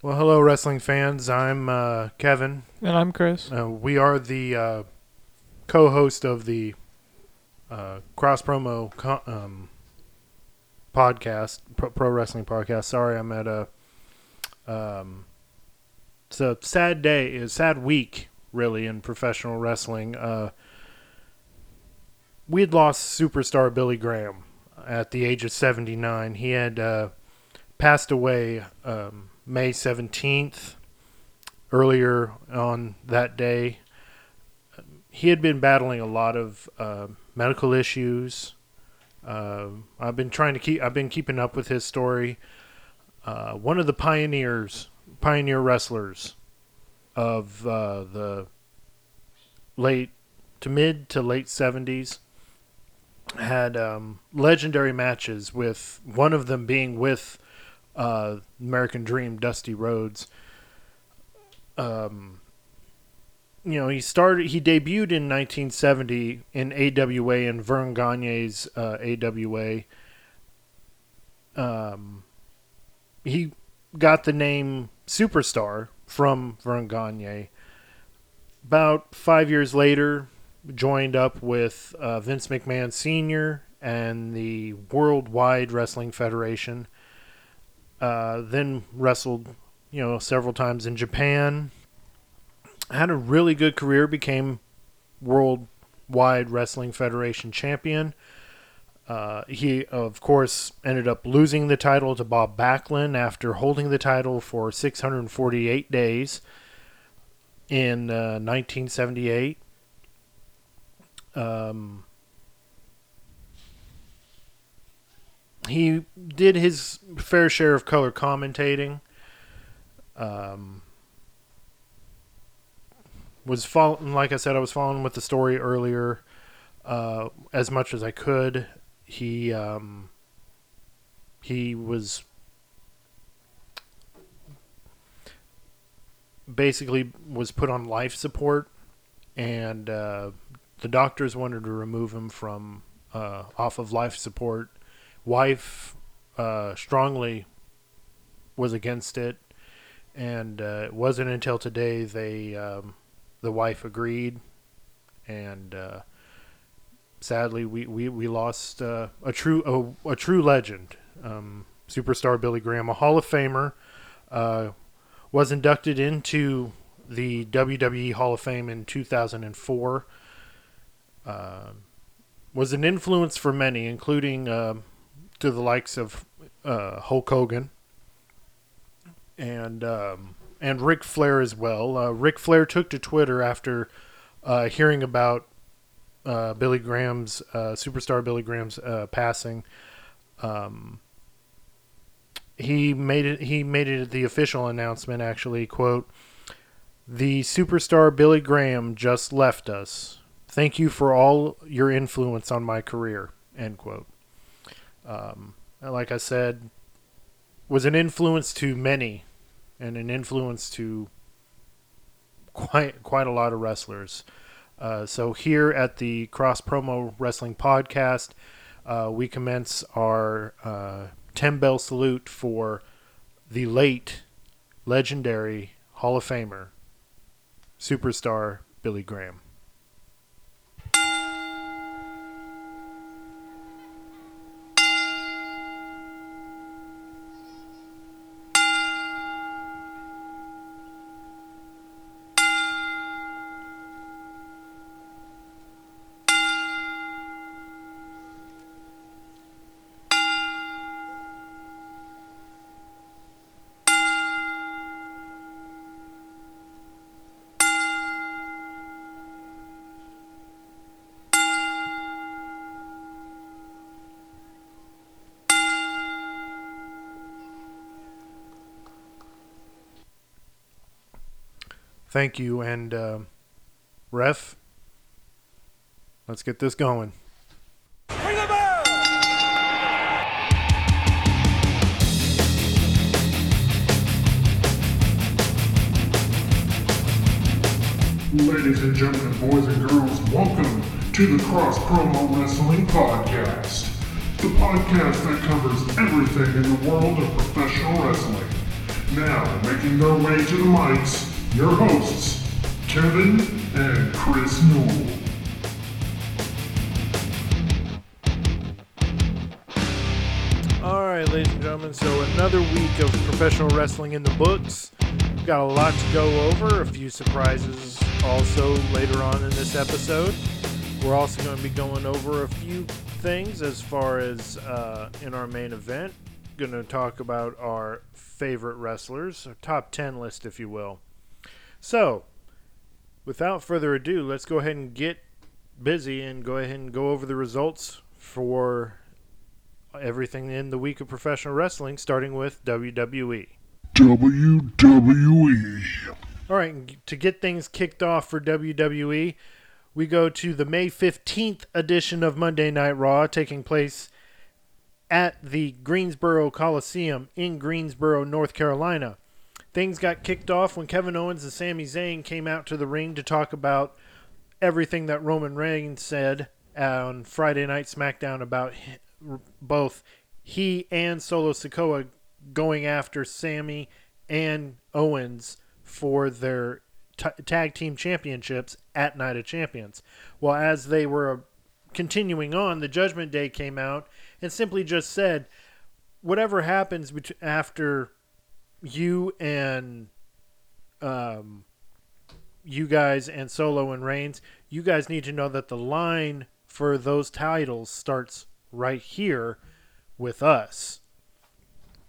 Well, hello, wrestling fans. I'm uh, Kevin. And I'm Chris. Uh, we are the uh, co-host of the uh, Cross Promo co- um, podcast, pro-, pro wrestling podcast. Sorry, I'm at a. Um, it's a sad day, a sad week, really, in professional wrestling. Uh, we had lost superstar Billy Graham at the age of 79. He had uh, passed away. Um, May 17th, earlier on that day. He had been battling a lot of uh, medical issues. Uh, I've been trying to keep. I've been keeping up with his story. Uh, one of the pioneers, pioneer wrestlers of uh, the late to mid to late 70s, had um, legendary matches with one of them being with uh, American Dream, Dusty Rhodes. Um, you know, he started. He debuted in 1970 in AWA in Verne Gagne's uh, AWA. Um, he got the name Superstar from Verne Gagne. About five years later, joined up with uh, Vince McMahon Sr. and the Worldwide Wrestling Federation uh, then wrestled, you know, several times in Japan. Had a really good career. Became Worldwide Wrestling Federation champion. Uh, he, of course, ended up losing the title to Bob Backlund after holding the title for 648 days in uh, 1978. Um, he did his fair share of color commentating. Um, was following, like I said, I was following with the story earlier uh, as much as I could. He um, he was basically was put on life support, and uh, the doctors wanted to remove him from uh, off of life support wife uh, strongly was against it, and uh, it wasn't until today they um, the wife agreed, and uh, sadly we, we, we lost uh, a true a, a true legend, um, superstar Billy Graham, a Hall of Famer, uh, was inducted into the WWE Hall of Fame in 2004. Uh, was an influence for many, including um, to the likes of uh, Hulk Hogan and um, and Ric Flair as well. Uh, Ric Flair took to Twitter after uh, hearing about uh, Billy Graham's uh, superstar Billy Graham's uh, passing. Um, he made it. He made it the official announcement. Actually, quote: "The superstar Billy Graham just left us. Thank you for all your influence on my career." End quote. Um, like I said, was an influence to many, and an influence to quite quite a lot of wrestlers. Uh, so here at the Cross Promo Wrestling Podcast, uh, we commence our uh, ten bell salute for the late, legendary Hall of Famer, superstar Billy Graham. Thank you. And, uh, ref, let's get this going. Ladies and gentlemen, boys and girls, welcome to the Cross Promo Wrestling Podcast. The podcast that covers everything in the world of professional wrestling. Now, making their way to the mics, your hosts, Kevin and Chris Newell. All right, ladies and gentlemen. So another week of professional wrestling in the books. We've got a lot to go over. A few surprises also later on in this episode. We're also going to be going over a few things as far as uh, in our main event. Going to talk about our favorite wrestlers, our top ten list, if you will. So, without further ado, let's go ahead and get busy and go ahead and go over the results for everything in the week of professional wrestling, starting with. WWE. WWE. All right, to get things kicked off for WWE, we go to the May 15th edition of Monday Night Raw, taking place at the Greensboro Coliseum in Greensboro, North Carolina. Things got kicked off when Kevin Owens and Sami Zayn came out to the ring to talk about everything that Roman Reigns said on Friday Night SmackDown about both he and Solo Sikoa going after Sami and Owens for their t- tag team championships at Night of Champions. Well, as they were uh, continuing on, the Judgment Day came out and simply just said, whatever happens after you and um, you guys and Solo and Reigns, you guys need to know that the line for those titles starts right here with us.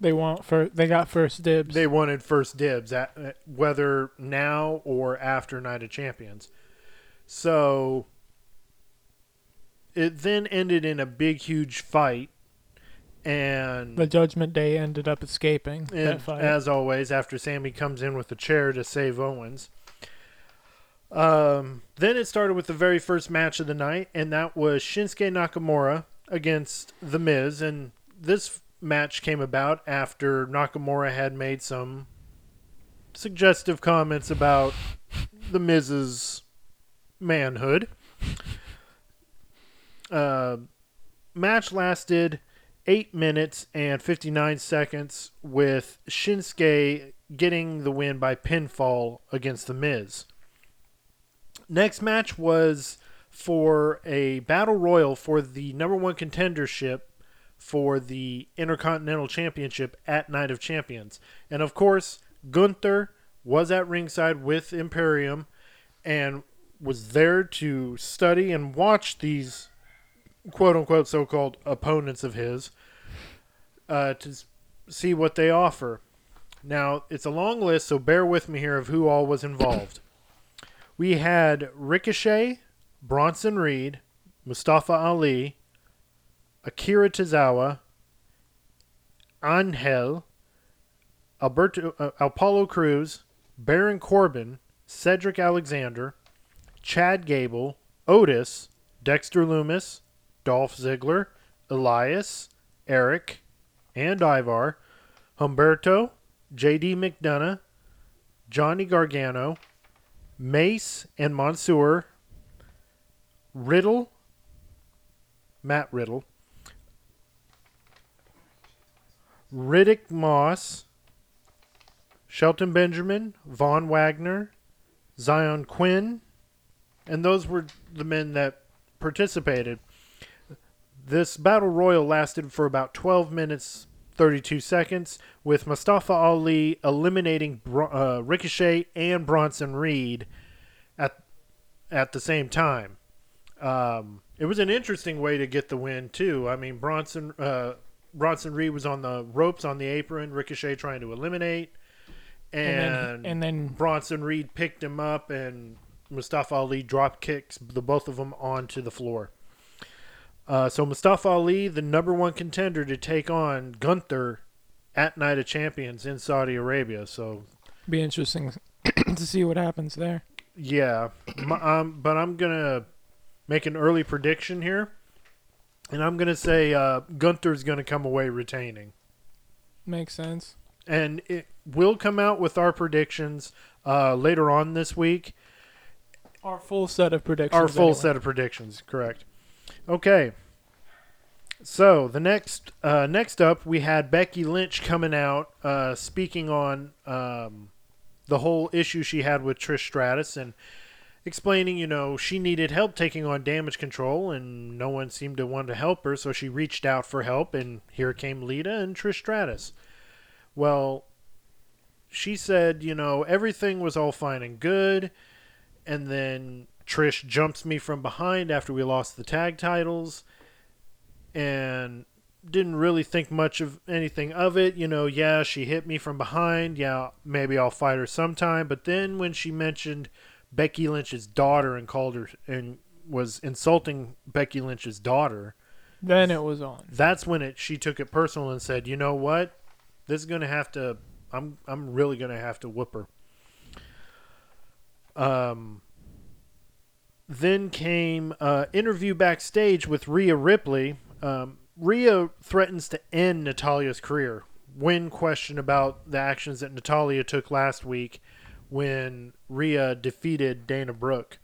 They want for they got first dibs. They wanted first dibs at at whether now or after Night of Champions. So it then ended in a big, huge fight, and the Judgment Day ended up escaping and as always, after Sami comes in with a chair to save Owens. Um, then it started with the very first match of the night, and that was Shinsuke Nakamura against The Miz. And this match came about after Nakamura had made some suggestive comments about The Miz's manhood. Uh, match lasted eight minutes and 59 seconds with Shinsuke getting the win by pinfall against The Miz. Next match was for a battle royal for the number one contendership for the Intercontinental Championship at Night of Champions. And of course, Gunther was at ringside with Imperium and was there to study and watch these quote unquote so called opponents of his uh, to see what they offer. Now, it's a long list, so bear with me here of who all was involved. We had Ricochet, Bronson Reed, Mustafa Ali, Akira Tozawa, Angel, Alberto, uh, Apollo Crews, Baron Corbin, Cedric Alexander, Chad Gable, Otis, Dexter Lumis, Dolph Ziggler, Elias, Erik, and Ivar, Humberto, J.D. McDonagh, Johnny Gargano, Mace and Mansoor, Riddle, Matt Riddle, Riddick Moss, Shelton Benjamin, Von Wagner, Xyon Quinn, and those were the men that participated. This battle royal lasted for about 12 minutes 32 seconds, with Mustafa Ali eliminating uh, Ricochet and Bronson Reed at at the same time. Um, it was an interesting way to get the win too. I mean, Bronson uh, Bronson Reed was on the ropes on the apron, Ricochet trying to eliminate, and, and then and then Bronson Reed picked him up, and Mustafa Ali drop kicks the both of them onto the floor. Uh, so Mustafa Ali, the number one contender to take on Gunther at Night of Champions in Saudi Arabia. So be interesting to see what happens there. yeah, m- um, but I'm gonna make an early prediction here, and I'm gonna say uh, Gunther's gonna come away retaining. Makes sense. and it will come out with our predictions uh, later on this week. Our full set of predictions. Our full anyway. set of predictions, correct. Okay. So the next uh, next up, we had Becky Lynch coming out, uh, speaking on um, the whole issue she had with Trish Stratus and explaining, you know, she needed help taking on Damage Control, and no one seemed to want to help her, so she reached out for help, and here came Lita and Trish Stratus. Well, she said, you know, everything was all fine and good, and then Trish jumps me from behind after we lost the tag titles and didn't really think much of anything of it. You know, yeah, she hit me from behind. Yeah, maybe I'll fight her sometime. But then when she mentioned Becky Lynch's daughter and called her and was insulting Becky Lynch's daughter, Then it was on. that's when it she took it personal and said, "You know what? This is going to have to I'm I'm really going to have to whoop her." Um then came uh, interview backstage with Rhea Ripley. Um, Rhea threatens to end Natalya's career when questioned about the actions that Natalya took last week when Rhea defeated Dana Brooke.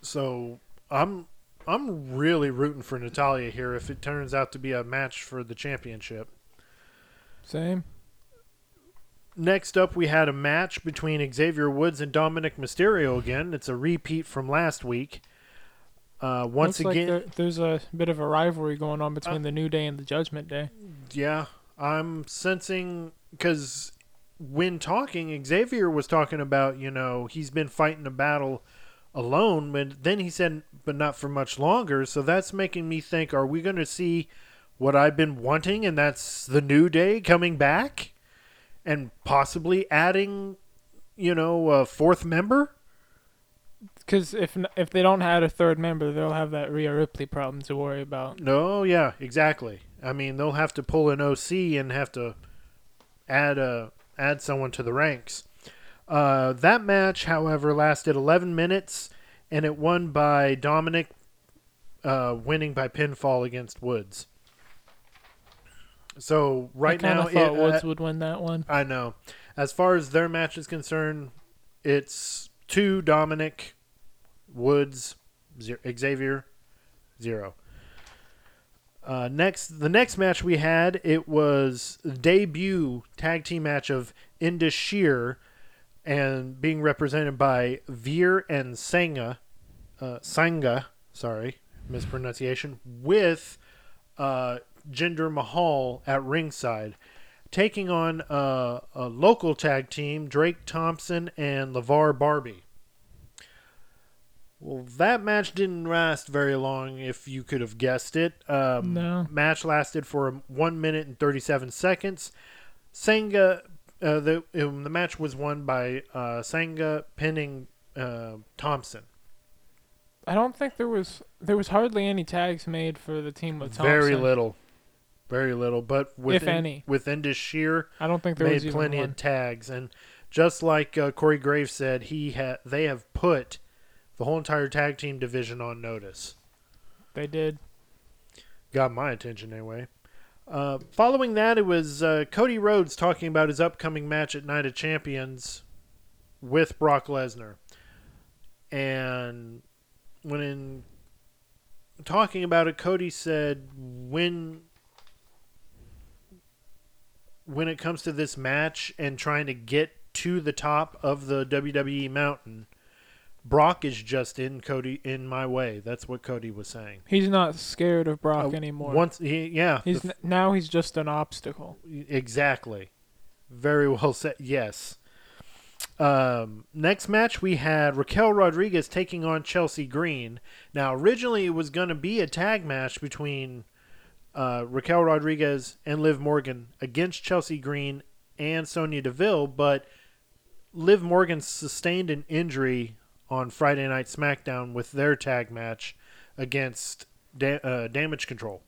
So I'm I'm really rooting for Natalya here if it turns out to be a match for the championship. Same. Next up, we had a match between Xavier Woods and Dominik Mysterio again. It's a repeat from last week. Uh, once Looks again, like there, there's a bit of a rivalry going on Uh, between the New Day and the Judgment Day. yeah, I'm sensing because when talking, Xavier was talking about you know he's been fighting a battle alone, but then he said, but not for much longer. So that's making me think: Are we going to see what I've been wanting, and that's the New Day coming back, and possibly adding, you know, a fourth member? Because if if they don't add a third member, they'll have that Rhea Ripley problem to worry about. No, yeah, exactly. I mean, they'll have to pull an OC and have to add a add someone to the ranks. Uh, that match, however, lasted 11 minutes, and it won by Dominik uh, winning by pinfall against Woods. So right I now, thought it- Woods uh, would win that one. I know. As far as their match is concerned, it's two Dominik, Woods, zero, Xavier, zero. Uh, next, the next match we had, it was debut tag team match of Indus Sher, and being represented by Veer and Sanga, uh, Sanga, sorry, mispronunciation, with uh, Jinder Mahal at ringside taking on uh, a local tag team, Drake Thompson and LeVar Barbie. Well, that match didn't last very long, if you could have guessed it. Um, No. Match lasted for one minute and 37 seconds. Sanga, uh, the, um, the match was won by uh, Sanga pinning uh, Thompson. I don't think there was there was hardly any tags made for the team with Thompson. Very little. Very little. But with, If any. with Indus Sher, I don't think there made plenty one. of tags, and just like uh, Corey Graves said, he ha- they have put the whole entire tag team division on notice. They did. Got my attention anyway. Uh, following that, it was uh, Cody Rhodes talking about his upcoming match at Night of Champions with Brock Lesnar, and when in talking about it, Cody said when when it comes to this match and trying to get to the top of the WWE mountain, Brock is just in Cody in my way. That's what Cody was saying. He's not scared of Brock Uh, anymore. Once, he, yeah, he's n- now he's just an obstacle. Exactly. Very well said. Yes. Um, next match, we had Raquel Rodriguez taking on Chelsea Green. Now, originally, it was going to be a tag match between uh, Raquel Rodriguez and Liv Morgan against Chelsea Green and Sonya Deville, but Liv Morgan sustained an injury on Friday Night SmackDown with their tag match against da- uh, Damage Control.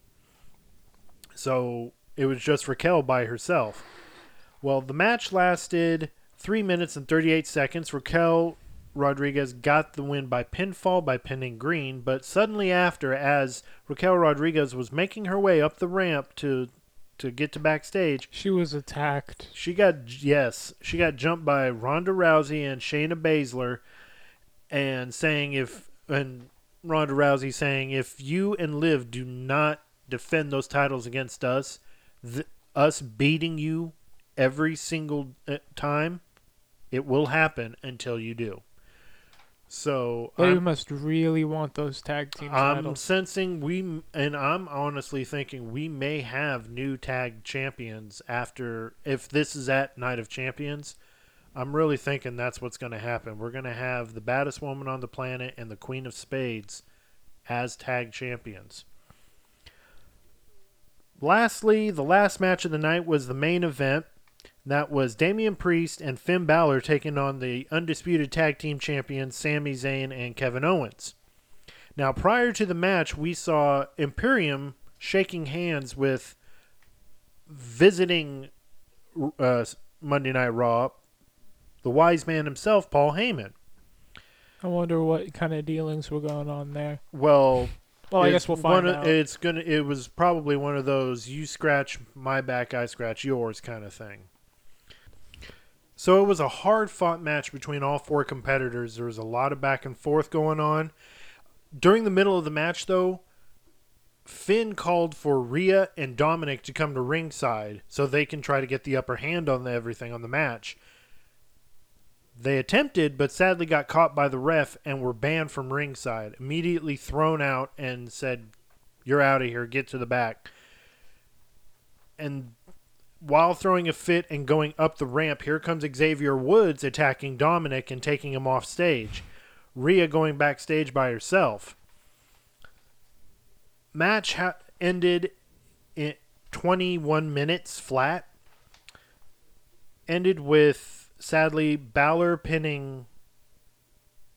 So it was just Raquel by herself. Well, the match lasted 3 minutes and 38 seconds. Raquel Rodriguez got the win by pinfall by pinning Green, but suddenly after, as Raquel Rodriguez was making her way up the ramp to to get to backstage, She was attacked. she got yes, she got jumped by Ronda Rousey and Shayna Baszler, and saying if and Ronda Rousey saying, "If you and Liv do not defend those titles against us, th- us beating you every single uh, time, it will happen until you do." So They I'm- must really want those tag team I'm titles. sensing we, and I'm honestly thinking we may have new tag champions after if this is at Night of Champions. I'm really thinking that's what's going to happen. We're going to have the baddest woman on the planet and the Queen of Spades as tag champions. Lastly, the last match of the night was the main event. That was Damian Priest and Finn Balor taking on the undisputed tag team champions Sami Zayn and Kevin Owens. Now, prior to the match, we saw Imperium shaking hands with visiting uh, Monday Night Raw, the wise man himself, Paul Heyman. I wonder what kind of dealings were going on there. Well, Well, I guess we'll find of- out. It's gonna. It was probably one of those you scratch my back, I scratch yours kind of thing. So it was a hard fought match between all four competitors. There was a lot of back and forth going on. During the middle of the match, though, Finn called for Rhea and Dominik to come to ringside so they can try to get the upper hand on the, everything on the match. They attempted, but sadly got caught by the ref and were banned from ringside. Immediately thrown out and said, You're out of here, get to the back. And while throwing a fit and going up the ramp, here comes Xavier Woods attacking Dominik and taking him off stage. Rhea going backstage by herself. Match ha- ended in 21 minutes flat. Ended with sadly Balor pinning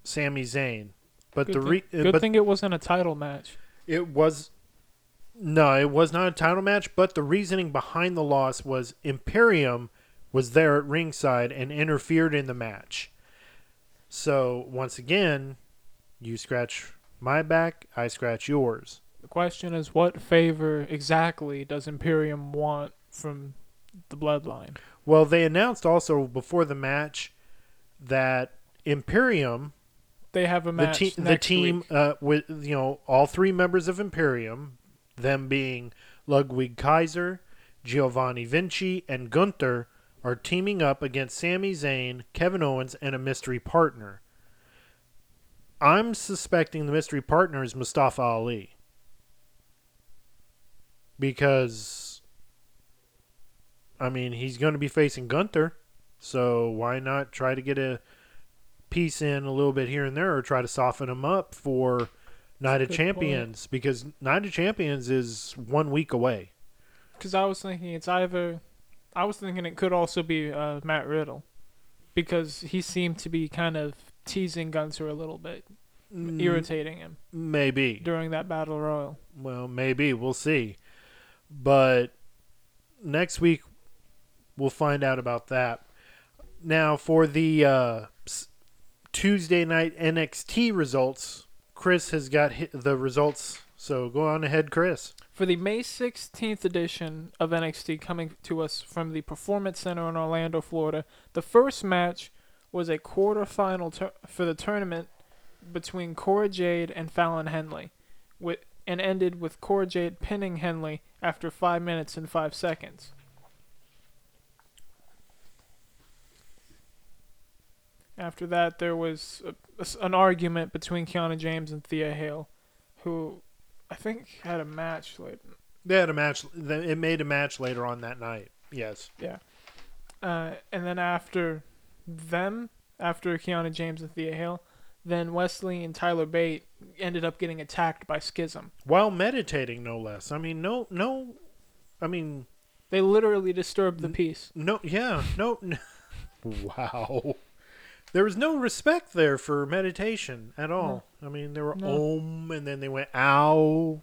Sami Zayn, but good the re- uh, good but thing it wasn't a title match. it was no, it was not a title match, but the reasoning behind the loss was Imperium was there at ringside and interfered in the match. So once again, you scratch my back, I scratch yours. The question is, what favor exactly does Imperium want from the Bloodline? Well, they announced also before the match that Imperium, They have a the, match te- the team uh, with you know all three members of Imperium, them being Ludwig Kaiser, Giovanni Vinci, and Gunther, are teaming up against Sami Zayn, Kevin Owens, and a mystery partner. I'm suspecting the mystery partner is Mustafa Ali. Because, I mean, he's going to be facing Gunther, so why not try to get a piece in a little bit here and there or try to soften him up for Night of Good Champions? Because Night of Champions is one week away. Because I was thinking it's either, I was thinking it could also be uh, Matt Riddle, because he seemed to be kind of teasing Gunther a little bit, Mm, irritating him Maybe. during that battle royal. Well, maybe we'll see. But next week we'll find out about that. Now for the uh, Tuesday night NXT results, Chris has got the results. So go on ahead, Chris. For the May 16th edition of NXT coming to us from the Performance Center in Orlando, Florida, the first match was a quarterfinal tur- for the tournament between Cora Jade and Fallon Henley, with, and ended with Cora Jade pinning Henley after 5 minutes and 5 seconds. After that, there was a, a an argument between Kiana James and Thea Hale, who I think had a match later. They had a match. It made a match later on that night. Yes. Yeah. Uh, and then after them, after Kiana James and Thea Hale, then Wes Lee and Tyler Bate ended up getting attacked by Schism. While meditating, no less. I mean, no, no. I mean, They literally disturbed the peace. No, yeah, no, n wow. There was no respect there for meditation at all. I mean, there were No. om, and then they went ow.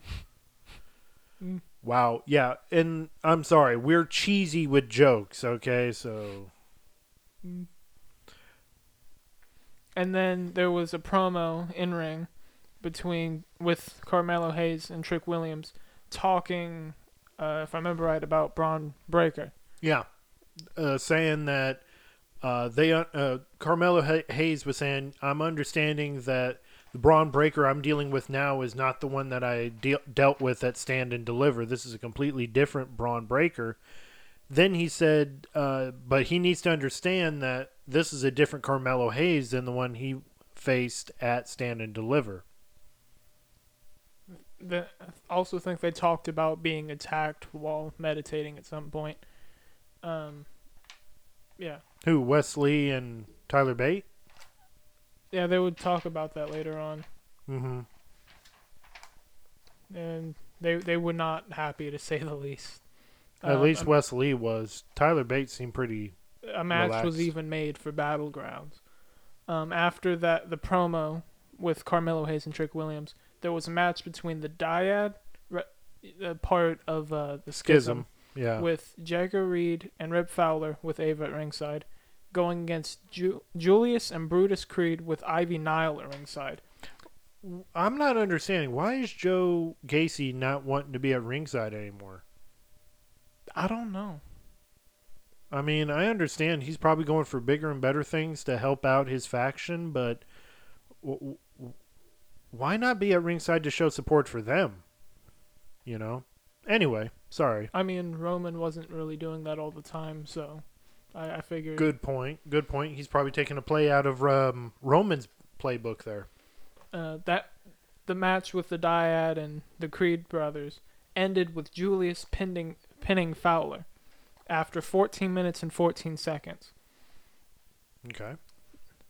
Mm. Wow, yeah, and I'm sorry, we're cheesy with jokes, okay? So And then there was a promo in ring between with Carmelo Hayes and Trick Williams talking, uh, if I remember right, about Bron Breakker. yeah, uh, saying that uh, they uh, uh, Carmelo Hay- Hayes was saying, "I'm understanding that the Bron Breakker I'm dealing with now is not the one that I de- dealt with at Stand and Deliver. This is a completely different Bron Breakker. Then he said, uh, but he needs to understand that this is a different Carmelo Hayes than the one he faced at Stand and Deliver. The, I also think they talked about being attacked while meditating at some point. Um, yeah, Who, Wes Lee and Tyler Bate? yeah, they would talk about that later on, Mm-hmm. and they they were not happy to say the least. At Um, least a- Wes Lee was. Tyler Bates seemed pretty. a match was even made for Battlegrounds. Um, after that, the promo with Carmelo Hayes and Trick Williams, there was a match between the Dyad, re- uh, part of uh, the Schism, Schism. Yeah. with Jagger Reid and Rip Fowler with Ava at ringside, going against Ju- Julius and Brutus Creed with Ivy Nile at ringside. I'm not understanding. Why is Joe Gacy not wanting to be at ringside anymore? I don't know. I mean, I understand he's probably going for bigger and better things to help out his faction, but w- w- why not be at ringside to show support for them? You know? Anyway, sorry. I mean, Roman wasn't really doing that all the time, so I, I figured. Good point. Good point. He's probably taking a play out of um, Roman's playbook there. uh, that the match with the Dyad and the Creed brothers ended with Julius pinning pinning Fowler after 14 minutes and 14 seconds. Okay.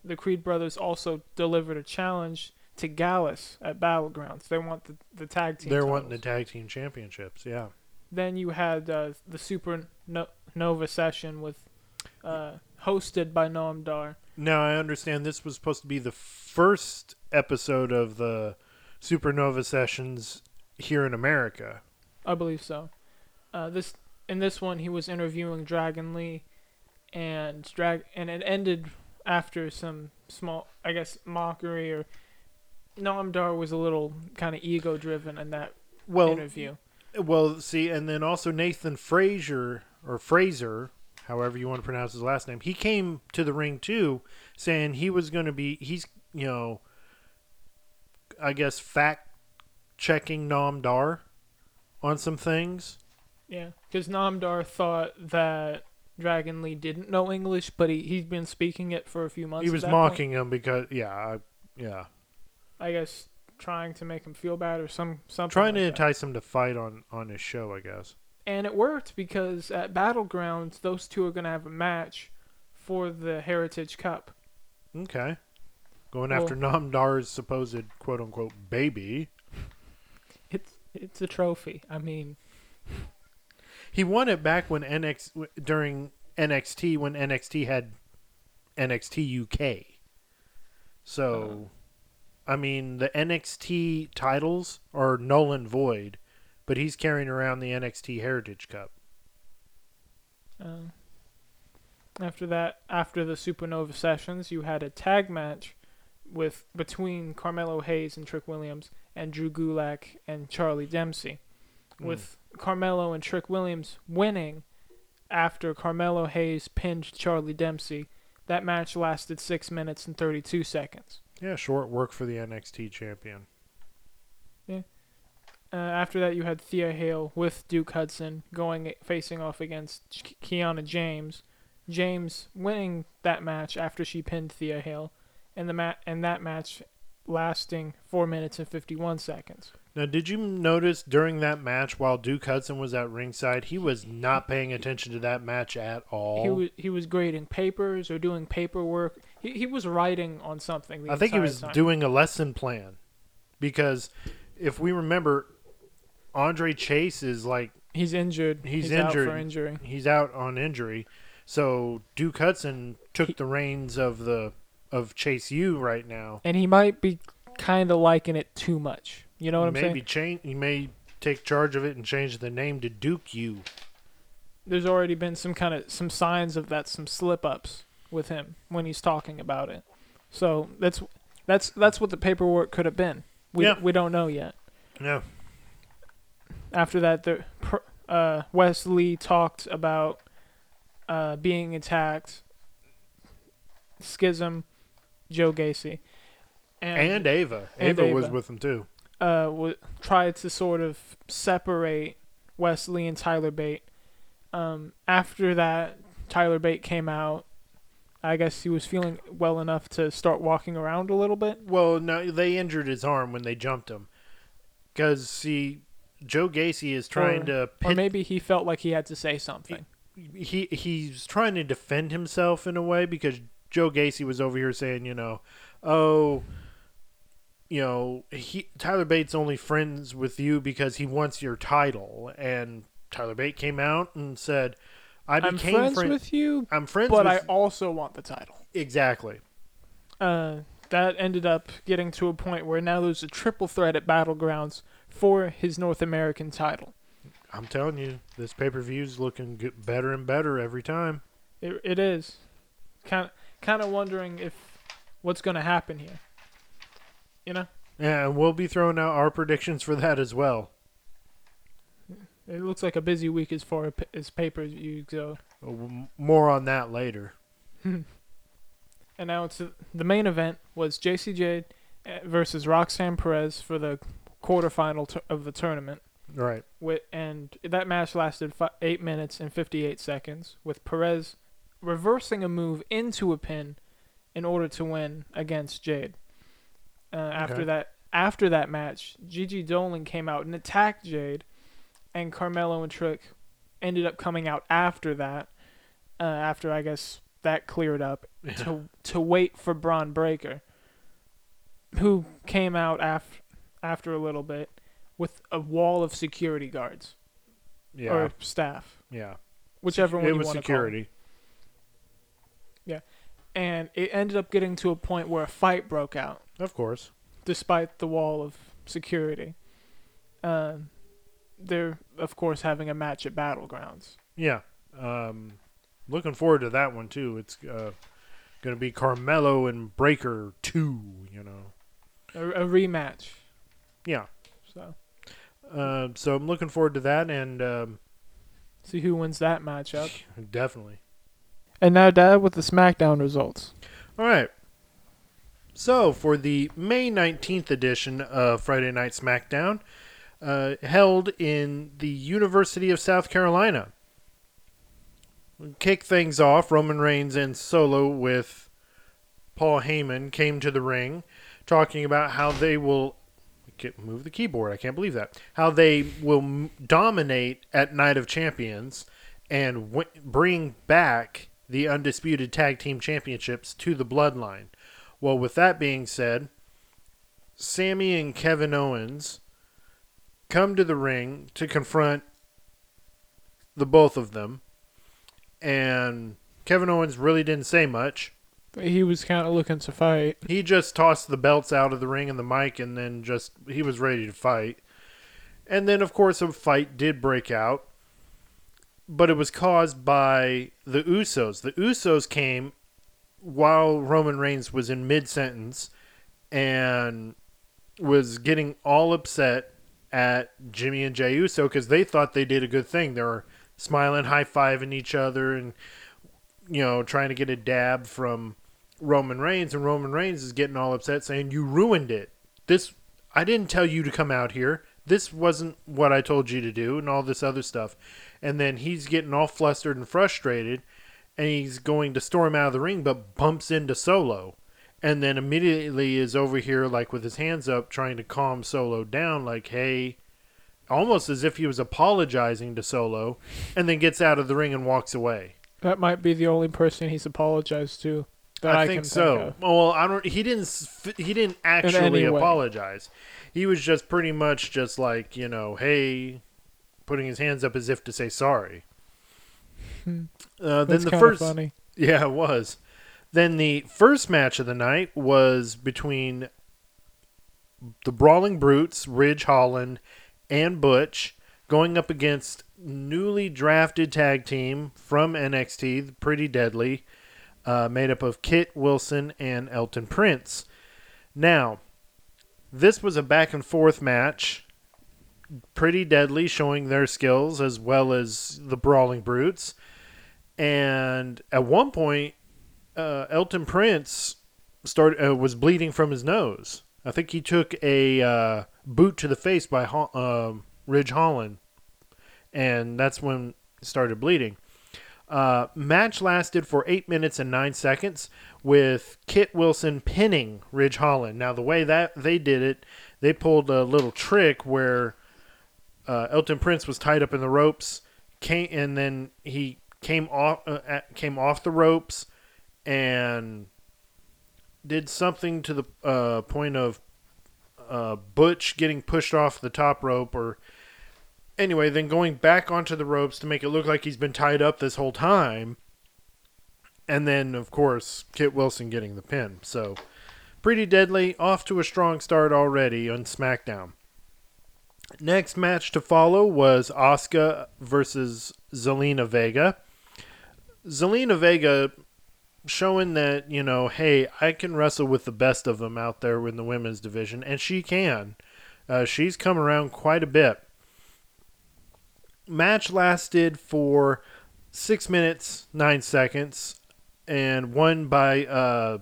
The Creed brothers also delivered a challenge to Gallus at Battlegrounds. They want the, the tag team. They're titles. wanting the tag team championships. Yeah. Then you had uh, the supernova session with uh, hosted by Noam Dar. Now I understand this was supposed to be the first episode of the Supernova sessions here in America. I believe so. Uh, this in this one he was interviewing Dragon Lee, and drag and it ended after some small, I guess, mockery or. Noam Dar was a little kind of ego driven in that Well, interview. Well, see, and then also Nathan Frazier or Fraser, however you want to pronounce his last name, he came to the ring too, saying he was going to be. He's you know, I guess fact checking Noam Dar on some things. Yeah, because Noam Dar thought that Dragon Lee didn't know English, but he he's been speaking it for a few months. he was that point. mocking him because yeah, I, yeah, I guess trying to make him feel bad or some something. trying to like that. entice him to fight on on his show, I guess. And it worked because at Battlegrounds, those two are going to have a match for the Heritage Cup. Okay. Going Well- after Noam Dar's supposed quote unquote baby. It's it's a trophy. I mean, He won it back when NX during NXT when NXT had NXT UK. So, uh-huh. I mean, the NXT titles are null and void, but he's carrying around the NXT Heritage Cup. uh, after that, after the Supernova sessions, you had a tag match with between Carmelo Hayes and Trick Williams and Drew Gulak and Charlie Dempsey, Mm. with Carmelo and Trick Williams winning after Carmelo Hayes pinned Charlie Dempsey. That match lasted six minutes and thirty-two seconds. Yeah, short work for the NXT champion. Uh, after that, you had Thea Hale with Duke Hudson going facing off against Kiana James. James winning that match after she pinned Thea Hale, and the ma- and that match lasting four minutes and fifty-one seconds. Now, did you notice during that match while Duke Hudson was at ringside, he was not paying attention to that match at all? He was he was grading papers or doing paperwork. He he was writing on something. I think he was time. doing a lesson plan because if we remember, Andre Chase is like He's injured. He's out injured. for injury. he's out on injury, so Duke Hudson took He- the reins of the of Chase U right now. and he might be kind of liking it too much. You know what I'm Maybe saying? change. He may take charge of it and change the name to Duke U. There's already been some kind of some signs of that, some slip ups with him when he's talking about it. So that's that's that's what the paperwork could have been. We Yeah. we don't know yet. Yeah, After that, the uh, Wes Lee talked about uh, being attacked. Schism, Joe Gacy. and Ava. and Ava was Ava. with them too. uh, w- tried to sort of separate Wes Lee and Tyler Bate. Um, after that, Tyler Bate came out. I guess he was feeling well enough to start walking around a little bit. Well, no, they injured his arm when they jumped him. Because, see, Joe Gacy is trying Or- to Or maybe he felt like he had to say something. he he's trying to defend himself in a way because Joe Gacy was over here saying, you know, oh, you know, he Tyler Bates only friends with you because he wants your title, and Tyler Bate came out and said, I I'm became friends friend- with you, I'm friends but with I also want the title. exactly. Uh, that ended up getting to a point where now there's a triple threat at Battlegrounds for his North American title. I'm telling you, this pay per view is looking good, better and better every time. It, it is. Kind of, kind of wondering if what's going to happen here. You know, Yeah, and we'll be throwing out our predictions for that as well. It looks like a busy week as far as pay per views go. M- More on that later. And now it's the main event was JC Jade uh, versus Roxanne Perez for the quarterfinal of the tournament. Right. With and that match lasted fi- eight minutes and fifty eight seconds, with Perez reversing a move into a pin in order to win against Jade. Uh, After Okay. that, after that match, Gigi Dolan came out and attacked Jade, and Carmelo and Trick ended up coming out after that. Uh, after I guess that cleared up to to wait for Bron Breakker, who came out af- after a little bit with a wall of security guards Yeah. or staff, yeah. whichever one it was security. call. And it ended up getting to a point where a fight broke out, Of course. despite the wall of security. Um, they're of course having a match at Battlegrounds. Yeah. Um, looking forward to that one too. It's uh, going to be Carmelo and Breakker 2, you know. A, a rematch. Yeah. So Uh, so I'm looking forward to that and um, see who wins that matchup. definitely. And now, Dad, with the SmackDown results. All right. So, for the May 19th edition of Friday Night SmackDown, uh, held in the University of South Carolina, kick things off. Roman Reigns and Solo with Paul Heyman came to the ring, talking about how they will move the keyboard. I can't believe that. How they will dominate at Night of Champions and w- bring back the undisputed tag team championships to the Bloodline. Well, with that being said, Sami and Kevin Owens come to the ring to confront the both of them. And Kevin Owens really didn't say much. He was kind of looking to fight. He just tossed the belts out of the ring and the mic and then just he was ready to fight. And then of course a fight did break out. But it was caused by the Usos. The Usos came while Roman Reigns was in mid sentence and was getting all upset at Jimmy and Jey Uso because they thought they did a good thing. They were smiling, high fiving each other, and you know trying to get a dab from Roman Reigns. And Roman Reigns is getting all upset, saying, "You ruined it. This I didn't tell you to come out here. This wasn't what I told you to do, and all this other stuff." And then he's getting all flustered and frustrated, and he's going to storm out of the ring, but bumps into Solo and then immediately is over here like with his hands up trying to calm solo down like hey almost as if he was apologizing to solo and then gets out of the ring and walks away That might be the only person he's apologized to. That I, i, think so Think well i don't he didn't he didn't actually apologize he was just pretty much just like you know hey putting his hands up as if to say sorry Hmm. uh, then the first funny. Yeah, it was. Then the first match of the night was between the Brawling Brutes, Ridge Holland, and Butch, going up against newly drafted tag team from NXT, Pretty Deadly, uh, made up of Kit Wilson and Elton Prince. Now, this was a back and forth match. Pretty Deadly showing their skills as well as the Brawling Brutes. And at one point, uh, Elton Prince started uh, was bleeding from his nose. I think he took a uh, boot to the face by Ho- um Ridge Holland, and that's when he started bleeding. Uh, match lasted for eight minutes and nine seconds, with Kit Wilson pinning Ridge Holland. Now the way that they did it, they pulled a little trick where uh, Elton Prince was tied up in the ropes, came and then he came off uh, came off the ropes and did something to the uh, point of uh, Butch getting pushed off the top rope or anyway, then going back onto the ropes to make it look like he's been tied up this whole time. And then, of course, Kit Wilson getting the pin. So, pretty deadly. Off to a strong start already on SmackDown. Next match to follow was Asuka versus Zelina Vega. Zelina Vega showing that, you know, hey, I can wrestle with the best of them out there in the women's division, and she can. Uh, she's come around quite a bit. Match lasted for six minutes, nine seconds, and won by uh,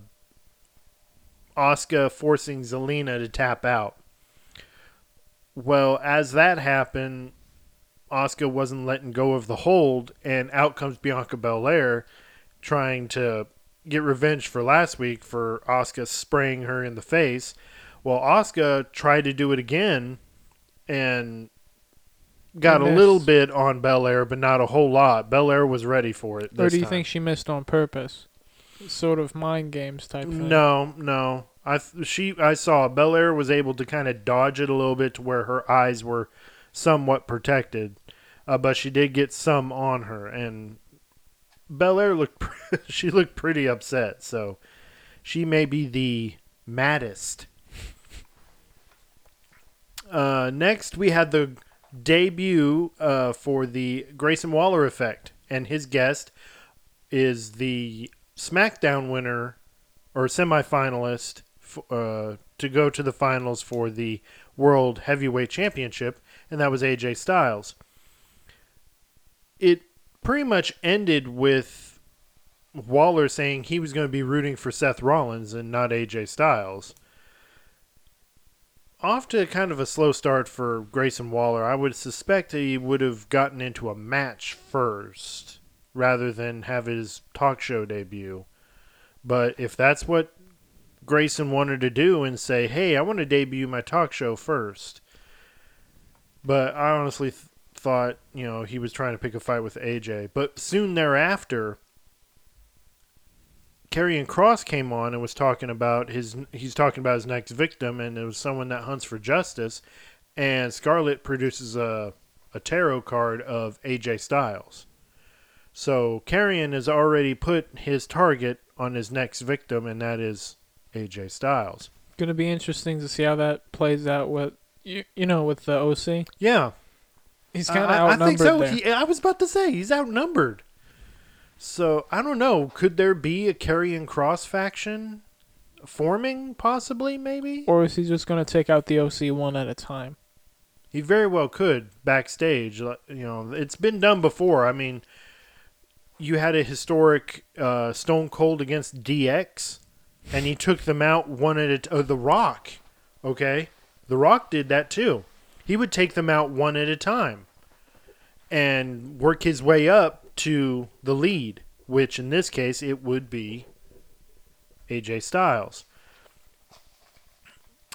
Asuka forcing Zelina to tap out. Well, as that happened, Asuka wasn't letting go of the hold, and out comes Bianca Belair trying to get revenge for last week for Asuka spraying her in the face. Well, Asuka tried to do it again and got a little bit on Belair, but not a whole lot. Belair was ready for it. Or do you time. think she missed on purpose? Sort of mind games type thing. No, no. I she I saw Belair was able to kind of dodge it a little bit to where her eyes were somewhat protected, uh, but she did get some on her, and Belair looked she looked pretty upset. So she may be the maddest. Uh, next, we had the debut uh, for the Grayson Waller effect, and his guest is the SmackDown winner or semifinalist f- uh, to go to the finals for the World Heavyweight Championship, and that was AJ Styles. It pretty much ended with Waller saying he was going to be rooting for Seth Rollins and not AJ Styles. Off to kind of a slow start for Grayson Waller. I would suspect he would have gotten into a match first rather than have his talk show debut. But if that's what Grayson wanted to do and say, hey, I want to debut my talk show first. But I honestly th- thought, you know, he was trying to pick a fight with AJ. But soon thereafter, Karrion Cross came on and was talking about his he's talking about his next victim and it was someone that hunts for justice and Scarlett produces a a tarot card of AJ Styles. So Karrion has already put his target on his next victim and that is AJ Styles. Going to be interesting to see how that plays out with you, you know with the OC. Yeah, He's kind of I, I think so. He, I was about to say he's outnumbered. So I don't know. Could there be a Karrion Cross faction forming? Possibly, maybe. or is he just going to take out the OC one at a time? He very well could backstage. You know, it's been done before. I mean, you had a historic uh, Stone Cold against DX, and he took them out one at a t- oh, The Rock. Okay, The Rock did that too. He would take them out one at a time, and work his way up to the lead, which in this case it would be AJ Styles.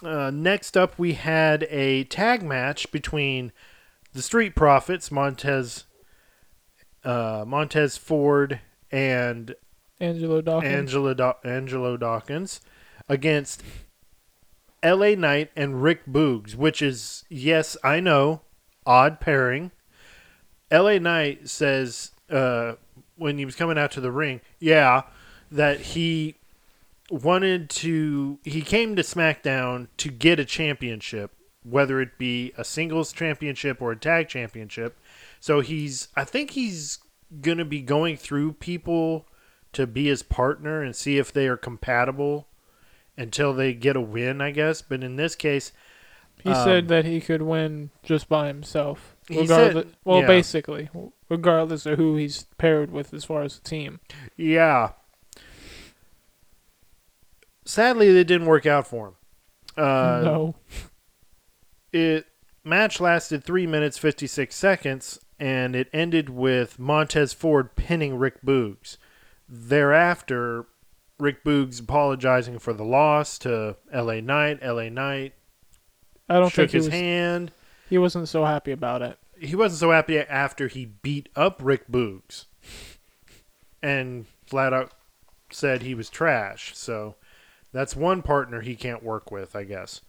Uh, next up, we had a tag match between the Street Profits, Montez, uh, Montez Ford, and Angelo Dawkins. Angela Daw- Angelo Dawkins against L.A. Knight and Rick Boogs, which is yes, I know, odd pairing. L.A. Knight says uh, when he was coming out to the ring, yeah, that he wanted to. He came to SmackDown to get a championship, whether it be a singles championship or a tag championship. So he's, I think he's gonna be going through people to be his partner and see if they are compatible until they get a win, I guess. But in this case, he um, said that he could win just by himself. He said- well, yeah. basically, regardless of who he's paired with as far as the team. yeah. sadly, it didn't work out for him. Uh, no. It match lasted three minutes fifty six seconds, and it ended with Montez Ford pinning Rick Boogs. Thereafter, Rick Boogs apologizing for the loss to L.A. Knight. L.A. Knight I don't shook think he his was, hand. he wasn't so happy about it. He wasn't so happy after he beat up Rick Boogs, and flat out said he was trash. So that's one partner he can't work with, I guess.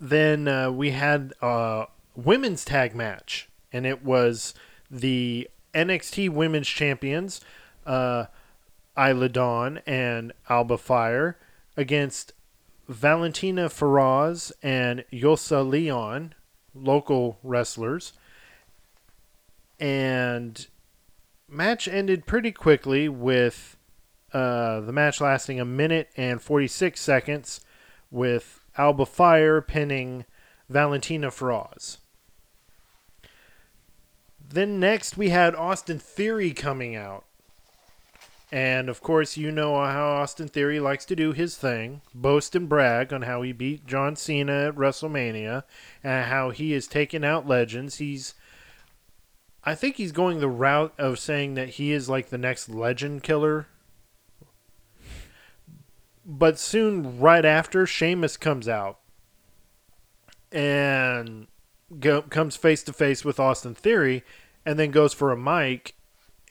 Then uh, we had a women's tag match, and it was the NXT Women's Champions, uh, Isla Dawn and Alba Fire, against Valentina Feroz and Yosa Leon, local wrestlers. And match ended pretty quickly with uh, the match lasting a minute and 46 seconds with Alba Fire pinning Valentina Feroz. Then next we had Austin Theory coming out. And of course, you know how Austin Theory likes to do his thing boast and brag on how he beat John Cena at WrestleMania and how he is taking out legends. He's, I think he's going the route of saying that he is like the next legend killer. But soon, right after, Sheamus comes out and go, comes face to face with Austin Theory and then goes for a mic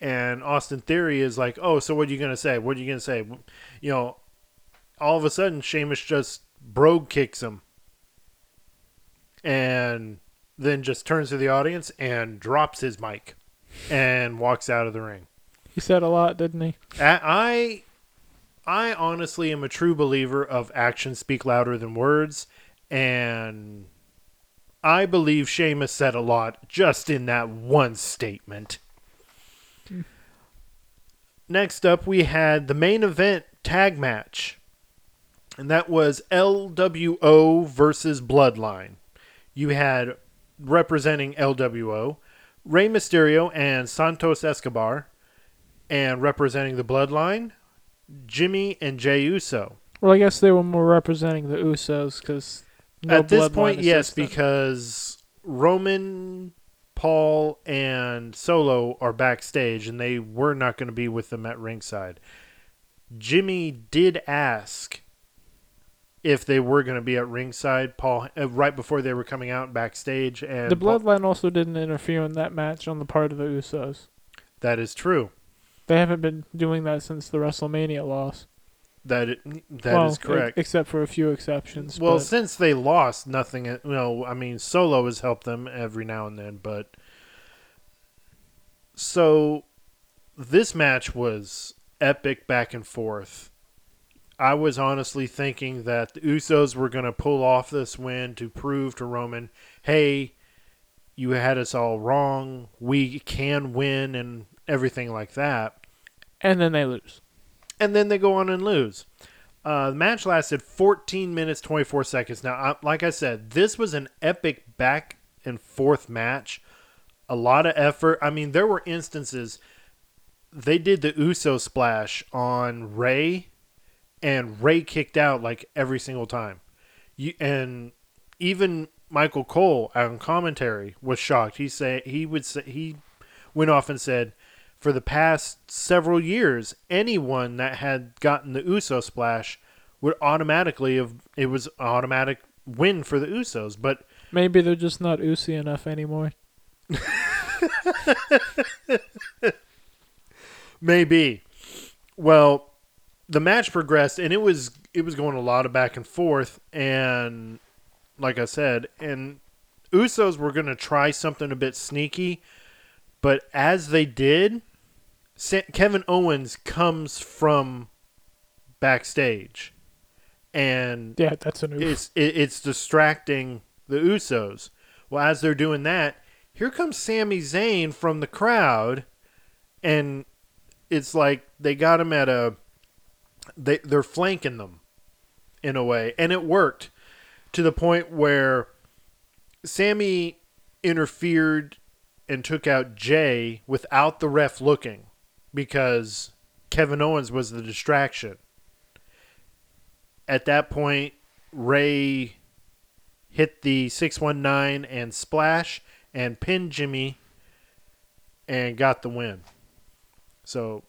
and Austin Theory is like, "Oh, so what are you gonna say? What are you gonna say?" You know, all of a sudden, Sheamus just brogue kicks him, and then just turns to the audience and drops his mic, and walks out of the ring. He said a lot, didn't he? I, I honestly am a true believer of actions speak louder than words, and I believe Sheamus said a lot just in that one statement. Next up, we had the main event tag match, and that was LWO versus Bloodline. You had representing LWO Rey Mysterio and Santos Escobar, and representing the Bloodline, Jimmy and Jay Uso. Well, I guess they were more representing the Usos because no At this point, yes, because Roman, Paul, and Solo are backstage, and they were not going to be with them at ringside. Jimmy did ask if they were going to be at ringside. Paul, uh, right before they were coming out backstage, and the Paul- bloodline also didn't interfere in that match on the part of the Usos. that is true. They haven't been doing that since the WrestleMania loss. That it, that is Well, e- correct. except for a few exceptions. Well, but since they lost, nothing. Uh, you know, I mean, Solo has helped them every now and then, but so this match was epic back and forth. I was honestly thinking that the Usos were going to pull off this win to prove to Roman, hey, you had us all wrong. We can win and everything like that and then they lose. And then they go on and lose. Uh, the match lasted 14 minutes 24 seconds. Now, I, like I said, this was an epic back and forth match. A lot of effort. I mean, there were instances they did the Uso splash on Rey, and Rey kicked out like every single time. You and even Michael Cole on commentary was shocked. He say he would say he went off and said, for the past several years, anyone that had gotten the Uso splash would automatically have it was an automatic win for the Usos. But Maybe they're just not Usy enough anymore. maybe, well, the match progressed and it was it was going a lot of back and forth and like I said, and Usos were going to try something a bit sneaky, but as they did, Kevin Owens comes from backstage and Yeah, that's an oof. it's it, it's distracting the Usos. Well, as they're doing that, here comes Sami Zayn from the crowd, and it's like they got him at a they they're flanking them in a way, and it worked to the point where Sami interfered and took out Jay without the ref looking because Kevin Owens was the distraction. at that point, Rey hit the 619 and splash and pinned Jimmy and got the win. So,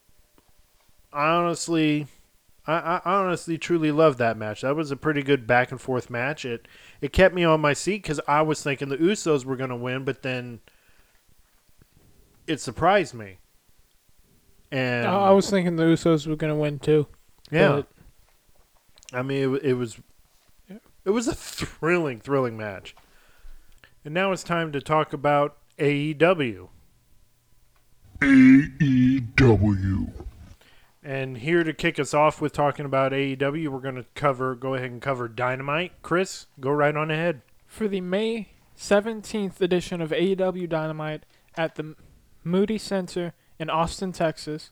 I honestly, I, I honestly truly love that match. That was a pretty good back and forth match. It it kept me on my seat because I was thinking the Usos were going to win, but then it surprised me. And I I was thinking the Usos were gonna win too. yeah, but I mean, it, wa- it was it was a thrilling, thrilling match. And now it's time to talk about E AEW. AEW. And here to kick us off with talking about AEW, we're going to cover, go ahead and cover Dynamite. Chris, go right on ahead. for the May 17th edition of AEW Dynamite at the Moody Center in Austin, Texas.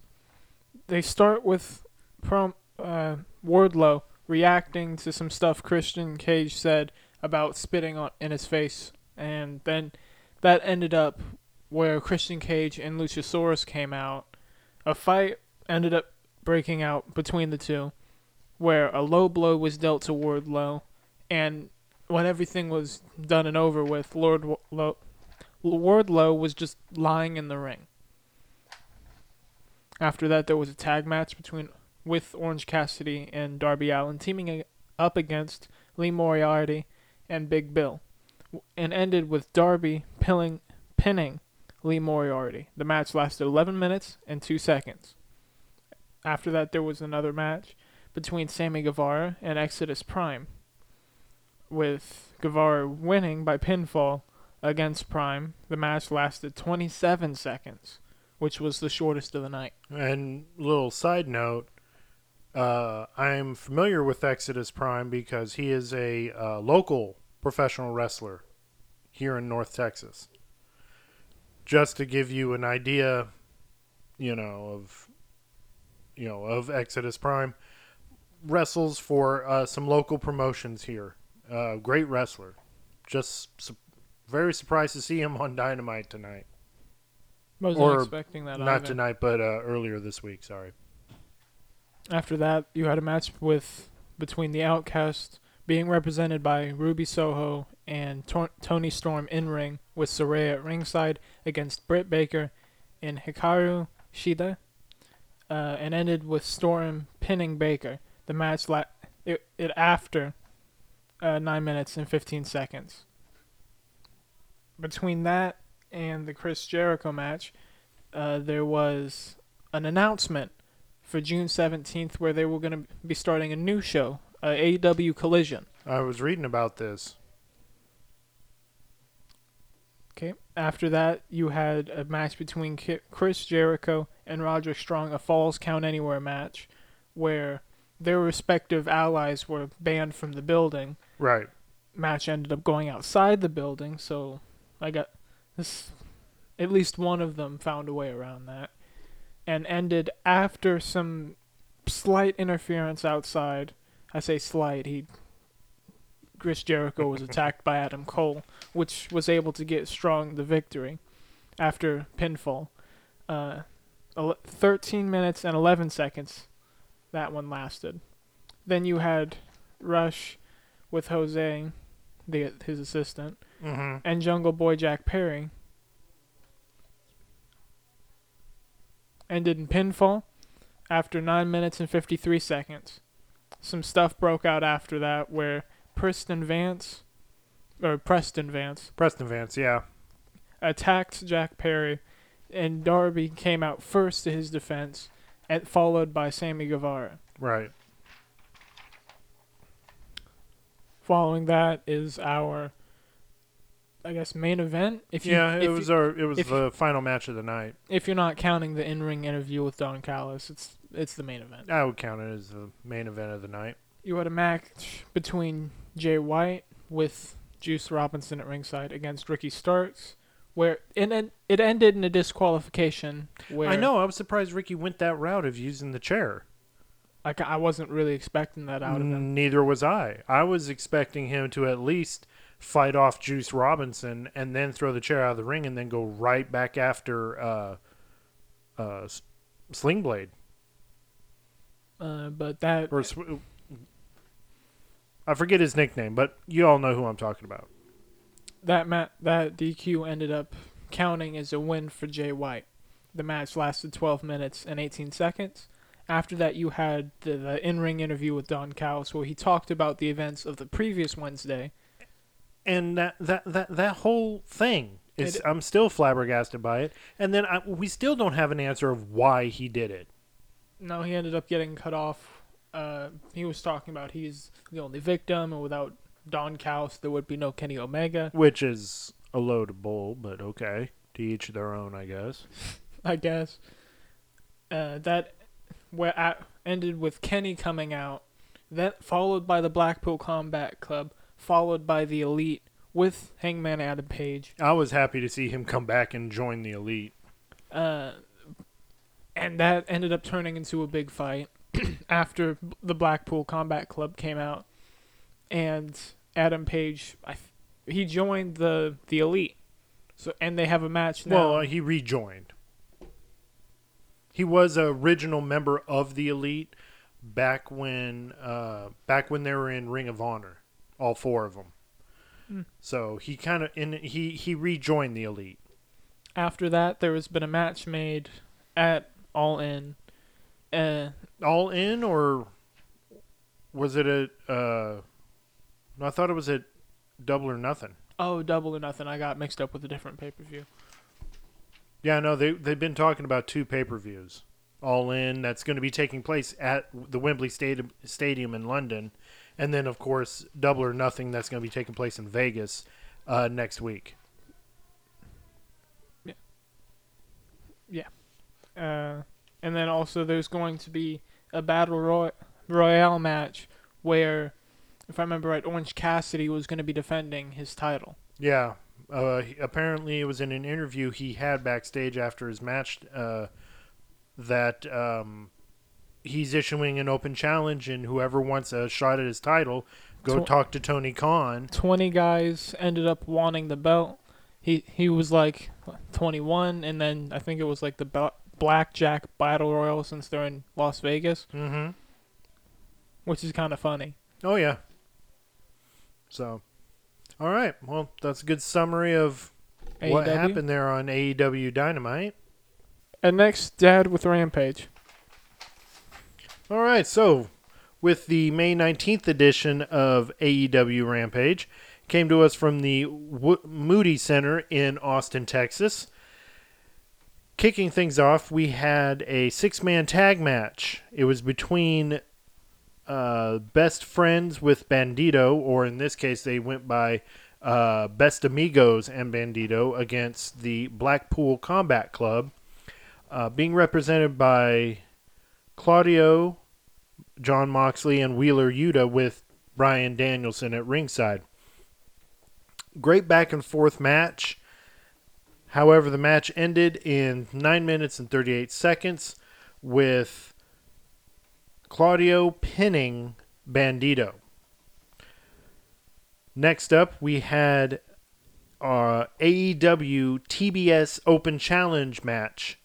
They start with prom, uh, Wardlow reacting to some stuff Christian Cage said about spitting on in his face, and then that ended up where Christian Cage and Luchasaurus came out. A fight ended up breaking out between the two, where a low blow was dealt to Wardlow, and when everything was done and over with, Lord Lo- Wardlow was just lying in the ring. After that, there was a tag match between with Orange Cassidy and Darby Allin teaming up against Lee Moriarty and Big Bill, and ended with Darby pilling, pinning Lee Moriarty. The match lasted 11 minutes and 2 seconds. After that, there was another match between Sammy Guevara and Exodus Prime with Guevara winning by pinfall against Prime. The match lasted 27 seconds, which was the shortest of the night. And little side note, uh, I'm familiar with Exodus Prime because he is a uh, local professional wrestler here in North Texas. Just to give you an idea, you know of, you know of Exodus Prime, wrestles for uh, some local promotions here. Uh, great wrestler. Just su- very surprised to see him on Dynamite tonight. Wasn't Or expecting that. Not either. tonight, but uh, earlier this week. Sorry. After that, you had a match with between the Outcast being represented by Ruby Soho and Tor- Toni Storm in ring with Saraya at ringside against Britt Baker and Hikaru Shida, uh, and ended with Storm pinning Baker. The match la- it, it after uh, nine minutes and fifteen seconds. Between that and the Chris Jericho match, uh, there was an announcement for June 17th where they were going to be starting a new show, uh, AEW Collision. I was reading about this. Okay. After that, you had a match between Ki- Chris Jericho and Roderick Strong, a Falls Count Anywhere match, where their respective allies were banned from the building. Right. Match ended up going outside the building, so I got this. At least one of them found a way around that, and ended after some slight interference outside. I say slight. He Chris Jericho was attacked by Adam Cole, which was able to get Strong the victory after pinfall. Uh, 13 minutes and 11 seconds that one lasted. Then you had Rush with Jose, the his assistant, Mm-hmm. and Jungle Boy Jack Perry. Ended in pinfall after 9 minutes and 53 seconds. Some stuff broke out after that where Preston Vance, or Preston Vance, Preston Vance, yeah. attacked Jack Perry, and Darby came out first to his defense, and followed by Sammy Guevara. Right. Following that is our, I guess, main event. If you, yeah, it if was you, our it was if- the final match of the night. if you're not counting the in-ring interview with Don Callis, it's it's the main event. I would count it as the main event of the night. You had a match between Jay White with Juice Robinson at ringside against Ricky Starks, where it it ended in a disqualification. Where I know. I was surprised Ricky went that route of using the chair. Like I wasn't really expecting that out of him. Neither was I. I was expecting him to at least fight off Juice Robinson and then throw the chair out of the ring and then go right back after uh, uh, Sling Blade Uh, but that or Sw- I forget his nickname, but you all know who I'm talking about. That ma- that DQ ended up counting as a win for Jay White. The match lasted 12 minutes and 18 seconds. After that, you had the, the in-ring interview with Don Callis, where he talked about the events of the previous Wednesday. And that that that that whole thing is It- I'm still flabbergasted by it. And then I, we still don't have an answer of why he did it. No, he ended up getting cut off. Uh, he was talking about he's the only victim, and without Don Callis, there would be no Kenny Omega. which is a load of bull, but okay. To each their own, I guess. I guess. Uh, that where at, ended with Kenny coming out, then followed by the Blackpool Combat Club, followed by the Elite with Hangman Adam Page. I was happy to see him come back and join the elite. Uh, and that ended up turning into a big fight after the Blackpool Combat Club came out, and Adam Page, I, he joined the the Elite. So and they have a match now. Well, uh, he rejoined. He was a original member of the elite back when uh, back when they were in Ring of Honor, all four of them. Hmm. So he kind of in he he rejoined the elite. After that, there has been a match made at All In. Uh, All in or was it a? Uh, no, I thought it was a double or nothing. oh, double or nothing. I got mixed up with a different pay per view. Yeah, no, they they've been talking about two pay per views. All in that's going to be taking place at the Wembley Stadium Stadium in London, and then of course Double or Nothing that's going to be taking place in Vegas uh, next week. Yeah. Yeah. Uh, and then also there's going to be a battle roy- royale match where, if I remember right, Orange Cassidy was going to be defending his title. Yeah, uh, he- apparently it was in an interview he had backstage after his match uh, that um, he's issuing an open challenge, and whoever wants a shot at his title, go Tw- talk to Tony Khan. Twenty guys ended up wanting the belt. He he was like 21, and then I think it was like the blackjack battle royal since they're in Las Vegas, Mm-hmm. which is kind of funny. Oh yeah. So, all right. Well, that's a good summary of what happened there on AEW Dynamite. And next, Dad with Rampage. All right. So, with the May 19th edition of AEW Rampage, came to us from the w- Moody Center in Austin, Texas. Kicking things off, we had a six-man tag match. It was between uh, Best Friends with Bandito, or in this case, they went by uh, Best Amigos and Bandito against the Blackpool Combat Club, uh, being represented by Claudio, Jon Moxley, and Wheeler Yuta with Bryan Danielson at ringside. Great back and forth match. However, the match ended in 9 minutes and 38 seconds with Claudio pinning Bandito. Next up, we had our AEW TBS Open Challenge match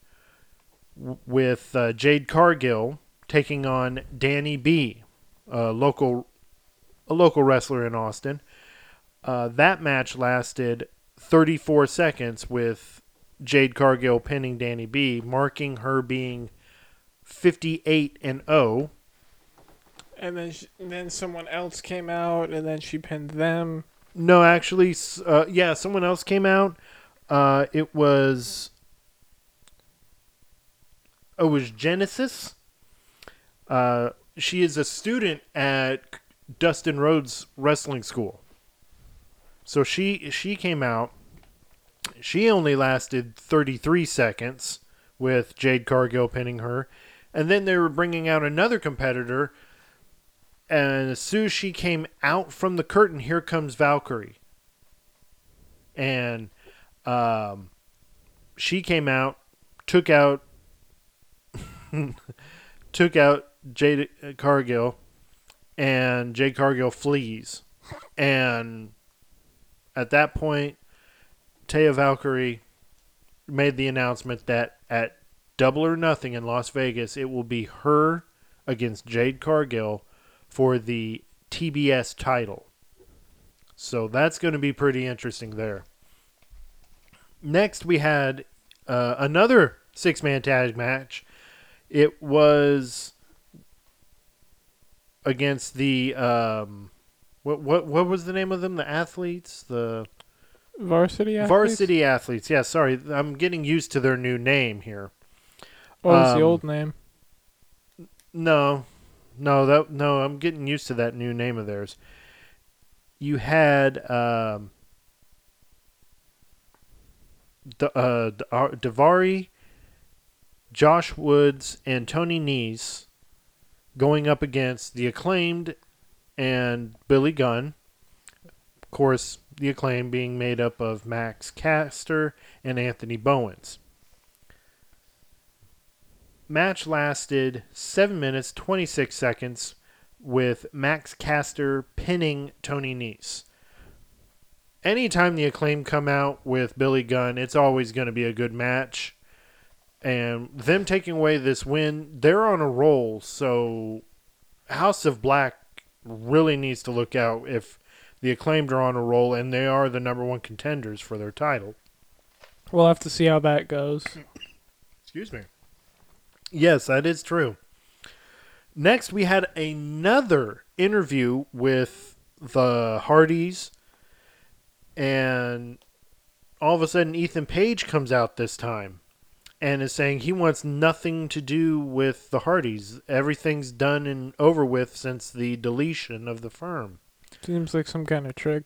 with uh, Jade Cargill taking on Danny B, a local a local wrestler in Austin. Uh, that match lasted 34 seconds with Jade Cargill pinning Danny B, marking her being 58 and oh. 0. And then sh and then someone else came out, and then she pinned them. No, actually, uh, yeah, someone else came out. Uh, it was. Oh, it was Genesis. Uh, she is a student at Dustin Rhodes Wrestling School. So she she came out. She only lasted 33 seconds with Jade Cargill pinning her, and then they were bringing out another competitor and as soon as she came out from the curtain, here comes Valkyrie. And um, she came out, took out, took out Jade Cargill, and Jade Cargill flees. And at that point, Taya Valkyrie made the announcement that at Double or Nothing in Las Vegas, it will be her against Jade Cargill for the TBS title. So that's going to be pretty interesting there. Next, we had uh, another six man tag match. It was against the um, what what what was the name of them? The athletes, the Varsity athletes? varsity athletes. Yeah, sorry, I'm getting used to their new name here. What was the um, old name? No, no, that no. I'm getting used to that new name of theirs. You had um, D- uh, D- uh, Daivari, Josh Woods, and Tony Nese going up against the acclaimed and Billy Gunn. Of course, the acclaim being made up of Max Caster and Anthony Bowens. Match lasted 7 minutes 26 seconds with Max Caster pinning Tony Nese. Anytime the acclaim come out with Billy Gunn, it's always going to be a good match. And them taking away this win, they're on a roll. So House of Black really needs to look out if the acclaimed are on a roll and they are the number one contenders for their title. We'll have to see how that goes. Excuse me. Yes, that is true. Next, we had another interview with the Hardys, and all of a sudden, Ethan Page comes out this time and is saying he wants nothing to do with the Hardys. Everything's done and over with since the deletion of the firm. Seems like some kind of trick.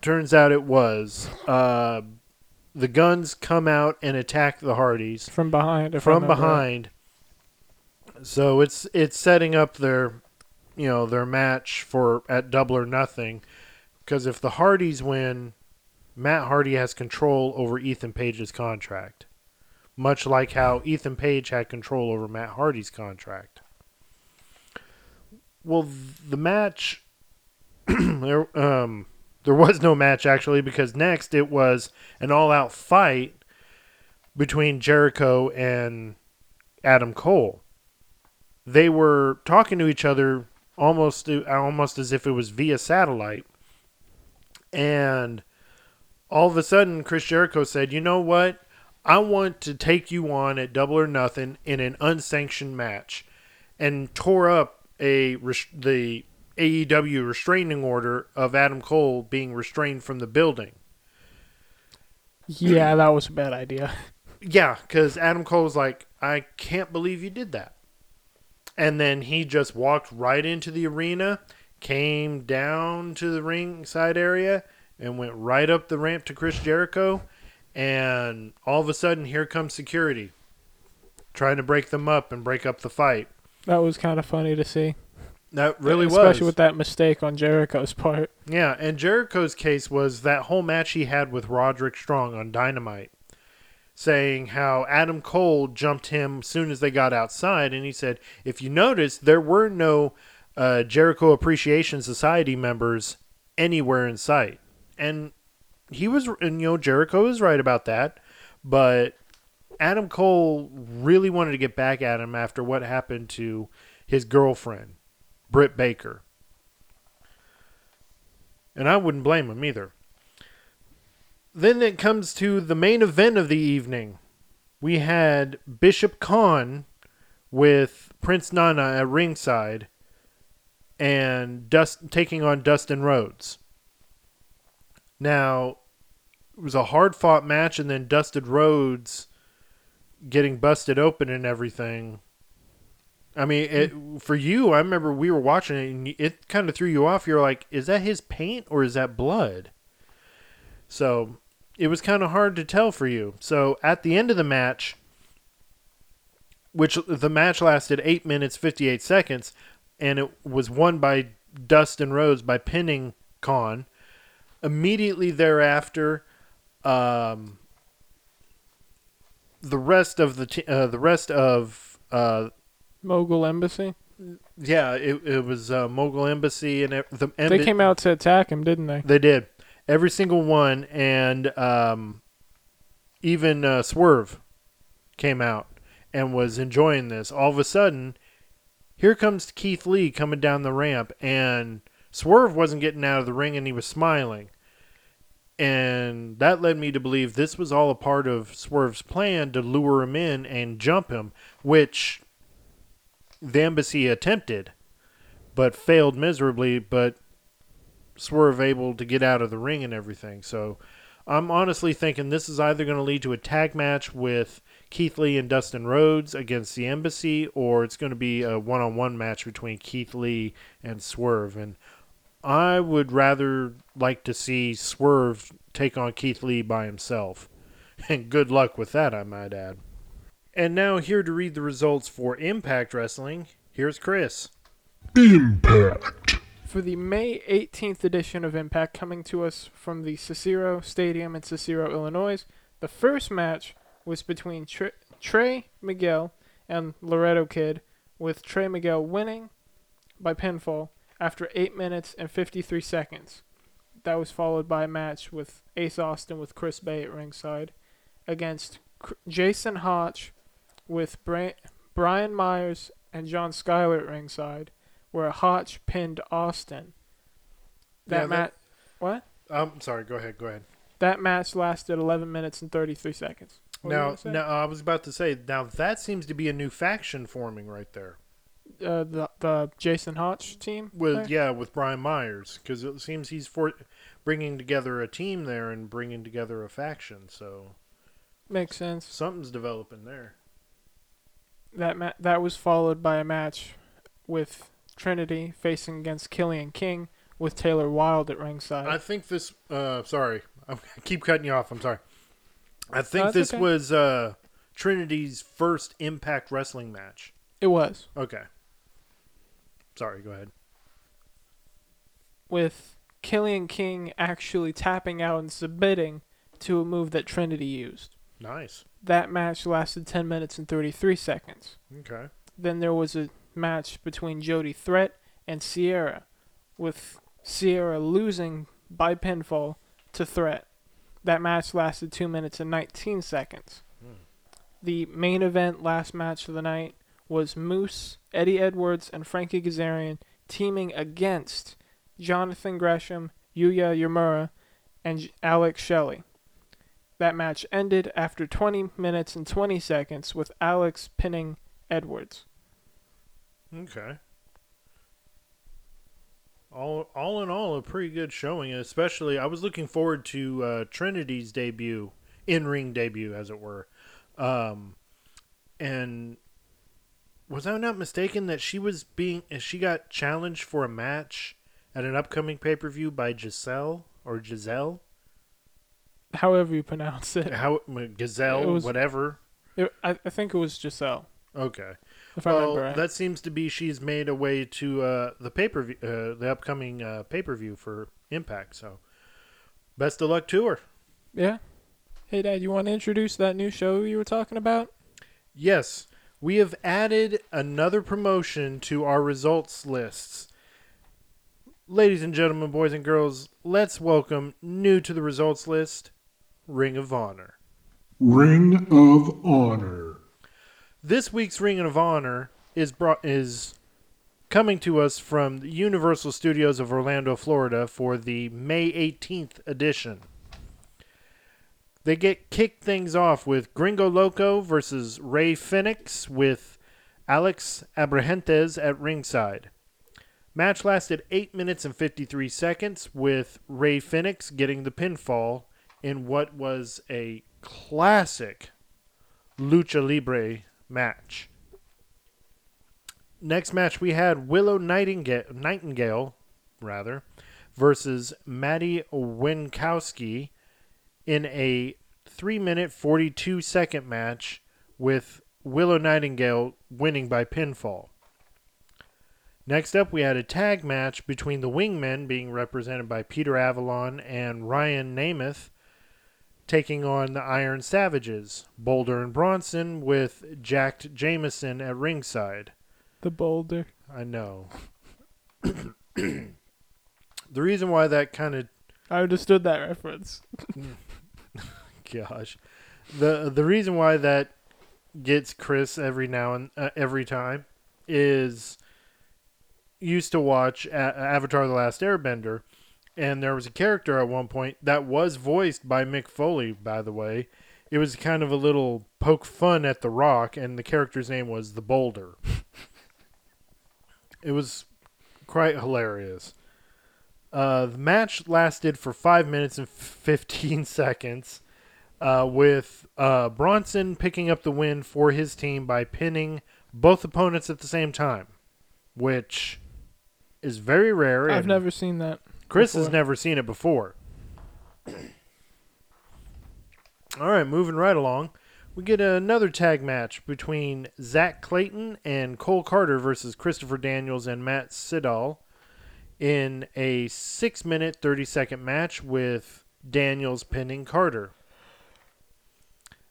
Turns out it was. Uh, the guns come out and attack the Hardys. From behind. From right. behind. So it's it's setting up their, you know, their match for at double or nothing, because if the Hardys win, Matt Hardy has control over Ethan Page's contract, much like how Ethan Page had control over Matt Hardy's contract. Well, the match, there, um, there was no match actually because next it was an all-out fight between Jericho and Adam Cole. They were talking to each other almost almost as if it was via satellite. And all of a sudden Chris Jericho said, "You know what? I want to take you on at double or nothing in an unsanctioned match." And tore up a the AEW restraining order of Adam Cole being restrained from the building. Yeah, that was a bad idea. Yeah, because Adam Cole was like, I can't believe you did that. And then he just walked right into the arena, came down to the ringside area, and went right up the ramp to Chris Jericho. And all of a sudden, here comes security trying to break them up and break up the fight. That was kind of funny to see. That really Especially was. Especially with that mistake on Jericho's part. Yeah, and Jericho's case was that whole match he had with Roderick Strong on Dynamite, saying how Adam Cole jumped him soon as they got outside, and he said, if you notice, there were no uh, Jericho Appreciation Society members anywhere in sight, and he was, and you know, Jericho was right about that, but Adam Cole really wanted to get back at him after what happened to his girlfriend, Britt Baker. And I wouldn't blame him either. Then it comes to the main event of the evening. We had Bishop Kaun with Prince Nana at ringside and Dust taking on Dustin Rhodes. Now, it was a hard fought match, and then Dustin Rhodes getting busted open and everything. I mean, it, for you, I remember we were watching it, and it kind of threw you off. You're like, "Is that his paint or is that blood?" So it was kind of hard to tell for you. So at the end of the match, which the match lasted eight minutes fifty eight seconds, and it was won by Dustin Rhodes by pinning Kaun. Immediately thereafter, um, the rest of the t- uh, the rest of uh, Mogul Embassy. yeah, it, it was uh, Mogul Embassy and ev- the They came out to attack him, didn't they? They did every single one, and um, even uh, Swerve came out and was enjoying this. All of a sudden, here comes Keith Lee coming down the ramp, and Swerve wasn't getting out of the ring and he was smiling. And that led me to believe this was all a part of Swerve's plan to lure him in and jump him, which the embassy attempted, but failed miserably. But Swerve able to get out of the ring and everything. So I'm honestly thinking this is either going to lead to a tag match with Keith Lee and Dustin Rhodes against the Embassy, or it's going to be a one-on-one match between Keith Lee and Swerve. And I would rather like to see Swerve take on Keith Lee by himself. And good luck with that, I might add. And now here to read the results for Impact Wrestling. Here's Chris. Impact. For the May 18th edition of Impact, coming to us from the Cicero Stadium in Cicero, Illinois, the first match was between Tre- Trey Miguel and Laredo Kid, with Trey Miguel winning by pinfall after 8 minutes and 53 seconds. That was followed by a match with Ace Austin with Chris Bey at ringside against Jason Hotch with Bra- Brian Myers and John Skyler at ringside, where Hotch pinned Austin. That Yeah, match. What? I'm sorry, go ahead, go ahead. That match lasted 11 minutes and 33 seconds. What Now, now, I was about to say, now that seems to be a new faction forming right there. uh, the the Jason Hotch team. With there? yeah, with Brian Myers, because it seems he's for bringing together a team there and bringing together a faction. So makes sense. something's developing there. That ma- that was followed by a match with Trinity facing against Kilynn King with Taylor Wilde at ringside. I think this. Uh, sorry, I keep cutting you off. I'm sorry. I think that's this okay. was uh, Trinity's first Impact Wrestling match. it was Okay. Sorry, go ahead. with Kilynn King actually tapping out and submitting to a move that Trinity used. Nice. That match lasted 10 minutes and 33 seconds. Okay. Then there was a match between Jody Threat and Sierra, with Sierra losing by pinfall to Threat. That match lasted 2 minutes and 19 seconds. Hmm. The main event last match of the night was Moose, Eddie Edwards, and Frankie Kazarian teaming against Jonathan Gresham, Yuya Uemura, and J- Alex Shelley. That match ended after 20 minutes and 20 seconds with Alex pinning Edwards. Okay. All all in all, a pretty good showing. Especially, I was looking forward to uh, Trinity's debut, in ring debut, as it were. Um, and was I not mistaken that she was being she got challenged for a match at an upcoming pay per view by Giselle or Giselle, However you pronounce it. how Gazelle, It was- whatever. It- I, I think it was Giselle, Okay. if I well, remember right. that seems to be she's made a way to uh, the pay per view, uh, the upcoming uh, pay per view for Impact. So, best of luck to her. Yeah. Hey, Dad, you want to introduce that new show you were talking about? Yes, we have added another promotion to our results lists. Ladies and gentlemen, boys and girls, let's welcome new to the results list, Ring of Honor. Ring of Honor. This week's Ring of Honor is brought is coming to us from the Universal Studios of Orlando, Florida for the May 18th edition. They get kicked things off with Gringo Loco versus Rey Fenix with Alex Abrahantes at ringside. Match lasted 8 minutes and 53 seconds with Rey Fenix getting the pinfall in what was a classic lucha libre match. Next match we had Willow Nightingale, Nightingale rather, versus Maddie Winkowski in a 3 minute 42 second match with Willow Nightingale winning by pinfall. Next up, we had a tag match between the Wingmen, being represented by Peter Avalon and Ryan Nemeth, taking on the Iron Savages, Boulder and Bronson, with Jacked Jameson at ringside. The Boulder. I know. the reason why that kind of I understood that reference. gosh, the the reason why that gets Chris every now and uh, every time is used to watch a- Avatar: The Last Airbender, and there was a character at one point that was voiced by Mick Foley. By the way, it was kind of a little poke fun at The Rock, and the character's name was the Boulder. it was quite hilarious. Uh, the match lasted for five minutes and fifteen seconds, uh, with uh, Bronson picking up the win for his team by pinning both opponents at the same time, which is very rare. I've never seen that. Chris has never seen it before. All right, moving right along. We get another tag match between Zach Clayton and Cole Carter versus Christopher Daniels and Matt Sydal in a 6 minute 30 second match with Daniels pinning Carter.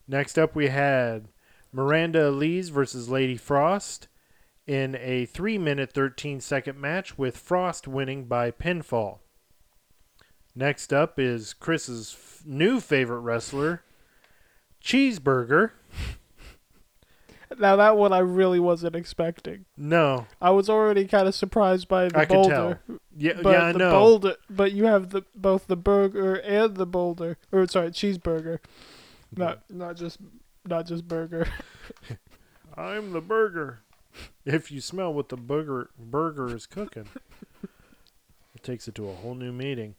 Next up, we had Miranda Lees versus Lady Frost in a 3 minute 13 second match with Frost winning by pinfall. Next up is Chris's f- new favorite wrestler, Cheeseburger. Now that one I really wasn't expecting. No, I was already kind of surprised by the I could boulder, yeah, but yeah, I the know. boulder. But you have the both the burger and the boulder, or sorry, cheeseburger. Not not just not just burger. I'm the burger. If you smell what the burger burger is cooking, takes it to a whole new meeting.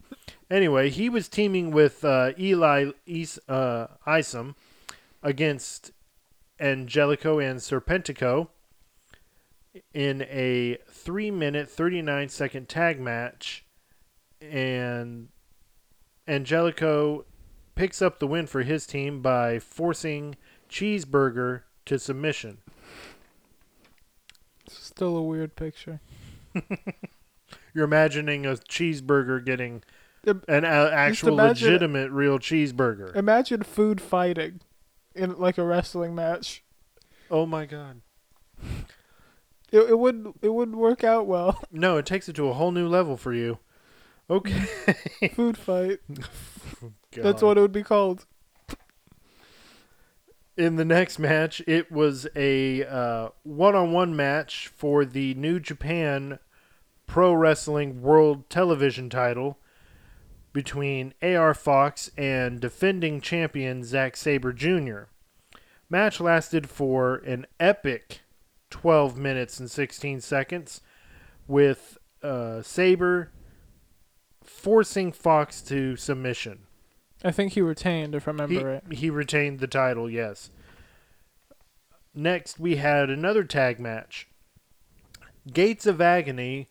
Anyway, he was teaming with uh, Eli Is- uh, Isom against Angelico and Serpentico in a three minute, 39 second tag match. And Angelico picks up the win for his team by forcing Cheeseburger to submission. Still a weird picture. You're imagining a cheeseburger getting an a- actual imagine- legitimate real cheeseburger. Imagine food fighting in like a wrestling match. oh my god. It, it would it would work out well. No, it takes it to a whole new level for you. Okay. food fight. God. That's what it would be called. In the next match, it was a uh, one-on-one match for the New Japan Pro Wrestling World Television title between AR Fox and defending champion Zack Sabre Jr. Match lasted for an epic 12 minutes and 16 seconds, with uh, Sabre forcing Fox to submission. I think he retained, if I remember He, right. he retained the title, yes. Next, we had another tag match. Gates of Agony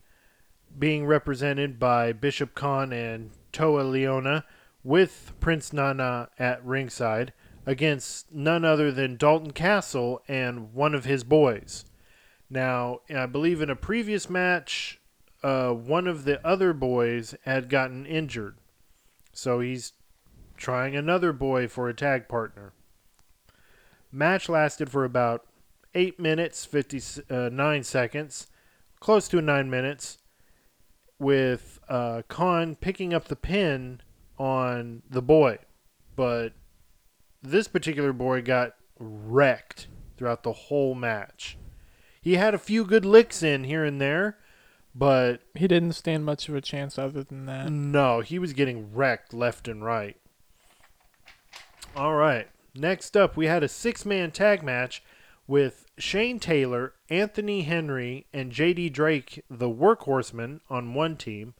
being represented by Bishop Kaun and Toa Liona with Prince Nana at ringside against none other than Dalton Castle and one of his boys. Now, I believe in a previous match, uh, one of the other boys had gotten injured. So he's trying another boy for a tag partner. Match lasted for about 8 minutes 59 seconds, close to 9 minutes, with uh, Kaun picking up the pin on the boy. But this particular boy got wrecked throughout the whole match. He had a few good licks in here and there, but He didn't stand much of a chance other than that. no, he was getting wrecked left and right. All right. Next up, we had a six man tag match with Shane Taylor, Anthony Henry, and JD Drake, the workhorsemen, on one team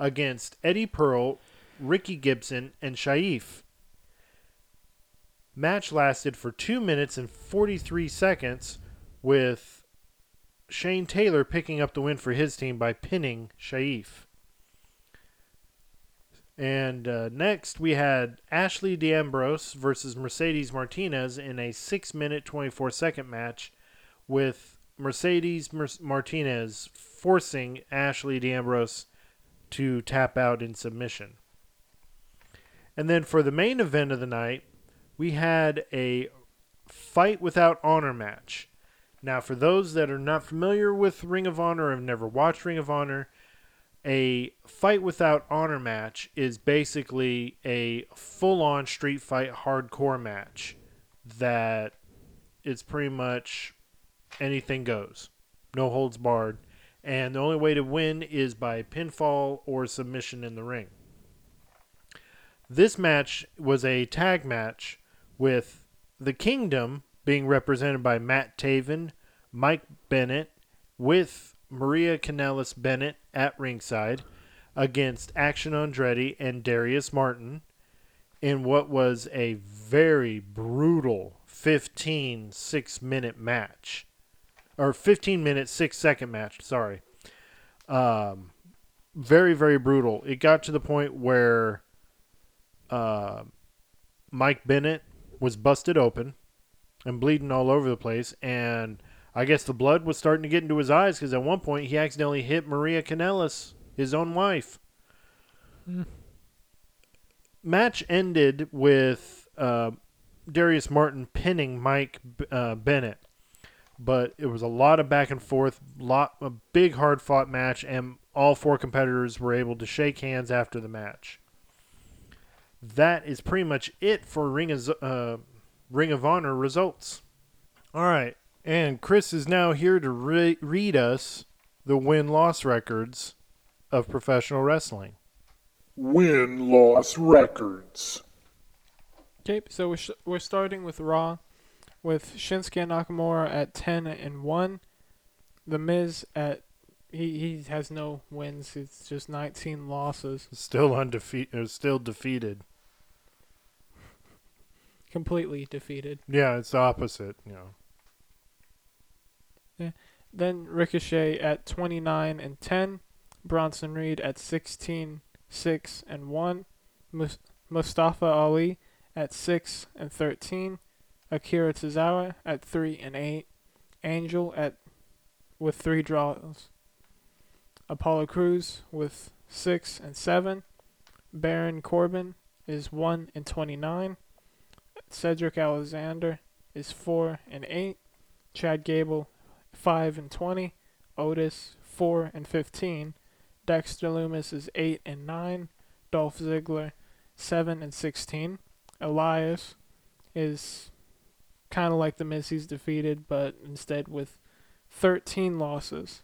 against Eddie Pearl, Ricky Gibson, and Shaif. Match lasted for 2 minutes and 43 seconds with Shane Taylor picking up the win for his team by pinning Shaif. And uh, next we had Ashley D'Amboise versus Mercedes Martinez in a 6 minute 24 second match with Mercedes Mer- Martinez forcing Ashley D'Amboise to tap out in submission. And then for the main event of the night, we had a fight without honor match. Now, for those that are not familiar with Ring of Honor or have never watched Ring of Honor, a fight without honor match is basically a full on street fight hardcore match that it's pretty much anything goes. No holds barred. and the only way to win is by pinfall or submission in the ring. This match was a tag match with the Kingdom being represented by Matt Taven, Mike Bennett, with Maria Kanellis Bennett at ringside against Action Andretti and Darius Martin in what was a very brutal 15 6 minute match. Or 15 minute 6 second match sorry. Um very very brutal. It got to the point where uh, Mike Bennett was busted open and bleeding all over the place and I guess the blood was starting to get into his eyes because at one point he accidentally hit Maria Kanellis, his own wife. Match ended with uh, Darius Martin pinning Mike uh, Bennett, but it was a lot of back and forth, lot a big hard fought match, and all four competitors were able to shake hands after the match. That is pretty much it for Ring of uh, Ring of Honor results. All right, and Chris is now here to re- read us the win loss records of professional wrestling. Win loss records. Okay, so we're, sh- we're starting with Raw, with Shinsuke Nakamura at ten and one, The Miz at he he has no wins. It's just nineteen losses, Still undefeated. Uh, still defeated. completely defeated. Yeah, it's the opposite. You know. Then Ricochet at twenty nine and ten, Bronson Reed at 16, 6 and one, Mus- Mustafa Ali at six and thirteen, Akira Tozawa at three and eight, Angel at with three draws. Apollo Crews with six and seven. Baron Corbin is one and twenty nine. Cedric Alexander is four and eight. Chad Gable five and twenty. Otis four and fifteen. Dexter Lumis is eight and nine. Dolph Ziggler seven and sixteen. Elias is kind of like the Miz he's defeated, but instead with thirteen losses.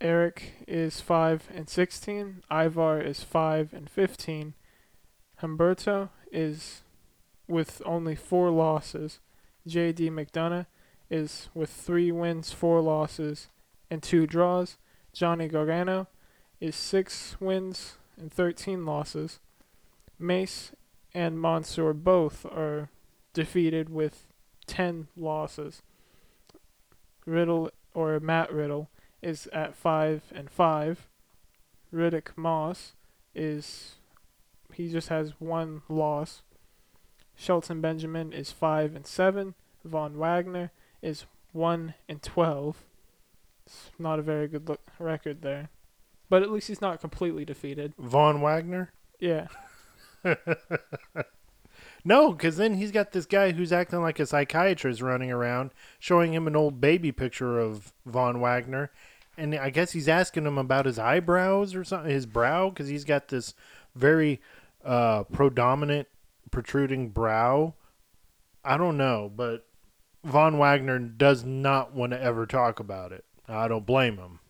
Erik is 5 and 16. Ivar is 5 and 15. Humberto is with only 4 losses. JD McDonagh is with 3 wins, 4 losses, and 2 draws. Johnny Gargano is 6 wins and 13 losses. Mace and Mansoor both are defeated with 10 losses. Riddle or Matt Riddle is at five and five. Riddick Moss is he just has one loss. Shelton Benjamin is five and seven. Von Wagner is one and twelve. It's not a very good look record there, but at least he's not completely defeated. Von Wagner? Yeah, No, because then he's got this guy who's acting like a psychiatrist running around, showing him an old baby picture of Von Wagner, and I guess he's asking him about his eyebrows or something, his brow, because he's got this very uh, predominant protruding brow. I don't know, but Von Wagner does not want to ever talk about it. I don't blame him.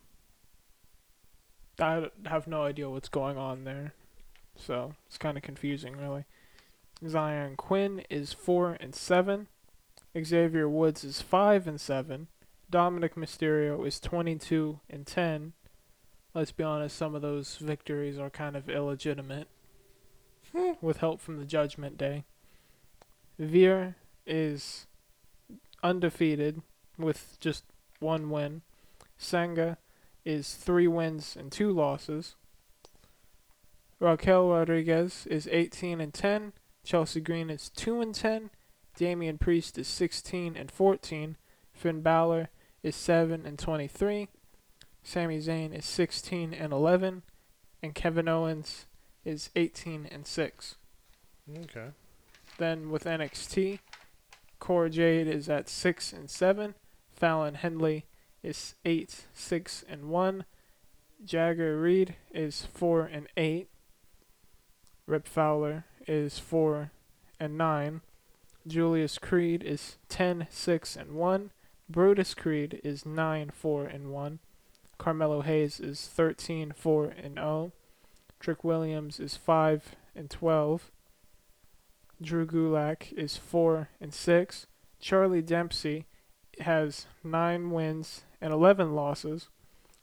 I have no idea what's going on there, so it's kind of confusing, really. Xyon Quinn is four and seven. Xavier Woods is five and seven. Dominik Mysterio is twenty-two and ten. Let's be honest, some of those victories are kind of illegitimate, with help from the Judgment Day. Veer is undefeated with just one win. Sanga is three wins and two losses. Raquel Rodriguez is 18 and 10. Chelsea Green is 2 and 10. Damian Priest is 16 and 14. Finn Balor is 7 and 23. Sami Zayn is 16 and 11. And Kevin Owens is 18 and 6. Okay. Then with NXT, Cora Jade is at 6 and 7. Fallon Henley is 8, 6 and 1. Jagger Reid is 4 and 8. Rip Fowler is 4 and 9. Julius Creed is 10 6 and 1. Brutus Creed is 9 4 and 1. Carmelo Hayes is 13 4 and 0. Trick Williams is 5 and 12. Drew Gulak is 4 and 6. Charlie Dempsey has 9 wins and 11 losses.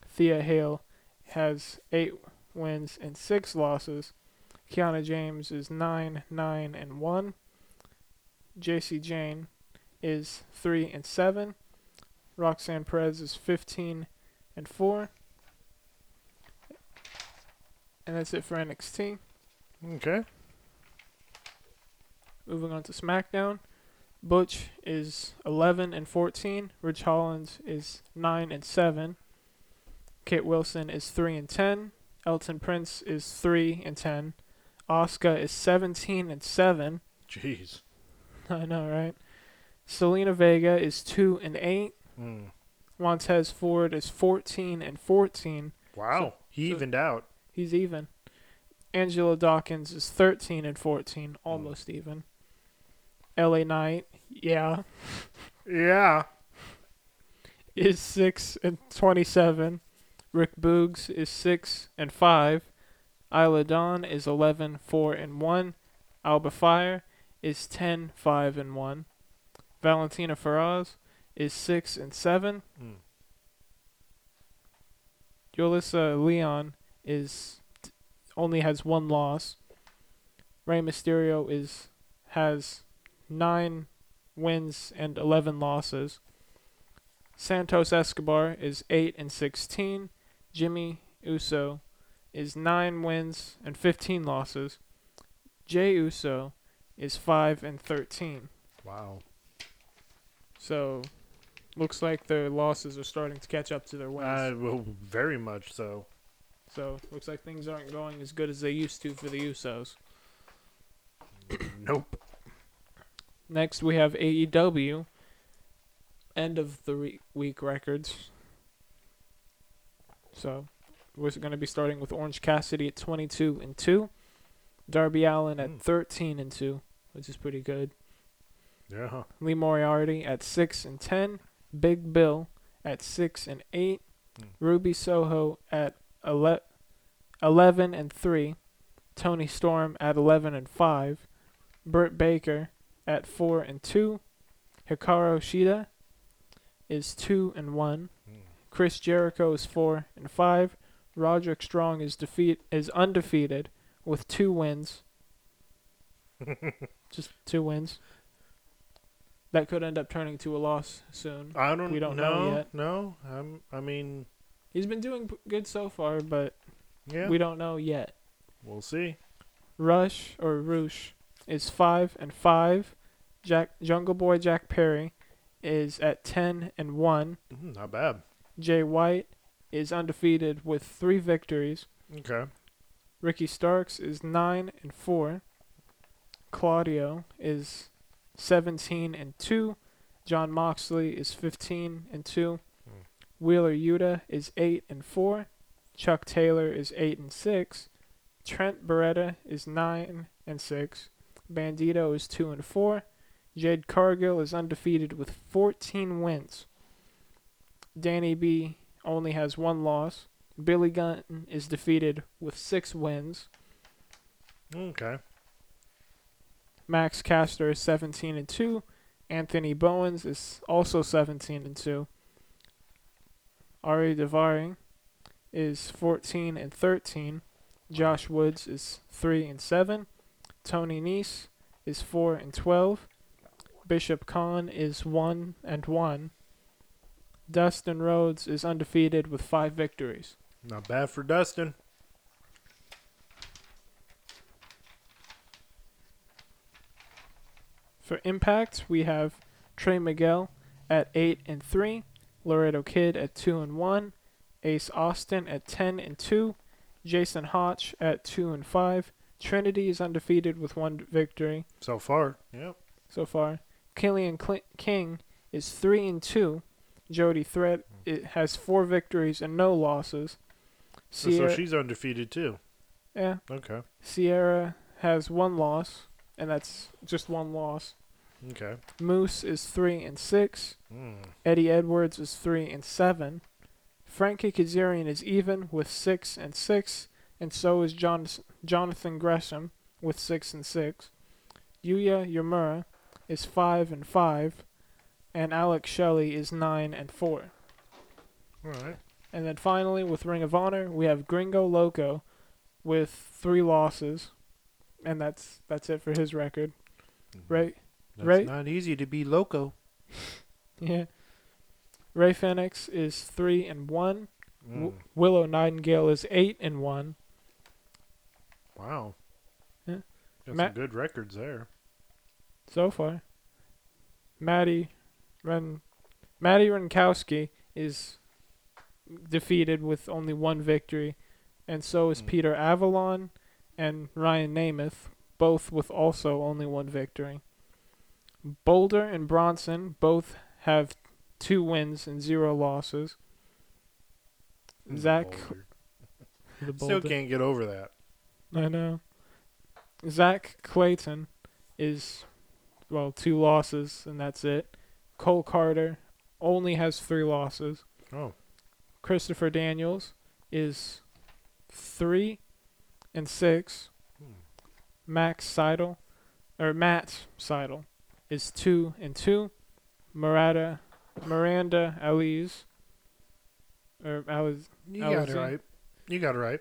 Thea Hale has 8 wins and 6 losses. Kiana James is 9 9 and 1. Jacy Jayne is 3 and 7. Roxanne Perez is 15 and 4. And that's it for NXT. Okay. Moving on to SmackDown. Butch is 11 and 14. Ridge Holland is 9 and 7. Kit Wilson is 3 and 10. Elton Prince is 3 and 10. Oscar is 17 and 7. Jeez. I know, right? Zelina Vega is 2 and 8. Hmm. Montez Ford is 14 and 14. Wow. he so- evened out. He's even. Angelo Dawkins is 13 and 14, almost even. LA Knight, yeah, Yeah. is 6 and 27. Rick Boogs is 6 and 5. Isla Dawn is 11 4 and 1. Alba Fire is 10 5 and 1. Valentina Feroz is 6 and 7. Hmm. Yulisa Leon is only has one loss. Rey Mysterio is has nine wins and eleven losses. Santos Escobar is eight and sixteen. Jimmy Uso is nine wins and fifteen losses. Jay Uso is five and thirteen. Wow. So looks like their losses are starting to catch up to their wins. Uh, well, very much so. So looks like things aren't going as good as they used to for the Usos. Nope. Next we have AEW. End of the re- week records. So we're going to be starting with Orange Cassidy at 22 and 2, Darby Allin at Mm. 13 and 2, which is pretty good. Yeah. Lee Moriarty at 6 and 10, Big Bill at 6 and 8, Mm. Ruby Soho at ele- 11 and 3, Toni Storm at 11 and 5, Britt Baker at 4 and 2, Hikaru Shida is 2 and 1, Hmm. Chris Jericho is 4 and 5, Roderick Strong is defeat is undefeated with 2 wins. Just 2 wins. That could end up turning to a loss soon. I don't. We don't know, know yet. No. I'm. I mean. He's been doing good so far, but Yeah. we don't know yet. we'll see. Rush or Roosh is five and five. Jack Jungle Boy Jack Perry is at ten and one. Mm, not bad. Jay White is undefeated with three victories. Okay. Ricky Starks is nine and four. Claudio is seventeen and two. Jon Moxley is fifteen and two. Wheeler Yuta is eight and four. Chuck Taylor is eight and six. Trent Beretta is nine and six. Bandito is two and four. Jade Cargill is undefeated with fourteen wins. Danny B only has one loss. Billy Gunn is defeated with six wins. Okay. Max Caster is 17 and 2. Anthony Bowens is also 17 and 2. Ari Daivari is 14 and 13. Josh Woods is 3 and 7. Tony Nese is 4 and 12. Bishop Kaun is 1 and 1. Dustin Rhodes is undefeated with 5 victories. Not bad for Dustin. For Impact, we have Trey Miguel at 8 and 3. Laredo Kid at 2 and 1, Ace Austin at 10 and 2, Jason Hotch at 2 and 5. Trinity is undefeated with one victory so far. Yep. So far, Kilynn Cl- King is 3 and 2. Jody Threat it has four victories and no losses. Sierra, so she's undefeated too. Yeah. Okay. Sierra has one loss, and that's just one loss. Okay. Moose is three and six. Mm. Eddie Edwards is three and seven. Frankie Kazarian is even with six and six, and so is John, Jonathan Gresham with six and six. Yuya Uemura is five and five, and Alex Shelley is nine and four. All right. And then finally, with Ring of Honor, we have Gringo Loco with three losses, and that's that's it for his record. Right? That's Right. not easy to be loco. Yeah. Rey Fenix is three and one. Mm. W- Willow Nightingale is eight and one. Wow. Yeah. Got Ma- some good records there. so far. Maddie Ren Maddie Wrenkowski is defeated with only one victory, and so is Hmm. Peter Avalon and Ryan Nemeth, both with also only one victory. Boulder and Bronson both have two wins and zero losses. Zach Boulder. the Still can't get over that. I know. Zach Clayton is, well, two losses, and that's it. Cole Carter only has three losses. Oh. Christopher Daniels is three and six. Hmm. Max Sydal, or Matt Sydal, is two and two. Miranda, Miranda Alize, or Alize, You got it right. You got it right.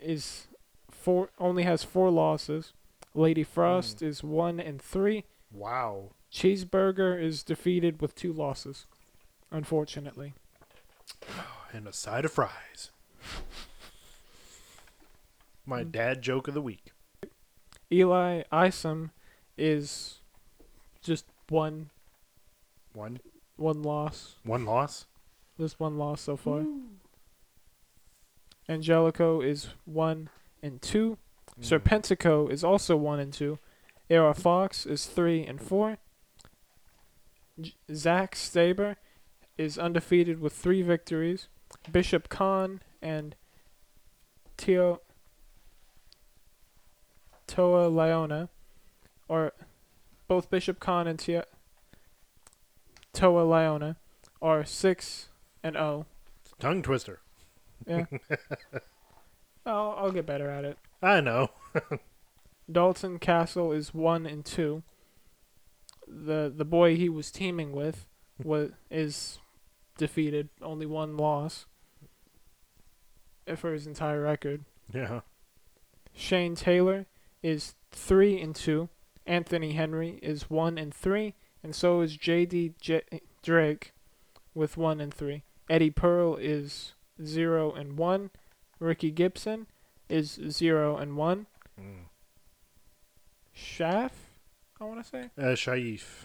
is four only has four losses. Lady Frost is one and three. Wow. Cheeseburger is defeated with two losses, unfortunately. And a side of fries. My Mm. dad joke of the week. Eli Isom is just one One one loss. one loss. Just one loss so far. Angelico is one and two. Mm. Serpentico is also one and two. AR Fox is three and four. J- Zach Staber is undefeated with three victories. Bishop Kaun and Tio Toa Liona, or both Bishop Kaun and Tia Toa Liona, are six and oh. Tongue twister. Yeah. I'll I'll get better at it. I know. Dalton Castle is one and two. The the boy he was teaming with was is defeated, only one loss for his entire record. Yeah. Shane Taylor is three and two. Anthony Henry is one and three, and so is J.D. J- Drake with one and three. Eddie Pearl is zero and one. Ricky Gibson is zero and one. Mm. Shaf, I want to say. Uh, Shaif.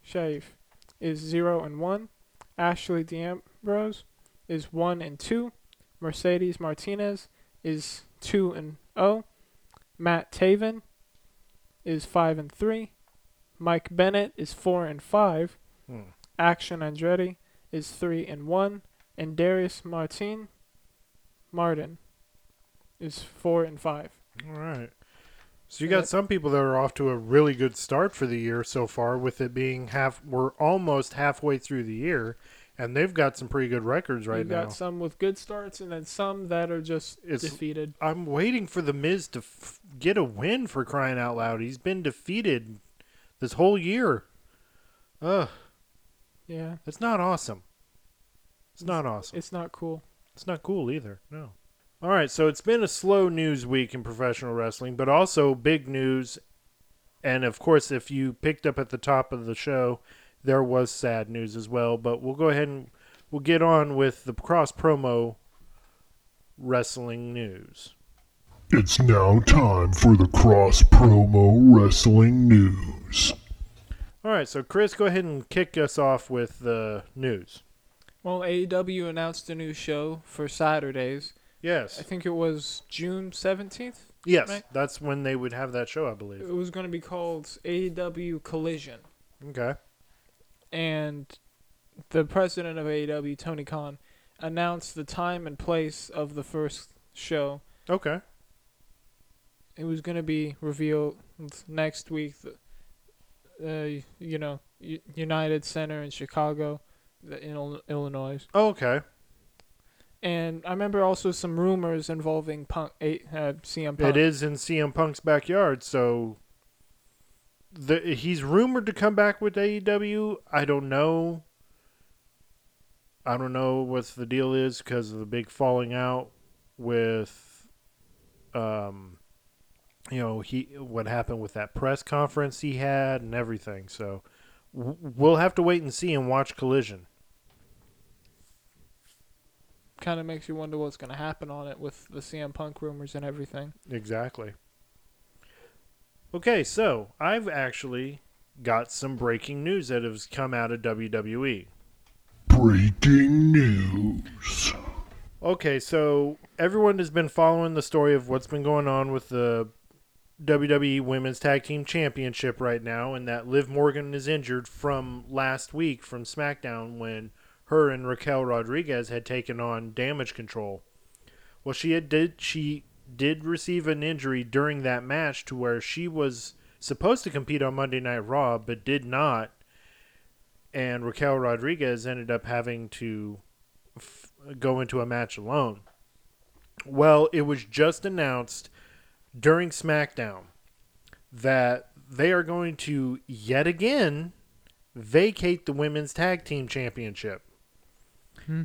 Shave is zero and one. Ashley D'Amboise is one and two. Mercedes Martinez is two and oh. Matt Taven is five and three. Mike Bennett is four and five. Mm. Action Andretti is three and one. And Darius Martin Martin is four and five. All right. So you got some people that are off to a really good start for the year so far, with it being half. We're almost halfway through the year, and they've got some pretty good records right now. You've now. got some with good starts and then some that are just It's- defeated. I'm waiting for the Miz to f- get a win for crying out loud. He's been defeated this whole year. Ugh, Yeah, it's not awesome. It's not awesome. it's not cool. It's not cool either. No. All right, so it's been a slow news week in professional wrestling, but also big news. And of course, if you picked up at the top of the show, there was sad news as well. But we'll go ahead and we'll get on with the cross promo wrestling news. It's now time for the Cross Promo Wrestling News. All right, so Chris, go ahead and kick us off with the news. Well, AEW announced a new show for Saturdays. Yes. I think it was June 17th. yes, right. that's when they would have that show, I believe. It was going to be called AEW Collision. Okay. And the president of AEW, Tony Khan, announced the time and place of the first show. Okay. It was going to be revealed next week. uh, you know, United Center in Chicago, in Illinois. Oh, okay. And I remember also some rumors involving Punk, uh, CM Punk. It is in CM Punk's backyard, so the he's rumored to come back with AEW. I don't know. I don't know what the deal is because of the big falling out with, um, you know, he what happened with that press conference he had and everything. So we'll have to wait and see and watch Collision. Kind of makes you wonder what's going to happen on it with the CM Punk rumors and everything. Exactly. Okay, so I've actually got some breaking news that has come out of. WWE. Breaking news. Okay, so everyone has been following the story of what's been going on with the WWE Women's Tag Team Championship right now, and that Liv Morgan is injured from last week from SmackDown when her and Raquel Rodriguez had taken on Damage Control. Well, she had did she did receive an injury during that match to where she was supposed to compete on Monday Night Raw but did not, and Raquel Rodriguez ended up having to f- go into a match alone. Well, it was just announced during SmackDown that they are going to yet again vacate the women's tag team championship. Hmm.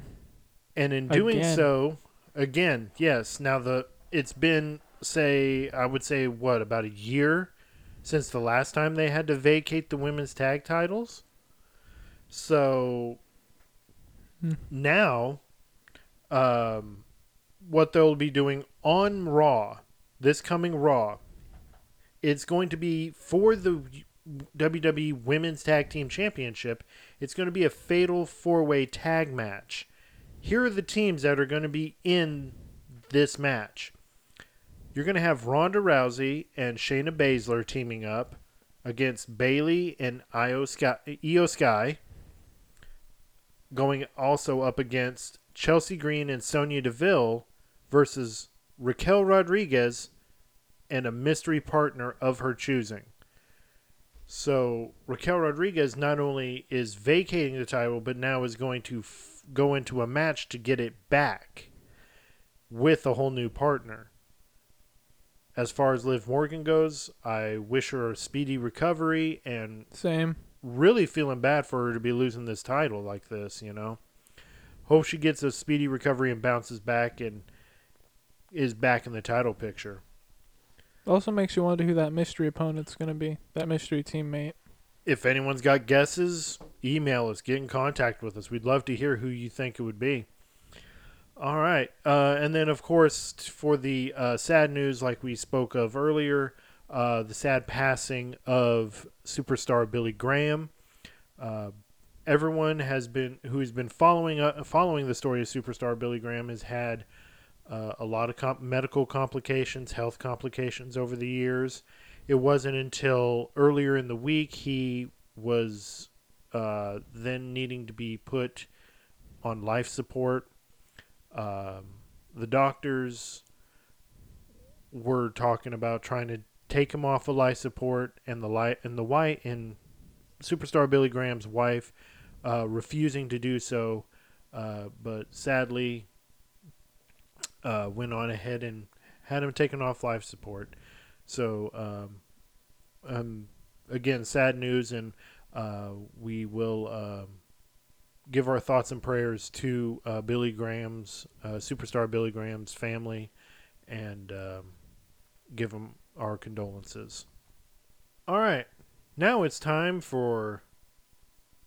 And in doing Again. so, again, yes. Now the it's been say I would say what about a year since the last time they had to vacate the women's tag titles. So Hmm. now, um, what they'll be doing on Raw, this coming Raw, it's going to be for the WWE Women's Tag Team Championship. It's going to be a fatal four way tag match. Here are the teams that are going to be in this match. You're going to have Ronda Rousey and Shayna Baszler teaming up against Bayley and IYO SKY, IYO SKY. Going also up against Chelsea Green and Sonya Deville versus Raquel Rodriguez and a mystery partner of her choosing. So Raquel Rodriguez not only is vacating the title, but now is going to f- go into a match to get it back with a whole new partner. As far as Liv Morgan goes, I wish her a speedy recovery and Same. really feeling bad for her to be losing this title like this, you know. Hope she gets a speedy recovery and bounces back and is back in the title picture. Also makes you wonder who that mystery opponent's going to be. That mystery teammate. If anyone's got guesses, email us, get in contact with us. We'd love to hear who you think it would be. All right. Uh, and then, of course, for the uh, sad news, like we spoke of earlier, uh, the sad passing of superstar Billy Graham. Uh, everyone has been who has been following following the story of superstar Billy Graham has had uh, a lot of comp- medical complications, health complications over the years. It wasn't until earlier in the week he was uh, then needing to be put on life support. Um, the doctors were talking about trying to take him off of life support, and the light and the white and superstar Billy Graham's wife uh, refusing to do so. Uh, but sadly, uh, went on ahead and had him taken off life support. So, um, um, again, sad news, and uh, we will um, give our thoughts and prayers to uh, Billy Graham's, uh, superstar Billy Graham's family, and um, give them our condolences. All right, now it's time for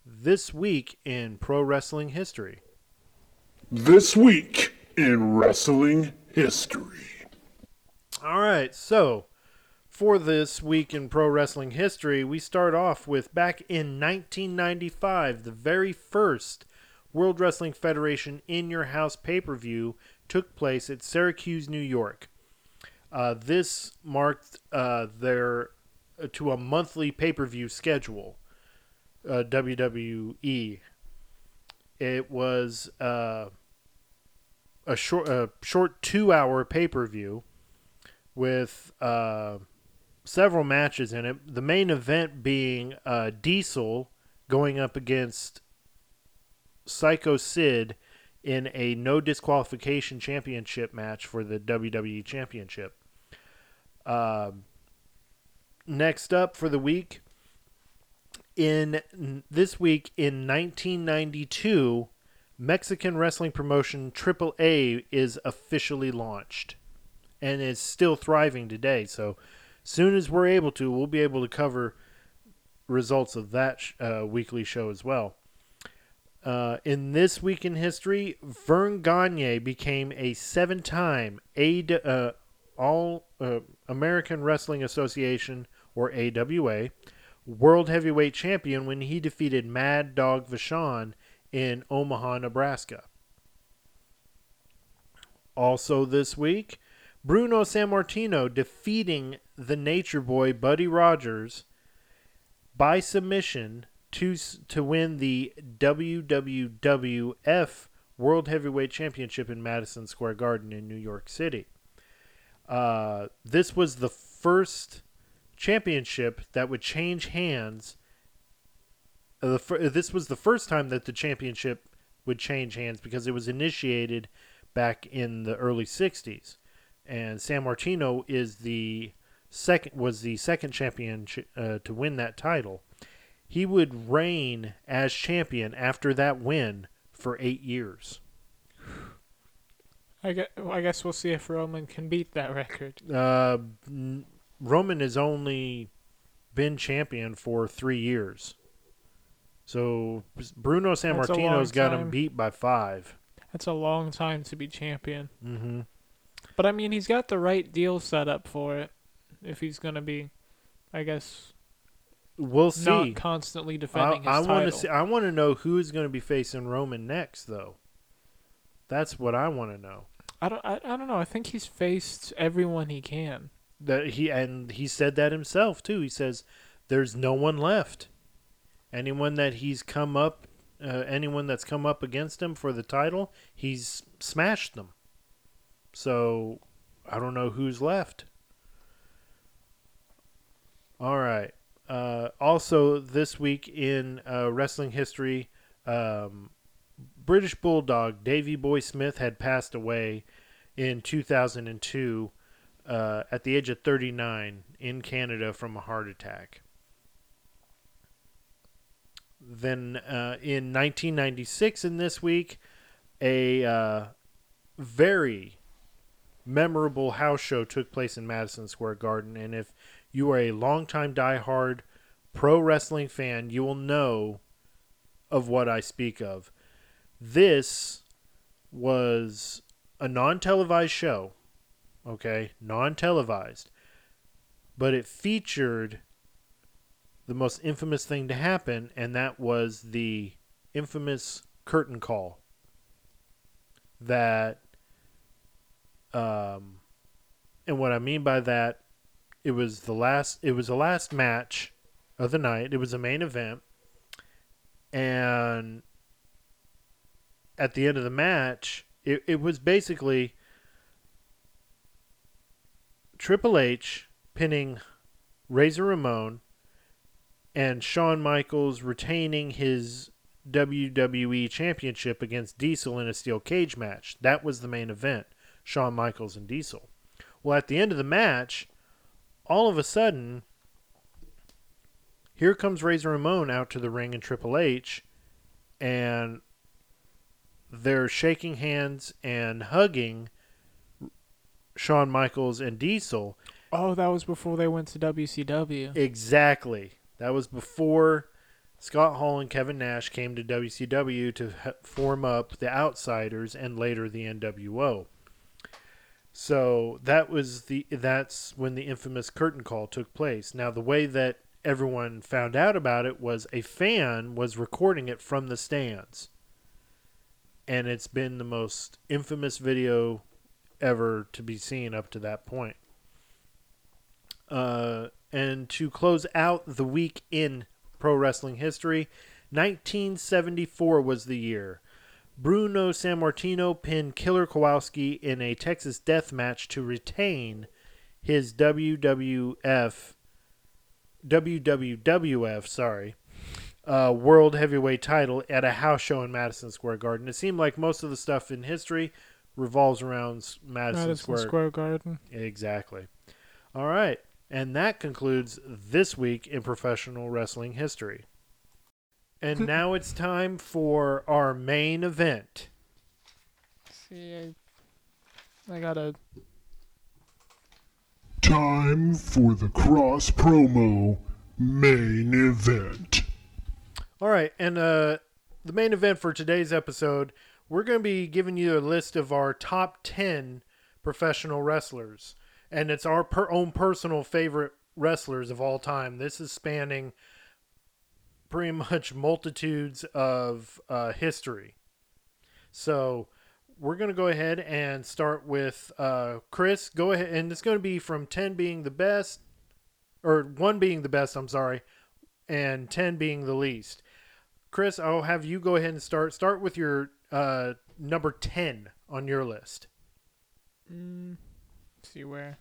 this week in pro wrestling history. This week in wrestling history. All right, so for this week in pro wrestling history, we start off with back in 1995, the very first World Wrestling Federation In Your House pay per view took place at Syracuse, New York. Uh, this marked uh, their uh, to a monthly pay per view schedule. Uh, WWE. It was uh, a short, a short two hour pay per view with uh, several matches in it. The main event being uh, Diesel going up against Psycho Sid in a no disqualification championship match for the WWE Championship. Um next up for the week, in this week in 1992, Mexican wrestling promotion AAA is officially launched and is still thriving today. So, soon as we're able to, we'll be able to cover results of that sh- uh, weekly show as well. Uh, in this week in history, Verne Gagne became a seven-time A uh, All uh, American Wrestling Association or AWA World Heavyweight Champion when he defeated Mad Dog Vachon in Omaha, Nebraska. Also this week, Bruno Sammartino defeating the Nature Boy Buddy Rogers by submission to to win the WWF World Heavyweight Championship in Madison Square Garden in New York City. Uh, this was the first championship that would change hands. Uh, the this was the first time that the championship would change hands because it was initiated back in the early '60s, and Sammartino is the second was the second champion uh, to win that title. He would reign as champion after that win for eight years. I guess, I guess we'll see if Roman can beat that record. Uh, Roman has only been champion for three years. So Bruno Sammartino's got him beat by five. That's a long time to be champion. Mm-hmm. But I mean, he's got the right deal set up for it. If he's gonna be, I guess, We'll see. not constantly defending his I want to see. I want to know who's going to be facing Roman next, though. That's what I want to know. I don't. I, I don't know. I think he's faced everyone he can. That he and he said that himself too. He says there's no one left. Anyone that he's come up, uh, anyone that's come up against him for the title, he's smashed them. So I don't know who's left. All right. Uh, also, this week in uh, wrestling history, um, British Bulldog Davy Boy Smith had passed away in 2002 uh, at the age of 39 in Canada from a heart attack. Then uh, in 1996, in this week, a uh, very memorable house show took place in Madison Square Garden. And if you are a longtime diehard pro wrestling fan, you will know of what I speak of. This was a non televised show okay, non televised, but it featured the most infamous thing to happen, and that was the infamous curtain call that um and what I mean by that it was the last it was the last match of the night. It was a main event and at the end of the match it, it was basically Triple H pinning Razor Ramon and Shawn Michaels retaining his WWE Championship against Diesel in a steel cage match. That was the main event Shawn Michaels and Diesel. Well, at the end of the match, all of a sudden, here comes Razor Ramon out to the ring and Triple H, and they're shaking hands and hugging Shawn Michaels and Diesel. Oh, that was before they went to WCW. Exactly. That was before Scott Hall and Kevin Nash came to WCW to form up the Outsiders and later the NWO. So that was the that's when the infamous curtain call took place. Now the way that everyone found out about it was a fan was recording it from the stands. And it's been the most infamous video ever to be seen up to that point. Uh, and to close out the week in pro wrestling history, 1974 was the year. Bruno Sammartino pinned Killer Kowalski in a Texas death match to retain his WWF WWWF, sorry, uh, World Heavyweight title at a house show in Madison Square Garden. It seemed like most of the stuff in history revolves around Madison, Madison Square. Square Garden. Exactly. All right. And that concludes this week in professional wrestling history. And now it's time for our main event. See, I, I gotta. Time for the cross promo main event. All right, and uh, the main event for today's episode, we're going to be giving you a list of our top 10 professional wrestlers. And it's our per- own personal favorite wrestlers of all time. This is spanning pretty much multitudes of uh, history. So we're going to go ahead and start with uh, Chris. Go ahead, and it's going to be from 10 being the best, or 1 being the best, I'm sorry, and 10 being the least. Chris, I'll have you go ahead and start. Start with your uh, number 10 on your list. Mm, see where.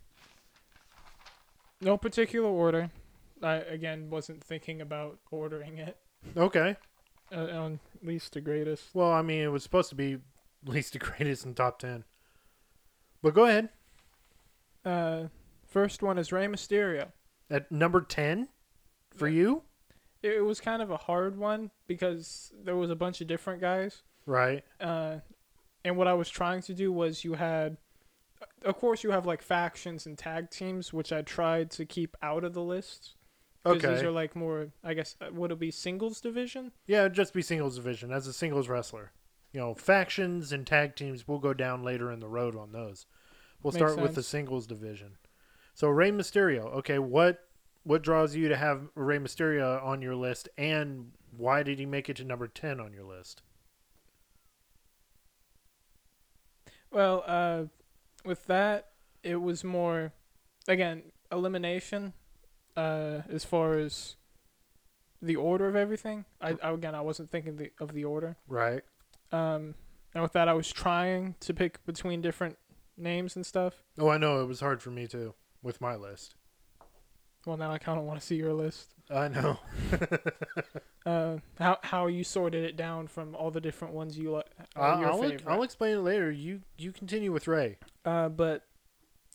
No particular order. I again wasn't thinking about ordering it Okay. uh, on least to greatest. Well, I mean, it was supposed to be least to greatest and top 10. But go ahead. Uh, first one is Rey Mysterio. At number 10 for you? It, it was kind of a hard one because there was a bunch of different guys. Right. Uh, and what I was trying to do was you had, of course, you have like factions and tag teams, which I tried to keep out of the list. Because Okay. these are like more, I guess, uh, would it be singles division? Yeah, it'd just be singles division as a singles wrestler. You know, factions and tag teams will go down later in the road on those. We'll Makes start with the singles division. So Rey Mysterio. Okay, what what draws you to have Rey Mysterio on your list, and why did he make it to number ten on your list? Well, uh, with that, it was more, again, elimination. Uh, as far as the order of everything, I, I again I wasn't thinking the, of the order. Right. Um, and with that, I was trying to pick between different names and stuff. Oh, I know it was hard for me too with my list. Well, now I kind of want to see your list. I know. Uh, how how you sorted it down from all the different ones you like. I'll, I'll, favorite. I'll explain it later. You you continue with Rey. uh, but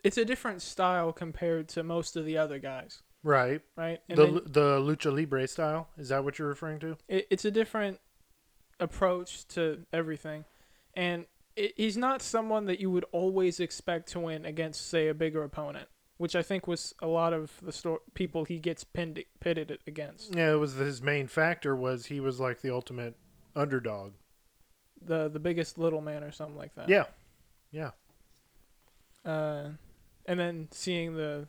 it's a different style compared to most of the other guys, Right. right? And the then the lucha libre style is that what you're referring to? it, it's a different approach to everything, and it, he's not someone that you would always expect to win against, say, a bigger opponent, which I think was a lot of the sto- people he gets pinned, pitted against. Yeah, it was his main factor was he was like the ultimate underdog. The the biggest little man or something like that. Yeah. Yeah. Uh, and then seeing the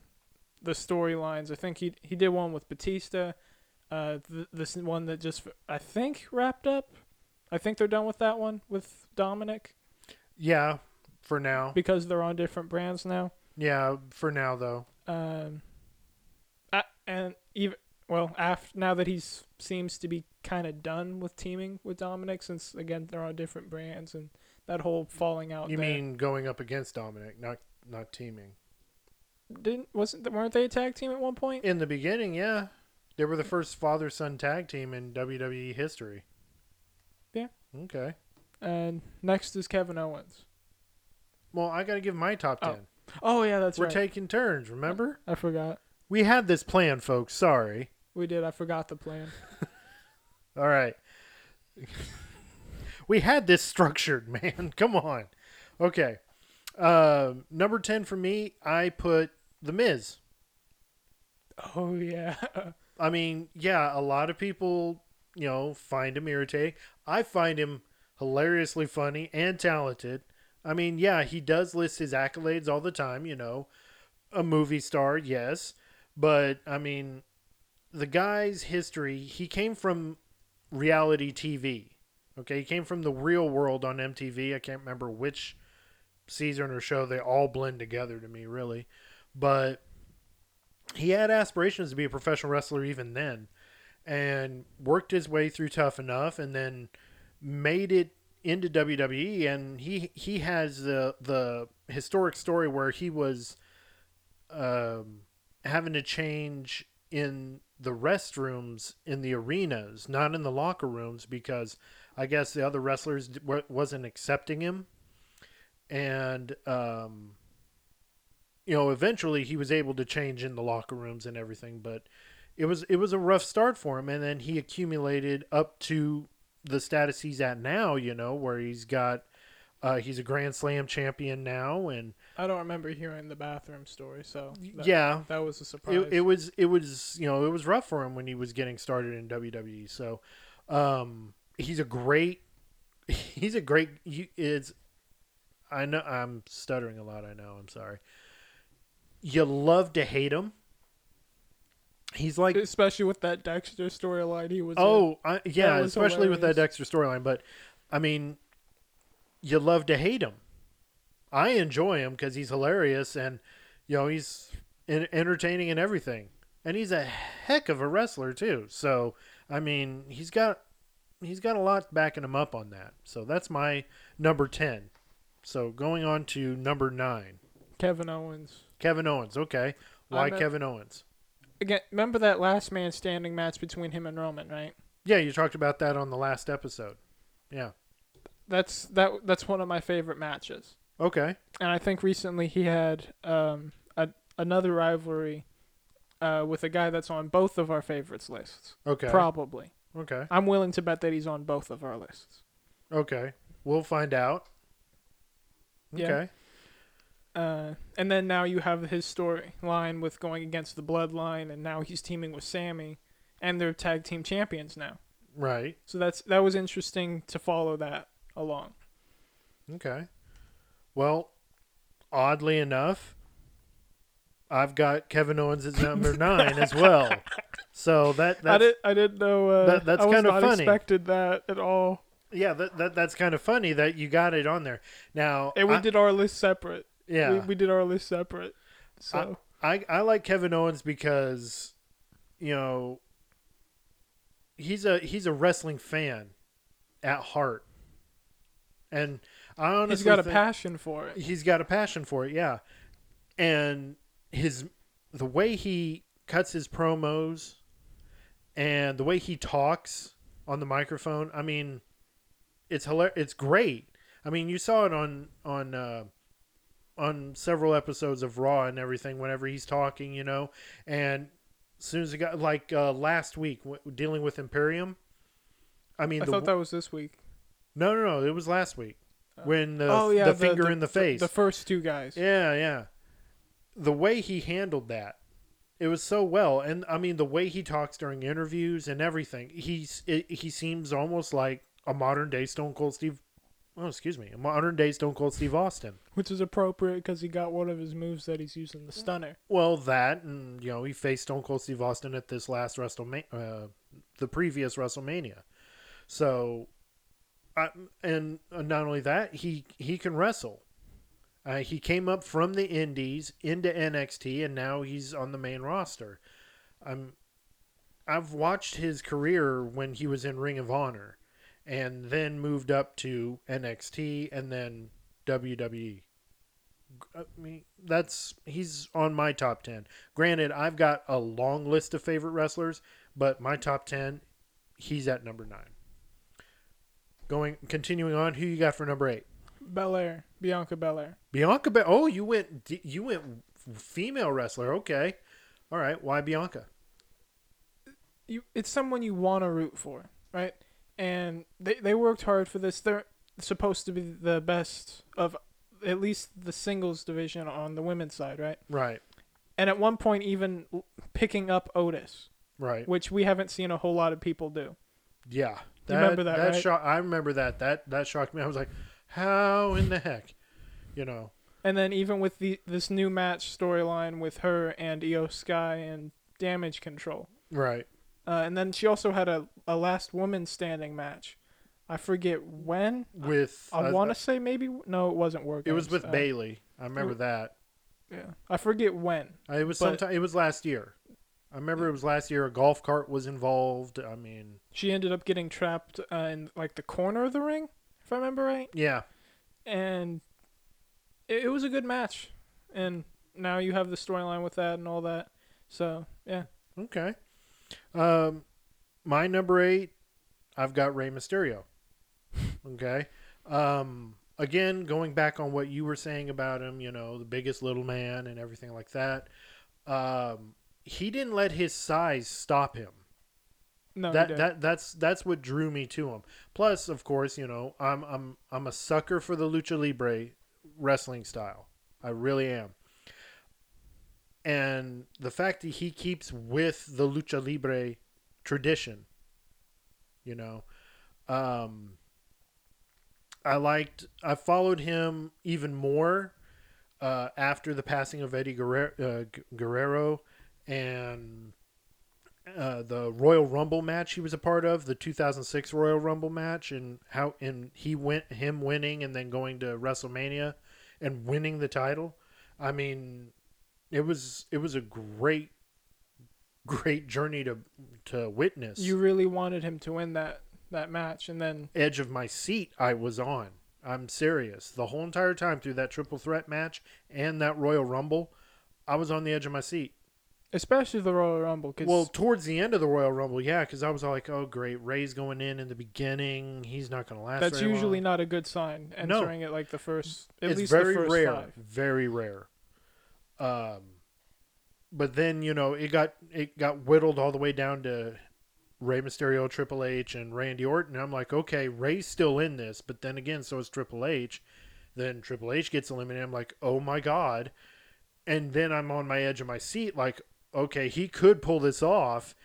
the storylines, I think he he did one with Batista. Uh, th- this one that just I think wrapped up. I think they're done with that one with Dominik Yeah, for now. because they're on different brands now. Yeah, for now though. Um, a and even well, after now that he's seems to be kind of done with teaming with Dominik, since again they're on different brands and that whole falling out. You there. mean going up against Dominik, not not teaming. Didn't wasn't weren't they a tag team at one point? In the beginning, yeah. They were the first father son tag team in WWE history. Yeah. Okay. And next is Kevin Owens. Well, I got to give my top Oh, 10. Oh yeah, that's right. We're taking turns, remember? I forgot. We had this plan, folks. Sorry. We did. I forgot the plan. All right. we had this structured, man. Come on. Okay. Uh, number 10 for me, I put The Miz. Oh yeah. I mean, yeah, a lot of people, you know, find him irritating. I find him hilariously funny and talented. I mean, yeah, he does list his accolades all the time, you know. A movie star, yes. But, I mean, the guy's history, he came from reality TV. Okay, he came from the real world on MTV. I can't remember which season or show. They all blend together to me, really. But he had aspirations to be a professional wrestler even then and worked his way through tough enough and then made it into WWE and he he has the the historic story where he was um, having to change in the restrooms in the arenas, not in the locker rooms, because I guess the other wrestlers wasn't accepting him, and um, you know, eventually he was able to change in the locker rooms and everything, but it was it was a rough start for him, and then he accumulated up to the status he's at now. You know, where he's got. Uh, he's a Grand Slam champion now, and I don't remember hearing the bathroom story, so that, yeah, that was a surprise. it, it was it was you know it was rough for him when he was getting started in WWE. So um, he's a great he's a great he is I know I'm stuttering a lot. I know. I'm sorry. You love to hate him. He's like especially with that Dexter storyline he was. oh uh, I, yeah, was especially with that. Dexter storyline. But I mean, you love to hate him. I enjoy him because he's hilarious and you know he's en- entertaining and everything, and he's a heck of a wrestler too. So I mean, he's got he's got a lot backing him up on that. So that's my number ten. So going on to number nine, Kevin Owens. Kevin Owens. Okay, why I'm a- Kevin Owens? Again, remember that last man standing match between him and Roman, right? Yeah, you talked about that on the last episode. Yeah. That's that. That's one of my favorite matches. Okay. And I think recently he had um, a, another rivalry uh, with a guy that's on both of our favorites lists. Okay. Probably. okay. I'm willing to bet that he's on both of our lists. Okay. We'll find out. Yeah. Uh, and then now you have his storyline with going against the Bloodline, and now he's teaming with Sami, and they're tag team champions now. Right. So that's that was interesting to follow that along. Okay. Well, oddly enough, I've got Kevin Owens at number nine as well. So that I did I didn't know uh, that- that's I was kinda not funny. expected that at all. yeah, that, that that's kind of funny that you got it on there. Now, And we I- did our list separate. Yeah, we, we did our list separate. So I, I like Kevin Owens because, you know, he's a he's a wrestling fan at heart, and I honestly he's got a passion for it. He's got a passion for it, yeah, and his the way he cuts his promos and the way he talks on the microphone. I mean, it's hilarious. It's great. I mean, you saw it on on uh, on several episodes of Raw and everything. Whenever he's talking, you know, and as soon as it got like uh, last week w- dealing with Imperium. I mean, I the, thought that was this week. no, no, no. It was last week when the oh yeah, the finger in the face. The first two guys. Yeah, yeah. The way he handled that, it was so well, and I mean the way he talks during interviews and everything. He's it, he seems almost like a modern day Stone Cold Steve. Oh, excuse me, modern day Stone Cold Steve Austin. Which is appropriate because he got one of his moves that he's using, the stunner. Well, that and you know he faced Stone Cold Steve Austin at this last WrestleMania, uh, the previous WrestleMania. So, I, and not only that, he he can wrestle. Uh, he came up from the Indies into NXT, and now he's on the main roster. I'm, I've watched his career when he was in Ring of Honor, and then moved up to NXT, and then WWE. I mean, that's he's on my top ten. Granted, I've got a long list of favorite wrestlers, but my top ten, he's at number nine. Going continuing on, who you got for number eight? Belair, Bianca Belair. Bianca. Be- oh, you went you went female wrestler. Okay, all right. Why Bianca? You, it's someone you want to root for, right? And they they worked hard for this. They're supposed to be the best of at least the singles division on the women's side, right? Right, And at one point, even picking up Otis, right. which we haven't seen a whole lot of people do. Yeah, You remember that, right? shock- I remember that. That that shocked me. I was like, how in the heck, you know? And then even with the this new match storyline with her and IYO SKY and Damage Control. Right. Uh, and then she also had a, a last woman standing match. I forget when. With I uh, want to say maybe no, it wasn't working. It was with uh, Bayley. I remember that. Yeah, I forget when. Uh, It was sometime. It was last year. I remember it was last year. A golf cart was involved. I mean, She ended up getting trapped uh, in like the corner of the ring, if I remember right. yeah, And it, it was a good match. And now you have the storyline with that and all that. So yeah, Okay. Um, my number eight, I've got Rey Mysterio. okay. Um, again, going back on what you were saying about him, you know, the biggest little man and everything like that. Um, he didn't let his size stop him. No, he that didn't. that that's that's what drew me to him. Plus, of course, you know, I'm I'm I'm a sucker for the lucha libre wrestling style. I really am. And the fact that he keeps with the lucha libre tradition, you know, um, I liked. I followed him even more uh, after the passing of Eddie Guerrero, uh, Guerrero and uh, the Royal Rumble match he was a part of, the 2006 Royal Rumble match, and how and he went him winning and then going to WrestleMania and winning the title. I mean, it was it was a great great journey to to witness. you really wanted him to win that that match, and then edge of my seat I was on. I'm serious. The whole entire time through that triple threat match and that Royal Rumble, I was on the edge of my seat. especially the Royal Rumble. Cause Well, towards the end of the Royal Rumble, yeah, because I was like, "Oh, great, Rey's going in in the beginning. He's not going to last." that's usually long. not a good sign. No. Entering it like the first, at it's least very the first rare, five. very rare. Um, but then you know it got it got whittled all the way down to Rey Mysterio, Triple H, and Randy Orton. I'm like, okay, Rey's still in this, but then again, so is Triple H. Then Triple H gets eliminated. I'm like, oh my god, and then I'm on my edge of my seat, like, okay, he could pull this off,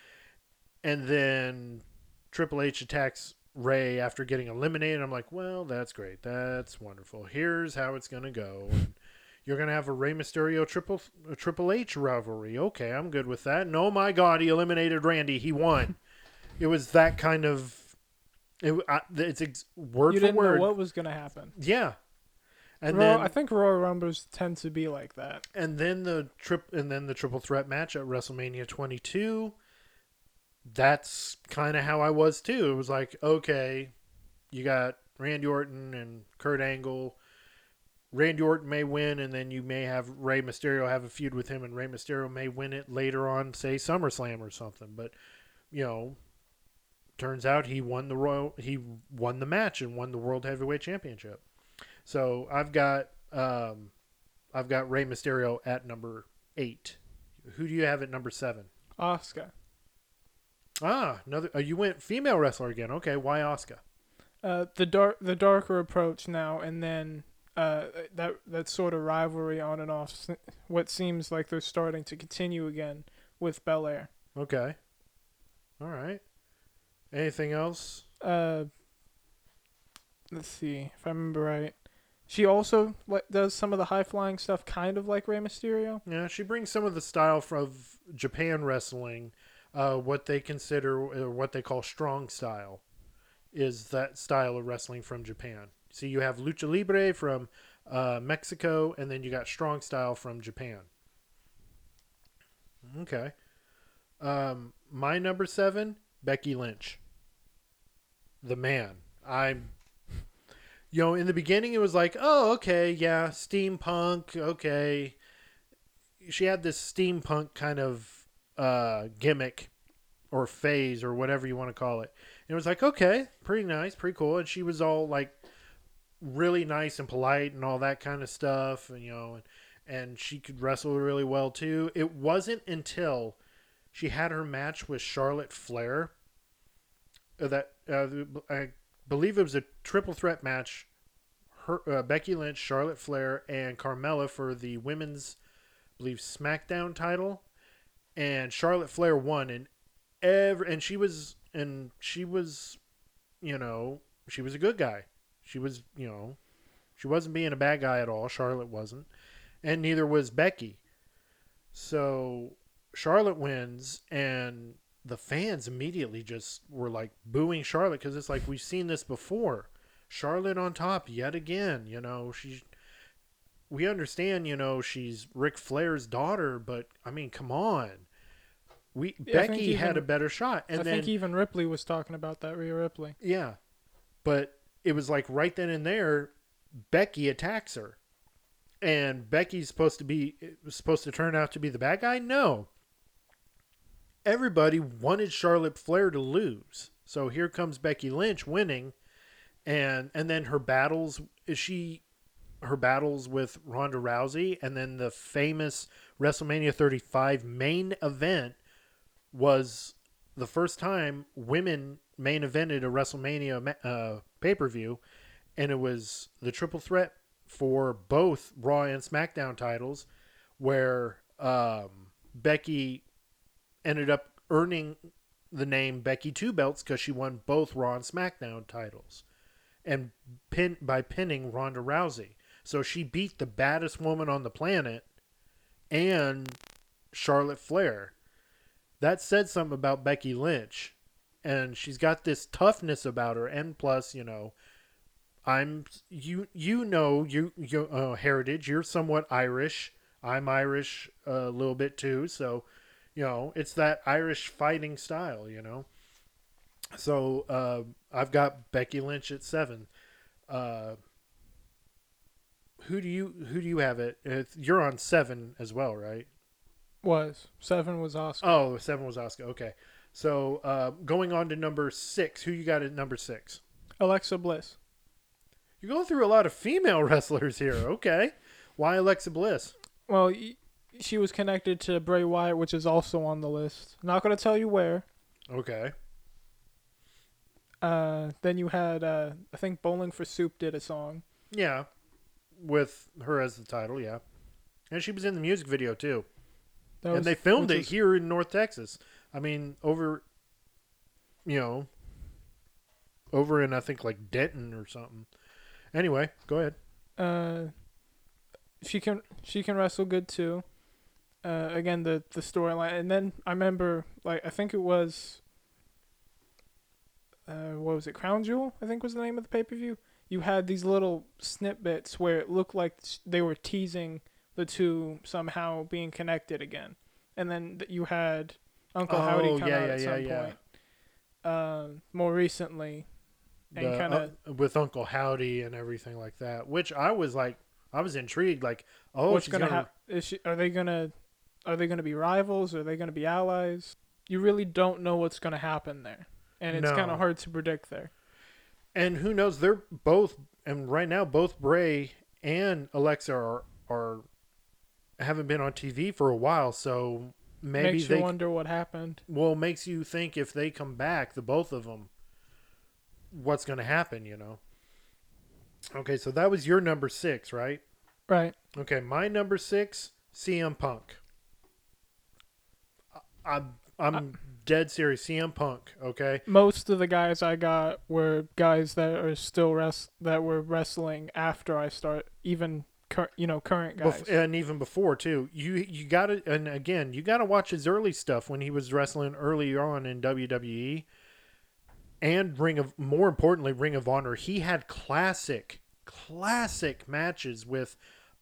and then Triple H attacks Ray after getting eliminated. I'm like, well, that's great. That's wonderful. Here's how it's gonna go. And you're gonna have a Rey Mysterio Triple Triple H rivalry. Okay, I'm good with that. Oh my God, he eliminated Randy. He won. it was that kind of. It, I, it's ex- word You for didn't word. know what was gonna happen. yeah. And Royal- then I think Royal Rumbles tend to be like that. and then the trip and then the triple threat match at WrestleMania 22 that's kind of how I was too. It was like, okay, you got Randy Orton and Kurt Angle. Randy Orton may win, and then you may have Rey Mysterio have a feud with him, and Rey Mysterio may win it later on, say SummerSlam or something. But you know, turns out he won the royal, he won the match and won the World Heavyweight Championship. So I've got, um, I've got Rey Mysterio at number eight. Who do you have at number seven? Asuka. Ah, another. Uh, you went female wrestler again. Okay, why Asuka? Uh, the dark, the darker approach now, and then uh, that that sort of rivalry on and off. What seems like they're starting to continue again with Belair. Okay. All right. Anything else? Uh, let's see if I remember right. She also like, does some of the high flying stuff, kind of like Rey Mysterio. Yeah, she brings some of the style from Japan wrestling, uh, what they consider or what they call strong style, is that style of wrestling from Japan. See, you have lucha libre from uh, Mexico, and then you got strong style from Japan. Okay. Um, my number seven, Becky Lynch. The man. I'm. You know, in the beginning, it was like, oh, okay, yeah, steampunk, okay. She had this steampunk kind of uh, gimmick or phase or whatever you want to call it. And it was like, okay, pretty nice, pretty cool. And she was all like really nice and polite and all that kind of stuff, and you know, and, and she could wrestle really well too. It wasn't until she had her match with Charlotte Flair that uh, I believe it was a triple threat match. Her, uh, Becky Lynch, Charlotte Flair, and Carmella for the women's, I believe, SmackDown title, and Charlotte Flair won. And every and she was and she was, you know, she was a good guy. She was, you know, she wasn't being a bad guy at all. Charlotte wasn't, and neither was Becky. So Charlotte wins, and the fans immediately just were like booing Charlotte because it's like we've seen this before. Charlotte on top yet again. You know she. We understand, you know, she's Ric Flair's daughter, but I mean, come on. We Yeah, Becky had a better shot, and I then think even Ripley was talking about that. Rhea Ripley. yeah, but it was like right then and there, Becky attacks her, and Becky's supposed to be supposed to turn out to be the bad guy. No, everybody wanted Charlotte Flair to lose. So here comes Becky Lynch winning, and and then her battles is she her battles with Ronda Rousey, and then the famous WrestleMania 35 main event was the first time women main evented a WrestleMania uh, pay per view, and it was the triple threat for both Raw and SmackDown titles, where um, Becky ended up earning the name Becky Two Belts because she won both Raw and SmackDown titles, and pin by pinning Ronda Rousey. So she beat the baddest woman on the planet and Charlotte Flair. That said something about Becky Lynch. And she's got this toughness about her and plus, you know, I'm you you know you you uh, heritage, you're somewhat Irish. I'm Irish a little bit too, so you know, it's that Irish fighting style, you know. So, uh, I've got Becky Lynch at 7. Uh, who do you who do you have it? You're on seven as well, right? Was seven was Asuka. Oh, seven was Asuka. Okay, so uh, going on to number six. Who you got at number six? Alexa Bliss. You're going through a lot of female wrestlers here. Okay, why Alexa Bliss? Well, she was connected to Bray Wyatt, which is also on the list. Not going to tell you where. Okay, Uh, then you had, uh, I think Bowling for Soup did a song. yeah, with her as the title, yeah, and she was in the music video too. That and was- they filmed it was- here in North Texas. I mean, over, you know, over in I think like Denton or something. Anyway, go ahead. Uh, she can she can wrestle good too. Uh, again the the storyline, and then I remember like I think it was. Uh, what was it? Crown Jewel, I think was the name of the pay per view. You had these little snippets where it looked like they were teasing the two somehow being connected again, and then you had Uncle Howdy Oh, come yeah, out yeah, at yeah, some yeah. point. Um, more recently, and The- kinda- uh, with Uncle Howdy and everything like that, which I was like, I was intrigued. Like, oh, what's gonna, gonna, happen? Is she? Are they gonna? Are they gonna be rivals? Are they gonna be allies? You really don't know what's gonna happen there, and it's No. kind of hard to predict there. and who knows? They're both, and right now, both Bray and Alexa are are haven't been on TV for a while, so maybe Makes they wonder what happened. well makes you think if they come back, the both of them, what's going to happen? You know. Okay, so that was your number six, right? Right. Okay, my number six, CM Punk. I- I'm I'm dead serious, CM Punk. Okay, Most of the guys I got were guys that are still rest that were wrestling after I start, even cur- you know current guys. Bef- and even before too. You you got to and again you got to watch his early stuff when he was wrestling early on in WWE, and Ring of more importantly Ring of Honor. He had classic classic matches with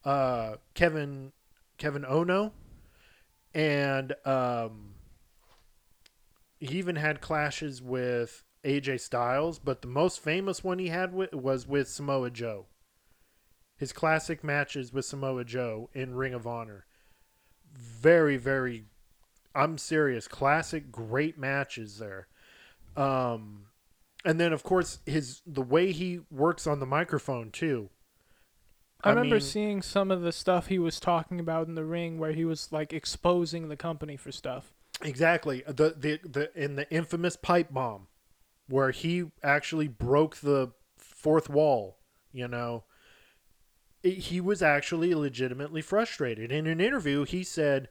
uh, Kevin Kevin Owens, and um, he even had clashes with AJ Styles. But the most famous one he had wi- was with Samoa Joe his classic matches with Samoa Joe in Ring of Honor. Very, very, I'm serious, classic, great matches there. Um, and then of course his the way he works on the microphone too. I, remember mean, seeing some of the stuff he was talking about in the ring, where he was like exposing the company for stuff. exactly the the the in the infamous pipe bomb, where he actually broke the fourth wall. You know, it, he was actually legitimately frustrated. In an interview, he said,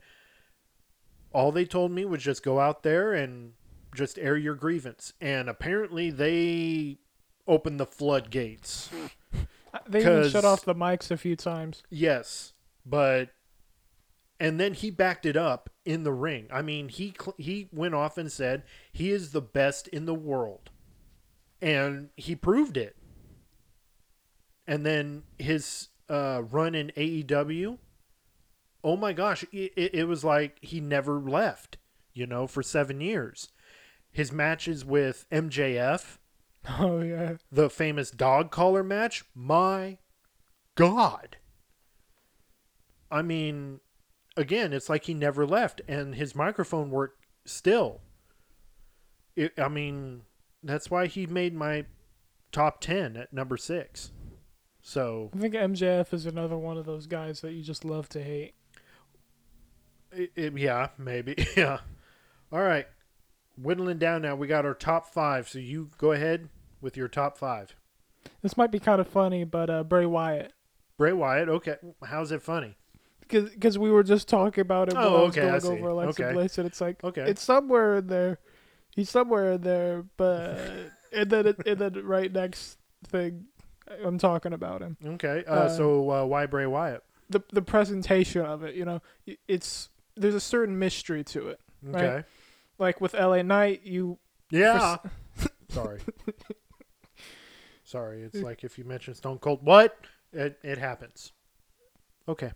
"All they told me was just go out there and just air your grievance." And apparently, they opened the floodgates. They even shut off the mics a few times. Yes, but and then he backed it up in the ring. I mean, he he went off and said he is the best in the world, and he proved it. And then his uh, run in AEW, oh my gosh, it, it, it was like he never left. You know, for seven years, his matches with MJF, Oh yeah. the famous dog collar match, my God. I mean, again, it's like he never left, and his microphone work still, it, I mean, that's why he made my top ten at number six. So I think MJF is another one of those guys that you just love to hate. it, it- yeah, maybe yeah. All right, whittling down now. We got our top five. So you go ahead with your top five. This might be kind of funny, but uh, Bray Wyatt, Bray Wyatt. Okay, how's it funny? because we were just talking about it. Oh, I was okay, I going see. over Alexa Okay. Bliss, and it's like Okay. it's somewhere in there. He's somewhere in there, but and then it, and then right next thing, I'm talking about him. Okay, uh, Uh, so uh, why Bray Wyatt? The the presentation of it, you know, it's there's a certain mystery to it. Right. Okay, Like with LA Knight, you yeah. Sorry. Sorry, it's like if you mention Stone Cold, what? It it happens. Okay,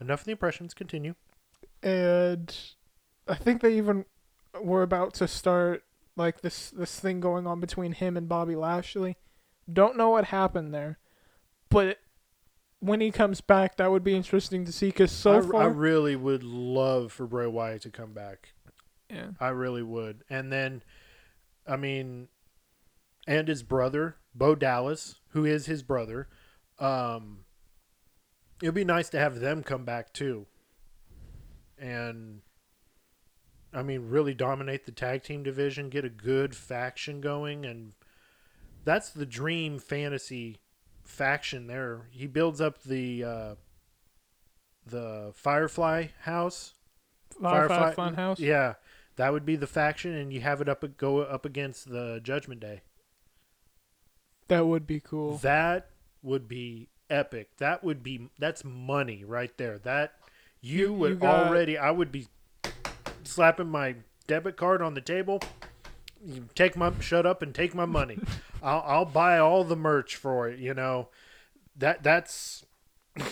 enough of the impressions. Continue. and I think they even were about to start like this this thing going on between him and Bobby Lashley. Don't know what happened there, but when he comes back, that would be interesting to see. Because so I, far, I really would love for Bray Wyatt to come back. yeah, I really would. And then, I mean, and his brother, Bo Dallas, who is his brother. Um, it'd be nice to have them come back too. And, I mean, really dominate the tag team division, get a good faction going. And that's the dream fantasy faction there. He builds up the, uh, the Firefly house. Firefly Funhouse. Yeah, that would be the faction, and you have it up go up against the Judgment Day. That would be cool. That would be epic. That would be that's money right there. That you, You- would you got- already. I would be slapping my debit card on the table. You take my shut up and take my money. I'll I'll buy all the merch for it. You know, that that's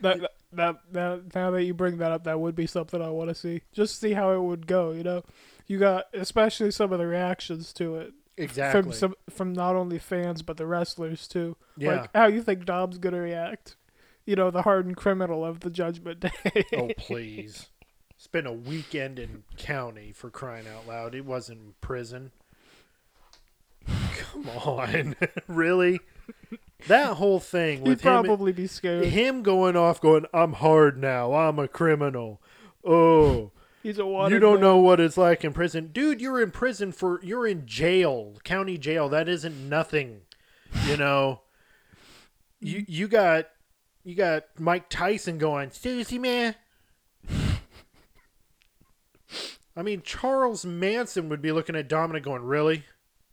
That, that that that now that you bring that up, that would be something I want to see. Just see how it would go. You know, you got especially some of the reactions to it exactly from some from not only fans but the wrestlers too. yeah. Like how you think Dom's gonna react? You know, the hardened criminal of the Judgment Day. Oh please! Spent a weekend in county for crying out loud. It wasn't prison. Come on, really? That whole thing He'd with him, probably be scared. him going off, going, "I'm hard now. I'm a criminal." Oh, He's a water. you don't know what it's like in prison, dude. You're in prison for you're in jail, county jail. That isn't nothing, you know. You you got you got Mike Tyson going, Susie man. I mean, Charles Manson would be looking at Dominik going, "Really,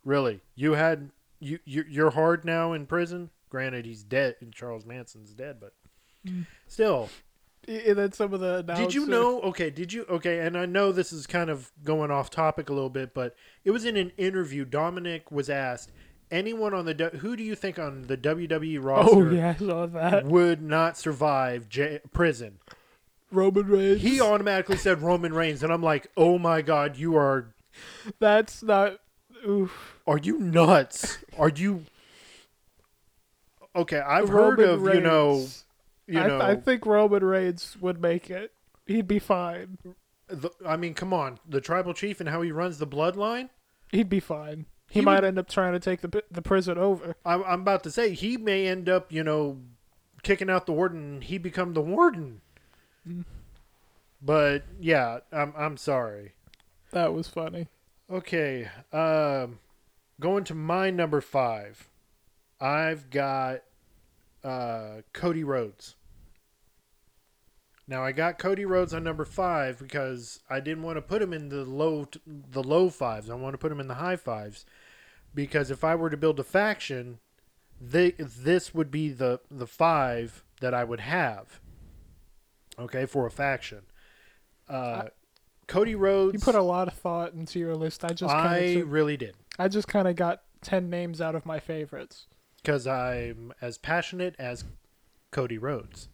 really? You had you you you're hard now in prison. Granted, he's dead, and Charles Manson's dead, but still." And then some of the Did you know? Okay, did you? Okay, and I know this is kind of going off topic a little bit, but it was in an interview. Dominik was asked, "Anyone on the who do you think on the WWE oh, roster Oh yeah, I saw that. would not survive j- prison?" Roman Reigns. He automatically said Roman Reigns, and I'm like, "Oh my god, you are That's not. Oof. are you nuts? Are you?" Okay, I've heard Roman of you know Reigns. you I, know. I think Roman Reigns would make it. He'd be fine. the, I mean, come on, the tribal chief and how he runs the bloodline. He'd be fine. He, He might would- end up trying to take the the prison over. I'm, I'm about to say he may end up, you know, kicking out the warden. He become the warden. But yeah, I'm I'm sorry. That was funny. Okay, um, going to my number five. I've got uh, Cody Rhodes. Now I got Cody Rhodes on number five because I didn't want to put him in the low the low fives. I want to put him in the high fives because if I were to build a faction, they, this would be the the five that I would have. Okay, for a faction. Uh, Cody Rhodes. You put a lot of thought into your list. I just I kind of really did I just kind of got ten names out of my favorites. because I'm as passionate as Cody Rhodes.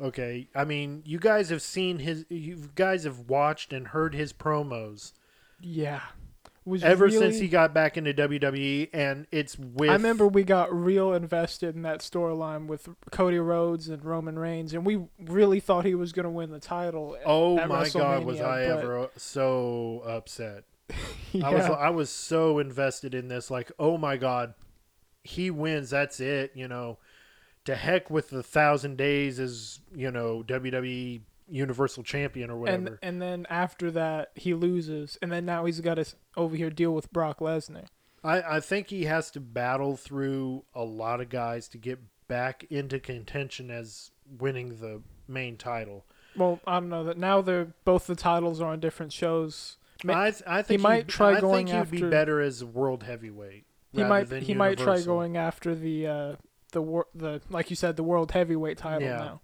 Okay, I mean, you guys have seen his, you guys have watched and heard his promos. Yeah, was ever really, since he got back into WWE, and it's with. I remember we got real invested in that storyline with Cody Rhodes and Roman Reigns, and we really thought he was going to win the title. Oh at my God, was I ever so upset? Yeah. I was I was so invested in this. Like, oh my God, he wins. That's it. You know, to heck with the thousand days as you know WWE Universal Champion or whatever. and and then after that he loses, and then now he's got to over here deal with Brock Lesnar. I I think he has to battle through a lot of guys to get back into contention as winning the main title. Well, I don't know that now they're both the titles are on different shows. I th- I think he might try I going think he'd be after- better as world heavyweight. he might he might try going after the uh the wor- the like you said the world heavyweight title Yeah. now.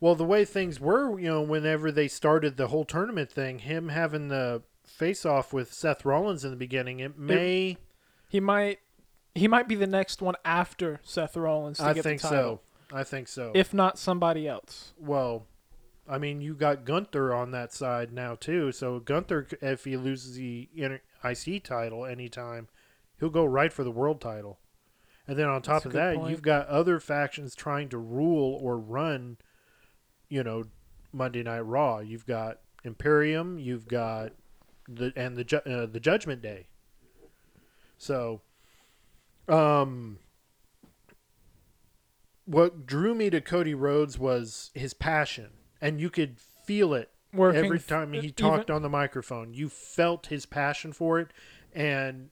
Well, the way things were, you know, whenever they started the whole tournament thing, him having the face off with Seth Rollins in the beginning, it may. He might he might be the next one after Seth Rollins to I get think the title, so. I think so. if not somebody else. well, I mean, you got Gunther on that side now too. So Gunther, if he loses the IC title anytime, he'll go right for the world title. And then on top That's of that, point. you've got other factions trying to rule or run, you know, Monday Night Raw. You've got Imperium. You've got the and the ju- uh, the Judgment Day. So, um, what drew me to Cody Rhodes was his passion, and you could feel it Working every time he even- talked on the microphone. You felt his passion for it, and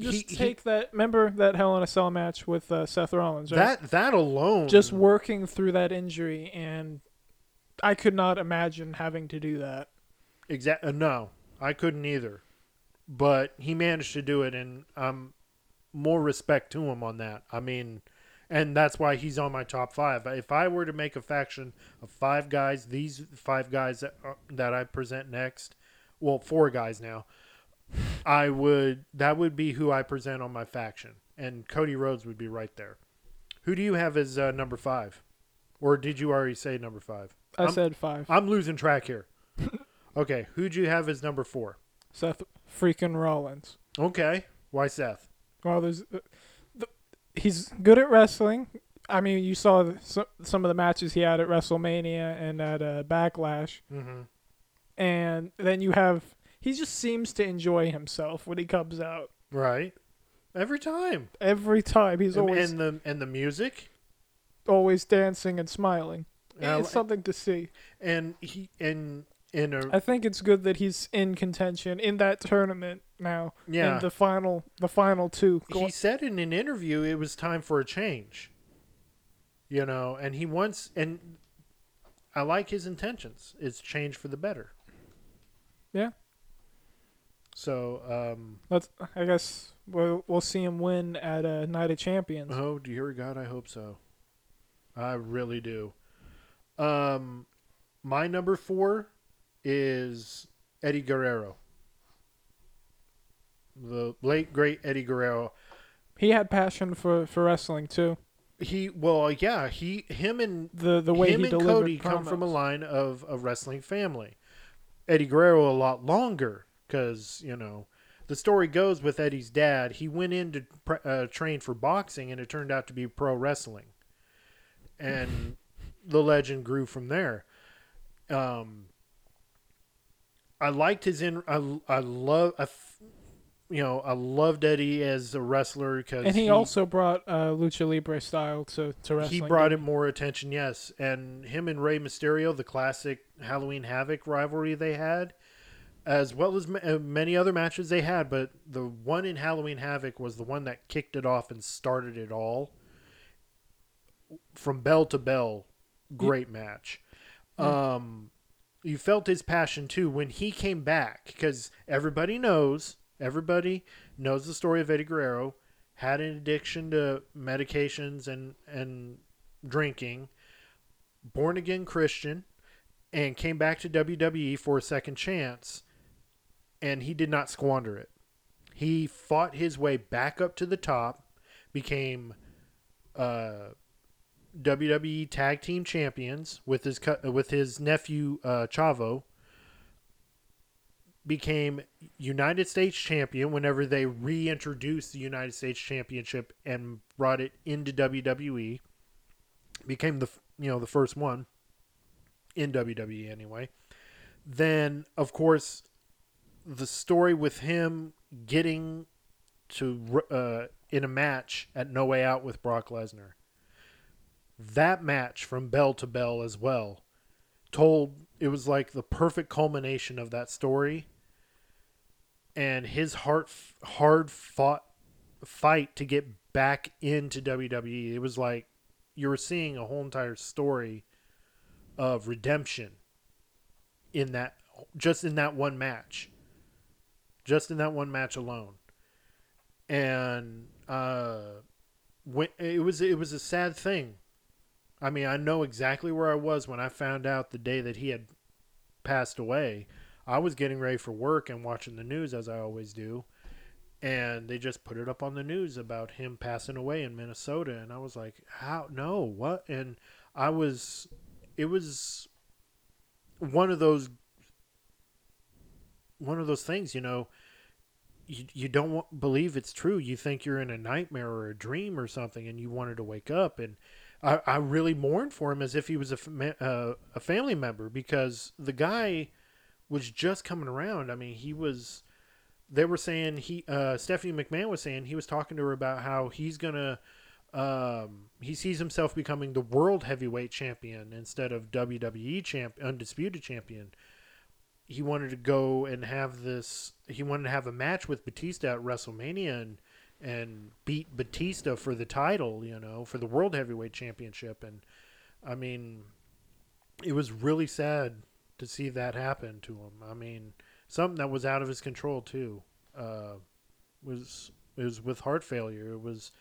Just he- he- take that. Remember that Hell in a Cell match with uh, Seth Rollins, right? that that alone just working through that injury, and I could not imagine having to do that. Exactly. Uh, no, I couldn't either. But he managed to do it, and um, more respect to him on that. I mean, and that's why he's on my top five. If I were to make a faction of five guys, these five guys that are, that I present next, well, four guys now, I would that would be who I present on my faction, and Cody Rhodes would be right there. Who do you have as uh, number five, or did you already say number five? I I'm- said five. I'm losing track here. okay, who'd you have as number four? Seth freaking Rollins. Okay, why Seth? Well, there's uh, the, he's good at wrestling. I mean, you saw the, so, some of the matches he had at WrestleMania and at uh, Backlash, Mm-hmm. and then you have he just seems to enjoy himself when he comes out. Right, every time. Every time he's and, always and the and the music, always dancing and smiling. Yeah, it's something to see. and he and in a I think it's good that he's in contention in that tournament now. Yeah. In the final, the final two. he said in an interview it was time for a change. You know, and he wants and I like his intentions. It's change for the better. Yeah. So, um, Let's. I guess we'll we'll see him win at uh, Night of Champions. Oh, dear God, I hope so. I really do. Um, my number four is Eddie Guerrero, the late great Eddie Guerrero. He had passion for for wrestling too. He well, yeah, he him and The the way him he and delivered Cody come from a line of a wrestling family. Eddie Guerrero a lot longer because you know the story goes with Eddie's dad. He went in to pre- uh, train for boxing, and it turned out to be pro wrestling, and the legend grew from there. Um, I liked his in. I I love. I, you know, I loved Eddie as a wrestler because And he, also brought uh, lucha libre style to to wrestling. he brought it more attention, yes. And him and Rey Mysterio, the classic Halloween Havoc rivalry they had, as well as ma- uh, many other matches they had, but the one in Halloween Havoc was the one that kicked it off and started it all. From bell to bell, great match. Um, you felt his passion too when he came back because everybody knows, everybody knows the story of Eddie Guerrero. Had an addiction to medications and and drinking. Born again Christian, and came back to WWE for a second chance, and he did not squander it. He fought his way back up to the top, became uh, WWE Tag Team Champions with his cu- with his nephew uh, Chavo. became United States champion whenever they reintroduced the United States Championship and brought it into WWE. Became the you know the first one in WWE anyway. Then of course the story with him getting to uh, in a match at No Way Out with Brock Lesnar. That match from bell to bell as well told it was like the perfect culmination of that story and his heart hard fought fight to get back into WWE. It was like you were seeing a whole entire story of redemption in that just in that one match. Just in that one match alone. And uh when it was it was a sad thing. I mean, I know exactly where I was when I found out the day that he had passed away. I was getting ready for work and watching the news as I always do. And they just put it up on the news about him passing away in Minnesota and I was like, "How? No, what?" And I was it was one of those one of those things, you know, you, you don't want, believe it's true. You think you're in a nightmare or a dream or something, and you wanted to wake up. And I, I really mourned for him as if he was a, uh, a family member because the guy was just coming around. I mean, he was. They were saying he uh, Stephanie McMahon was saying he was talking to her about how he's gonna um, he sees himself becoming the world heavyweight champion instead of WWE champ undisputed champion he wanted to go and have this he wanted to have a match with Batista at WrestleMania and and beat Batista for the title, you know, for the World Heavyweight Championship and I mean it was really sad to see that happen to him. I mean, something that was out of his control too. Uh was it was with heart failure. It was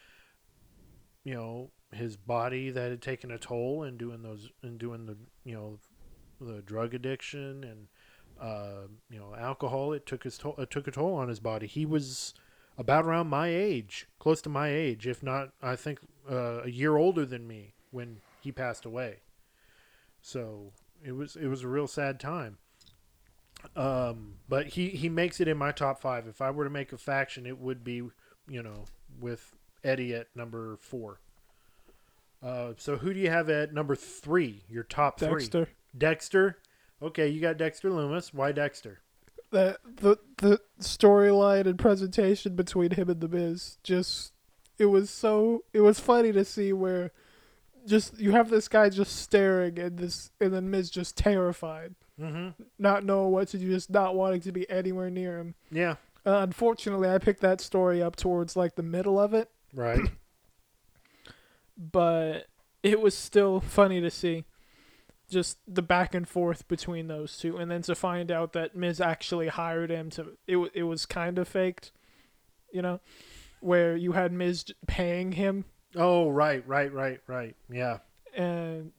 you know, his body that had taken a toll and doing those and doing the, you know, the drug addiction and uh, you know, alcohol. It took his toll, it took a toll on his body. He was about around my age, close to my age, if not, I think uh, a year older than me when he passed away. So it was it was a real sad time. Um, but he he makes it in my top five. If I were to make a faction, it would be you know with Eddie at number four. Uh, so who do you have at number three? Your top Dexter. three. Dexter. Okay, you got Dexter Lumis. Why Dexter? The the the storyline and presentation between him and the Miz just it was so it was funny to see where just you have this guy just staring and this and then Miz just terrified, Mm-hmm. not knowing what to do, just not wanting to be anywhere near him. Yeah. Uh, unfortunately, I picked that story up towards like the middle of it, Right. but it was still funny to see just the back and forth between those two and then to find out that Miz actually hired him to it it was kind of faked you know where you had Miz paying him oh, right, right, right, right. Yeah. and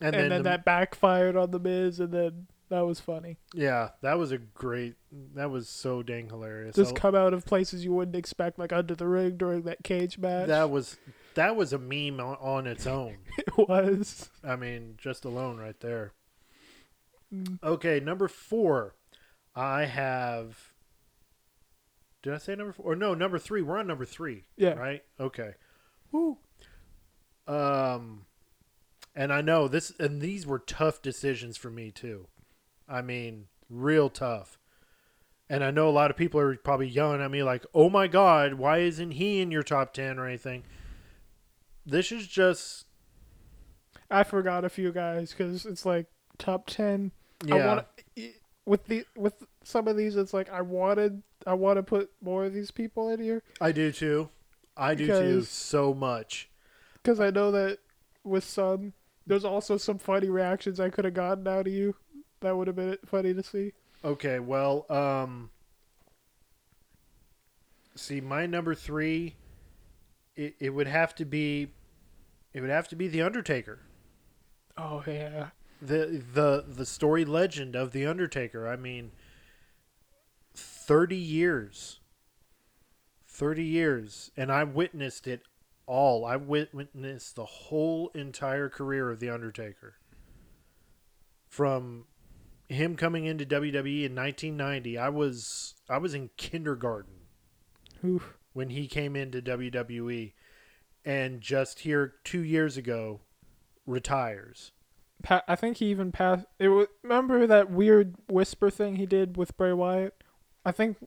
And, and, then, then, the- that backfired on the Miz and then that was funny yeah, that was a great. That was so dang hilarious. just I- come out of places you wouldn't expect like under the ring during that cage match that was that was a meme on, on its own. it was I mean, just alone right there. Mm. Okay, number four. I have. Did I say number four? Or no, number three. We're on number three. yeah Right. Okay. Woo. Um, and I know this, and these were tough decisions for me too. I mean, real tough. And I know a lot of people are probably yelling at me like, "Oh my God, why isn't he in your top ten or anything?" This is just I forgot a few guys because it's like top 10 yeah, I want with the with some of these. It's like I wanted I want to put more of these people in here I do too. I do too so much. because I know that with some there's also some funny reactions I could have gotten out of you. That would have been funny to see. Okay, well, um, see, my number three, it, it would have to be, it would have to be the Undertaker. Oh yeah, the the the story legend of the Undertaker. I mean, thirty years. Thirty years, and I witnessed it all. I wit- witnessed the whole entire career of the Undertaker. From him coming into WWE in 1990, I was I was in kindergarten Oof. when he came into WWE, and just here two years ago, retires. Pa- I think he even passed. It was, remember that weird whisper thing he did with Bray Wyatt. I think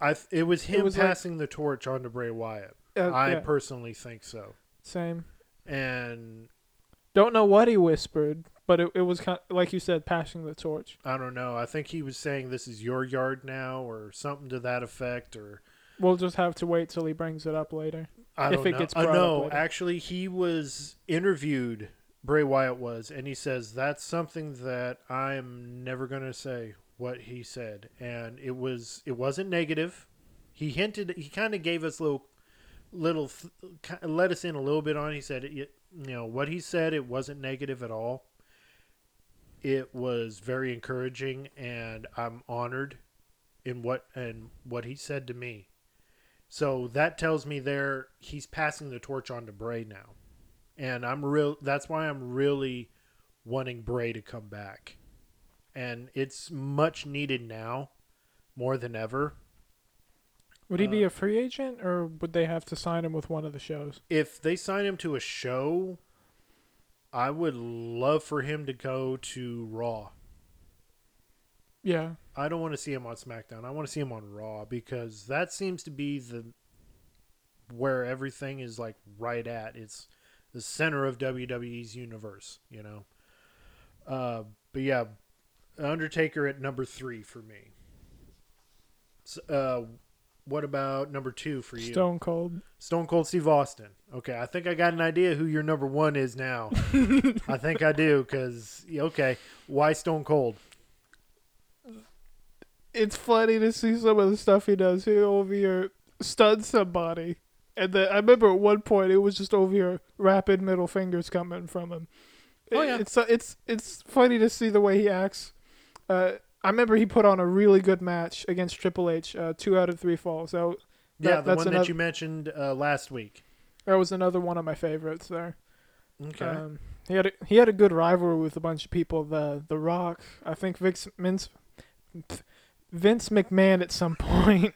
I th- it was him was like- passing the torch on to Bray Wyatt. uh, I yeah, personally think so, same. and Don't know what he whispered, but it, it was kind like you said, passing the torch. I don't know. I think he was saying this is your yard now, or something to that effect, or We'll just have to wait till he brings it up later. I If don't it know. gets Uh, brought up no, actually, he was interviewed. Bray Wyatt was, and he says that's something that I'm never gonna say. What he said, and it was it wasn't negative. He hinted. He kind of gave us little little let us in a little bit on. He said, it, you know, what he said. It wasn't negative at all. It was very encouraging, and I'm honored in what and what he said to me. So that tells me there he's passing the torch on to Bray now. And I'm real that's why I'm really wanting Bray to come back. And it's much needed now more than ever. Would he be Uh, a free agent, or would they have to sign him with one of the shows? If they sign him to a show, I would love for him to go to Raw. Yeah, I don't want to see him on SmackDown. I want to see him on Raw because that seems to be the where everything is like right at. It's the center of WWE's universe, you know. Uh, but yeah, Undertaker at number three for me. S uh, what about number two for you? Stone Cold. Stone Cold Steve Austin. Okay, I think I got an idea who your number one is now. I think I do because okay, why Stone Cold? It's funny to see some of the stuff he does. He over here stuns somebody, and then I remember at one point it was just over here rapid middle fingers coming from him. Oh, yeah. it's it's it's funny to see the way he acts. Uh, I remember he put on a really good match against Triple H. Uh, two out of three falls. So Yeah, the that's one that you mentioned uh, last week. that was another one of my favorites there. Okay. Um, he had a, he had a good rivalry with a bunch of people. The The Rock, I think Vince Vince, Vince McMahon at some point.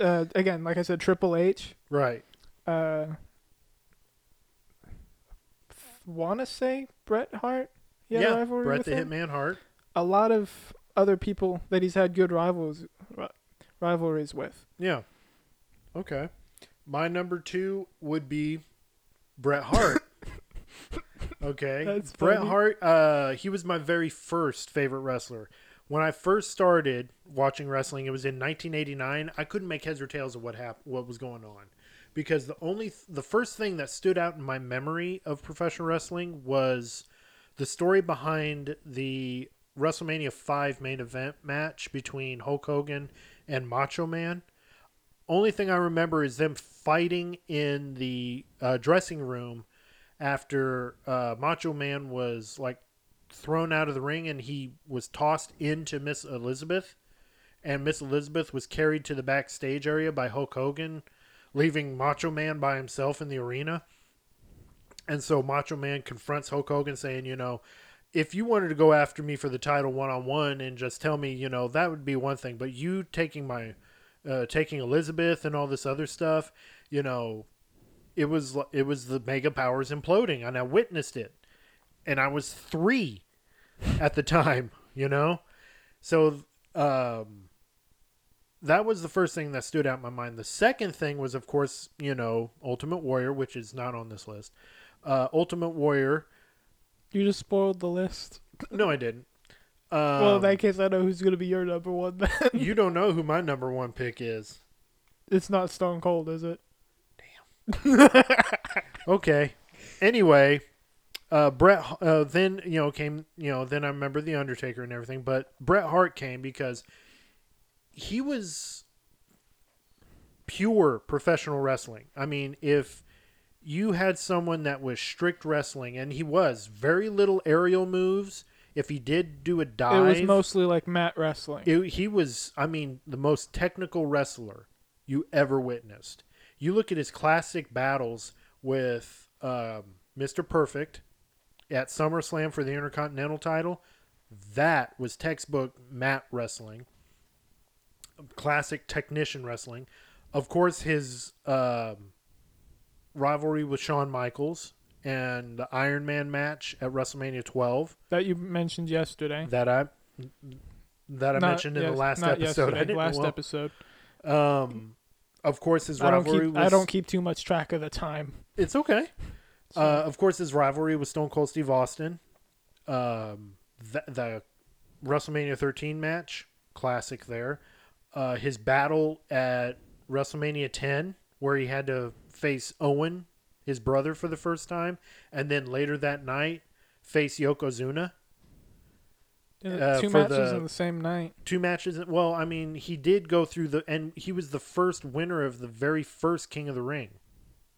uh, again, like I said, Triple H. right. Uh, want to say Bret Hart. Yeah, rivalry Bret the him. Hitman Hart. A lot of other people that he's had good rivals ri- rivalries with. Yeah. Okay. My number two would be Bret Hart. okay. That's Bret funny. Hart. Uh, he was my very first favorite wrestler. When I first started watching wrestling, it was in 1989. I couldn't make heads or tails of what hap- what was going on, because the only th- the first thing that stood out in my memory of professional wrestling was the story behind the WrestleMania 5 main event match between Hulk Hogan and Macho Man. Only thing I remember is them fighting in the uh, dressing room after uh, Macho Man was like thrown out of the ring and he was tossed into Miss Elizabeth, and Miss Elizabeth was carried to the backstage area by Hulk Hogan, leaving Macho Man by himself in the arena. And so Macho Man confronts Hulk Hogan, saying, you know, if you wanted to go after me for the title one on one and just tell me, you know, that would be one thing. But you taking my, uh, taking Elizabeth and all this other stuff, you know, it was it was the mega powers imploding, and I witnessed it, and I was three at the time, you know, so um, that was the first thing that stood out in my mind. The second thing was, of course, you know, Ultimate Warrior, which is not on this list. Uh, Ultimate Warrior. You just spoiled the list. No, I didn't. Um, well, in that case, I know who's gonna be your number one. Then you don't know who my number one pick is. it's not Stone Cold, is it? Damn. okay. Anyway, uh, Bret. Uh, then you know came. You know then I remember the Undertaker and everything, but Bret Hart came because he was pure professional wrestling. I mean, if you had someone that was strict wrestling, and he was very little aerial moves. If he did do a dive, It was mostly like mat wrestling. it, he was, I mean, the most technical wrestler you ever witnessed. You look at his classic battles with um, Mr. Perfect at SummerSlam for the Intercontinental title. That was textbook mat wrestling, classic technician wrestling. Of course, his um, rivalry with Shawn Michaels and the Iron Man match at WrestleMania 12 That you mentioned yesterday. that I that I Not mentioned in the last episode. I didn't, last well, episode. Um, of course, his I don't rivalry keep. was. I don't keep too much track of the time. It's okay. Uh, of course, his rivalry with Stone Cold Steve Austin. Um, the, the WrestleMania 13 match, classic there. Uh, his battle at WrestleMania 10, where he had to face Owen, his brother, for the first time, and then later that night face Yokozuna. Uh, Two matches the- in the same night. Two matches. Well, I mean, he did go through the, and he was the first winner of the very first King of the Ring.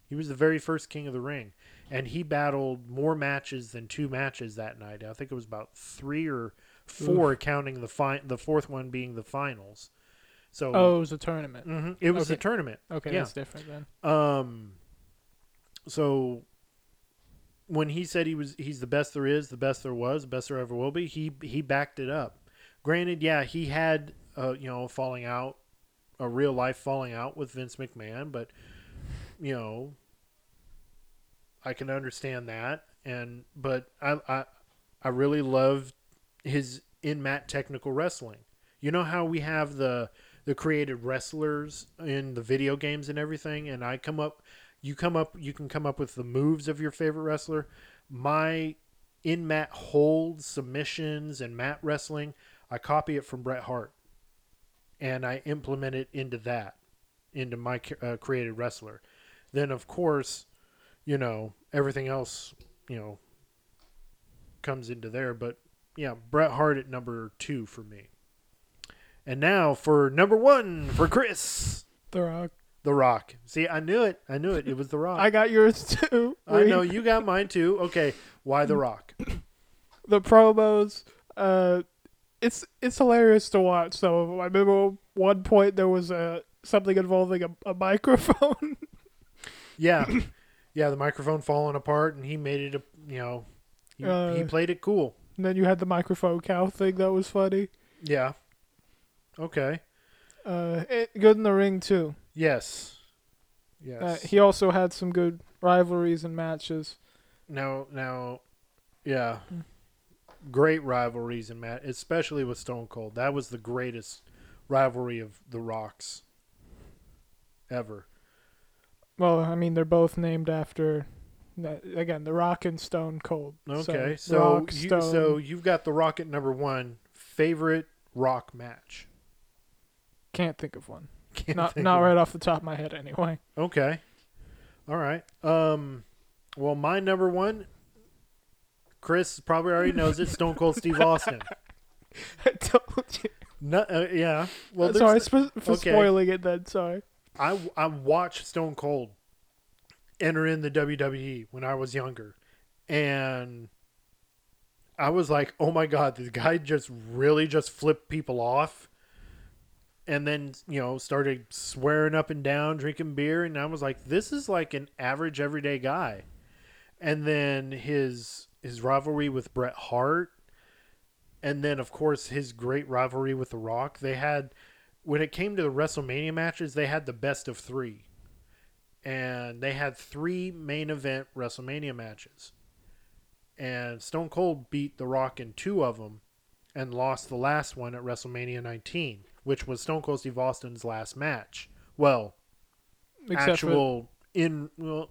He was the very first King of the Ring, and he battled more matches than two matches that night. I think it was about three or four, counting the fi- the fourth one being the finals. So, Oh, it was a tournament. Mhm, it was a tournament. Okay, yeah. that's different then. Um. So when he said he was he's the best there is, the best there was, the best there ever will be, he he backed it up. Granted, yeah, he had uh, you know falling out, a real life falling out with Vince McMahon, but you know, I can understand that, and but I I I really love his in mat technical wrestling. You know how we have the the created wrestlers in the video games and everything, and I come up, you come up, you can come up with the moves of your favorite wrestler. My in mat holds, submissions, and mat wrestling, I copy it from Bret Hart, and I implement it into that, into my uh, created wrestler. Then of course, you know everything else, you know, comes into there. But yeah, Bret Hart at number two for me. And now for number one for Chris, The Rock. The Rock. See, I knew it. I knew it. It was The Rock. I got yours too. I know you got mine too. Okay, why The Rock? the promos. Uh, it's it's hilarious to watch. So I remember one point there was a something involving a, a microphone. Yeah, yeah. The microphone falling apart, and he made it. A, you know, he, he Uh, played it cool. and then you had the microphone cow thing that was funny. Yeah. Okay. Uh, it, good in the ring too. Yes. Yes. Uh, he also had some good rivalries and matches. Now, now, yeah, great rivalries in Matt, especially with Stone Cold. That was the greatest rivalry of the Rocks ever. Well, I mean, they're both named after, again, The Rock and Stone Cold. Okay, so, so Rock, you, Stone, so you've got the Rocket number one favorite Rock match. can't think of one. Can't not not of- right off the top of my head, anyway. Okay, all right. Um, well, my number one, Chris probably already knows it. Stone Cold Steve Austin. I told you. No, uh, yeah. Well, sorry for okay. spoiling it. Then sorry. I I watched Stone Cold enter in the WWE when I was younger, and I was like, "Oh my god, the guy just really just flipped people off." And then you know started swearing up and down, drinking beer, and I was like, "This is like an average everyday guy." And then his his rivalry with Bret Hart, and then of course his great rivalry with The Rock. They had when it came to the WrestleMania matches, they had the best of three. And they had three main event WrestleMania matches. And Stone Cold beat The Rock in two of them and lost the last one at WrestleMania 19, which was Stone Cold Steve Austin's last match. Well, Except for actual in well,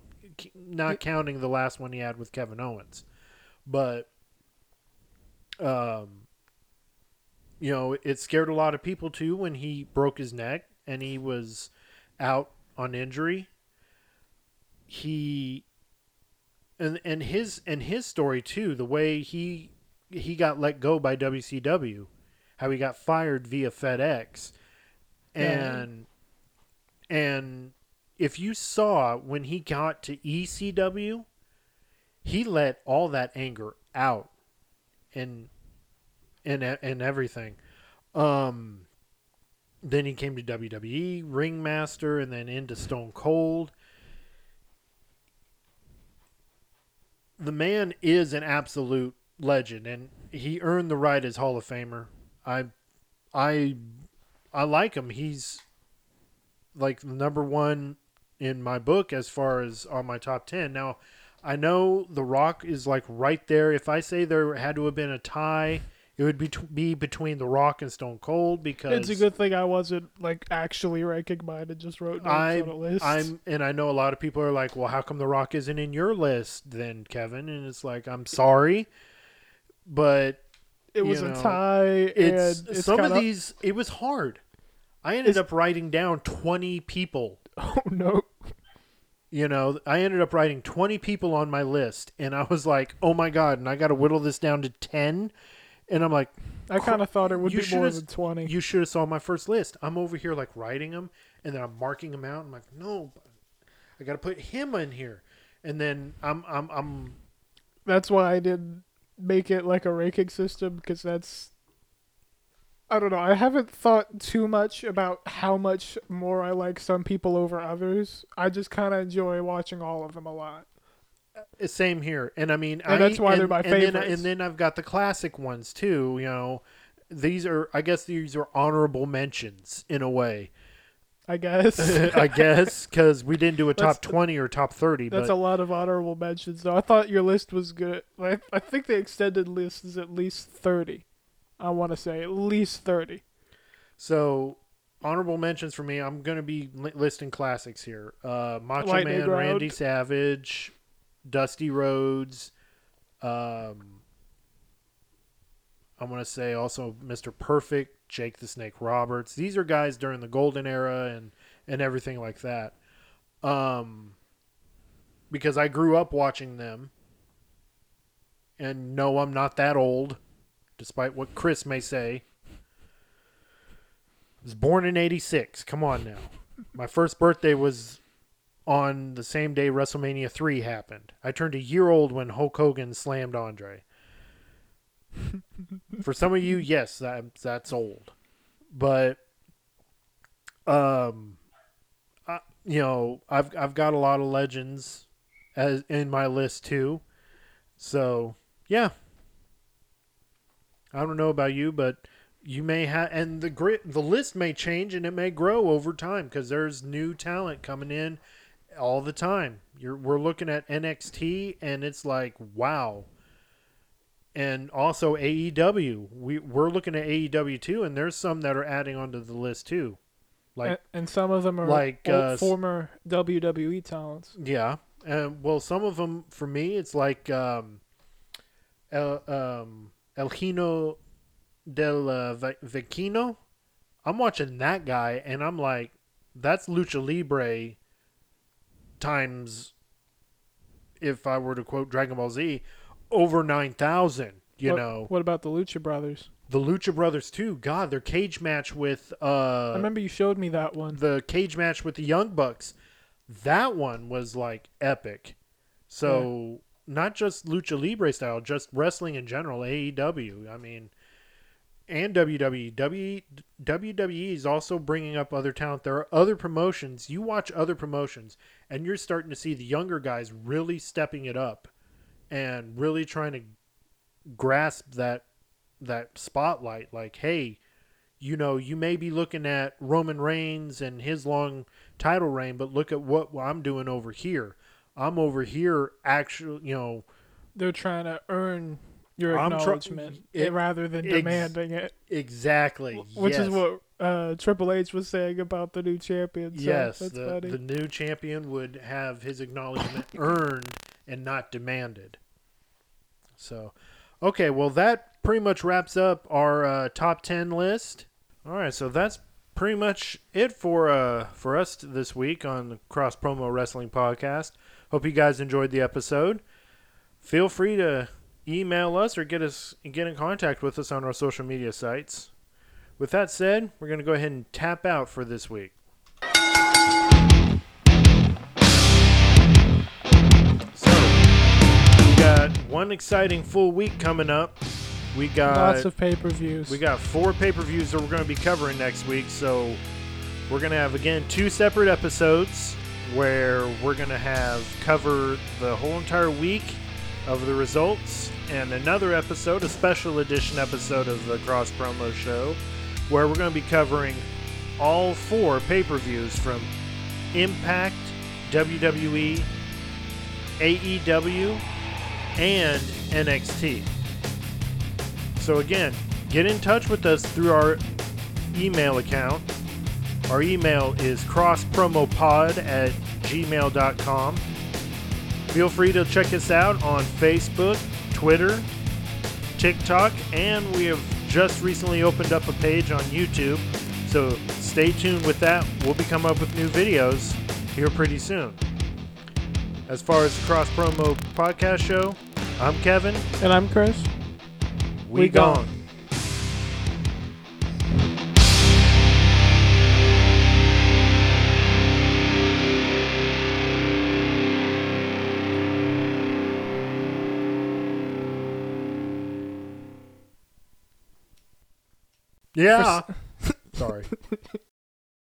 not counting the last one he had with Kevin Owens, but um, you know, it scared a lot of people too when he broke his neck and he was out on injury. He and and his and his story too, the way he he got let go by WCW, how he got fired via FedEx, Yeah. and and if you saw when he got to ECW, he let all that anger out and and and everything. Um then he came to WWE, Ringmaster, and then into Stone Cold. The man is an absolute legend, and he earned the right as Hall of Famer. I, I, I like him. He's like number one in my book as far as on my top ten. Now, I know The Rock is like right there. If I say there had to have been a tie, it would be be between The Rock and Stone Cold because It's a good thing I wasn't like actually ranking mine and just wrote notes I, on a list. I'm, and I know a lot of people are like, "Well, how come The Rock isn't in your list then, Kevin?" And it's like, I'm sorry, but it was you a tie, it's, it's some kinda, of these. It was hard. I ended It's- up writing down 20 people. Oh no! You know, I ended up writing 20 people on my list, and I was like, "Oh my god!" And I got to whittle this down to 10. And I'm like, I kind of thought it would be more than twenty. You should have saw my first list. I'm over here like writing them, and then I'm marking them out. I'm like, no, I got to put him in here, and then I'm I'm I'm That's why I didn't make it like a ranking system because that's. I don't know. I haven't thought too much about how much more I like some people over others. I just kind of enjoy watching all of them a lot. Same here. And I mean, And I, that's why they're and- my and then, and then I've got the classic ones too. You know, these are I guess these are honorable mentions in a way. I guess I guess because we didn't do a That's- top 20 or top 30, that's but a lot of honorable mentions. Though I thought your list was good. I, I think the extended list is at least thirty. I want to say at least thirty. So honorable mentions for me. I'm gonna be listing classics here. Uh, Macho Lightning Man, round. Randy Savage, Dusty Rhodes. Um, I'm gonna say also Mr. Perfect, Jake the Snake Roberts. These are guys during the golden era and and everything like that. Um, because I grew up watching them. And no, I'm not that old, despite what Chris may say I was born in 86. Come on now. My first birthday was on the same day WrestleMania 3 happened. I turned a year old when Hulk Hogan slammed Andre. For some of you, yes, that, that's old. But um I, you know, I've I've got a lot of legends as in my list too. So, yeah. I don't know about you, but you may have and the grit the list may change and it may grow over time because there's new talent coming in all the time. You're we're looking at nxt and it's like wow. And also aew we, we're looking at aew too and there's some that are adding onto the list too. Like and, and some of them are like, old uh, former WWE talents. yeah. And well some of them for me it's like um el, um el Hijo del uh, Vikingo. I'm watching that guy and i'm like that's lucha libre times if i were to quote dragon ball z over 9000 you what, know What about the Lucha Brothers? the lucha brothers too god their cage match with uh I remember you showed me that one. the cage match with the Young Bucks, that one was like epic. So not just lucha libre style, just wrestling in general, AEW. I mean, and WWE. WWE is also bringing up other talent. There are other promotions. You watch other promotions, and you're starting to see the younger guys really stepping it up, and really trying to grasp that that spotlight. Like, hey, you know, you may be looking at Roman Reigns and his long title reign, but look at what I'm doing over here. I'm over here actually, you know, They're trying to earn your I'm try- acknowledgement it- rather than ex- demanding it, exactly. which yes. is what uh, Triple H was saying about the new champion. So yes, that's the, funny. the new champion would have his acknowledgement earned and not demanded. So, okay, well, that pretty much wraps up our uh, top 10 list. All right, so that's pretty much it for uh, for us this week on the Cross Promo Wrestling Podcast. Hope you guys enjoyed the episode. Feel free to email us or get us get in contact with us on our social media sites. With that said, we're going to go ahead and tap out for this week. So, we got one exciting full week coming up. We got Lots of pay per views. we got four pay per views that we're going to be covering next week. So we're going to have again two separate episodes where we're going to have cover the whole entire week, of the results and another episode, a special edition episode of the Cross Promo Show, where we're going to be covering all four pay per views from Impact, WWE, AEW, and NXT. So, again, get in touch with us through our email account. Our email is crosspromopod at gmail.com. Feel free to check us out on Facebook, Twitter, TikTok, and we have just recently opened up a page on YouTube. So stay tuned with that. We'll be coming up with new videos here pretty soon. As far as the Cross Promo Podcast Show, I'm Kevin. And I'm Chris. We, We gone. gone. Yeah. Sorry.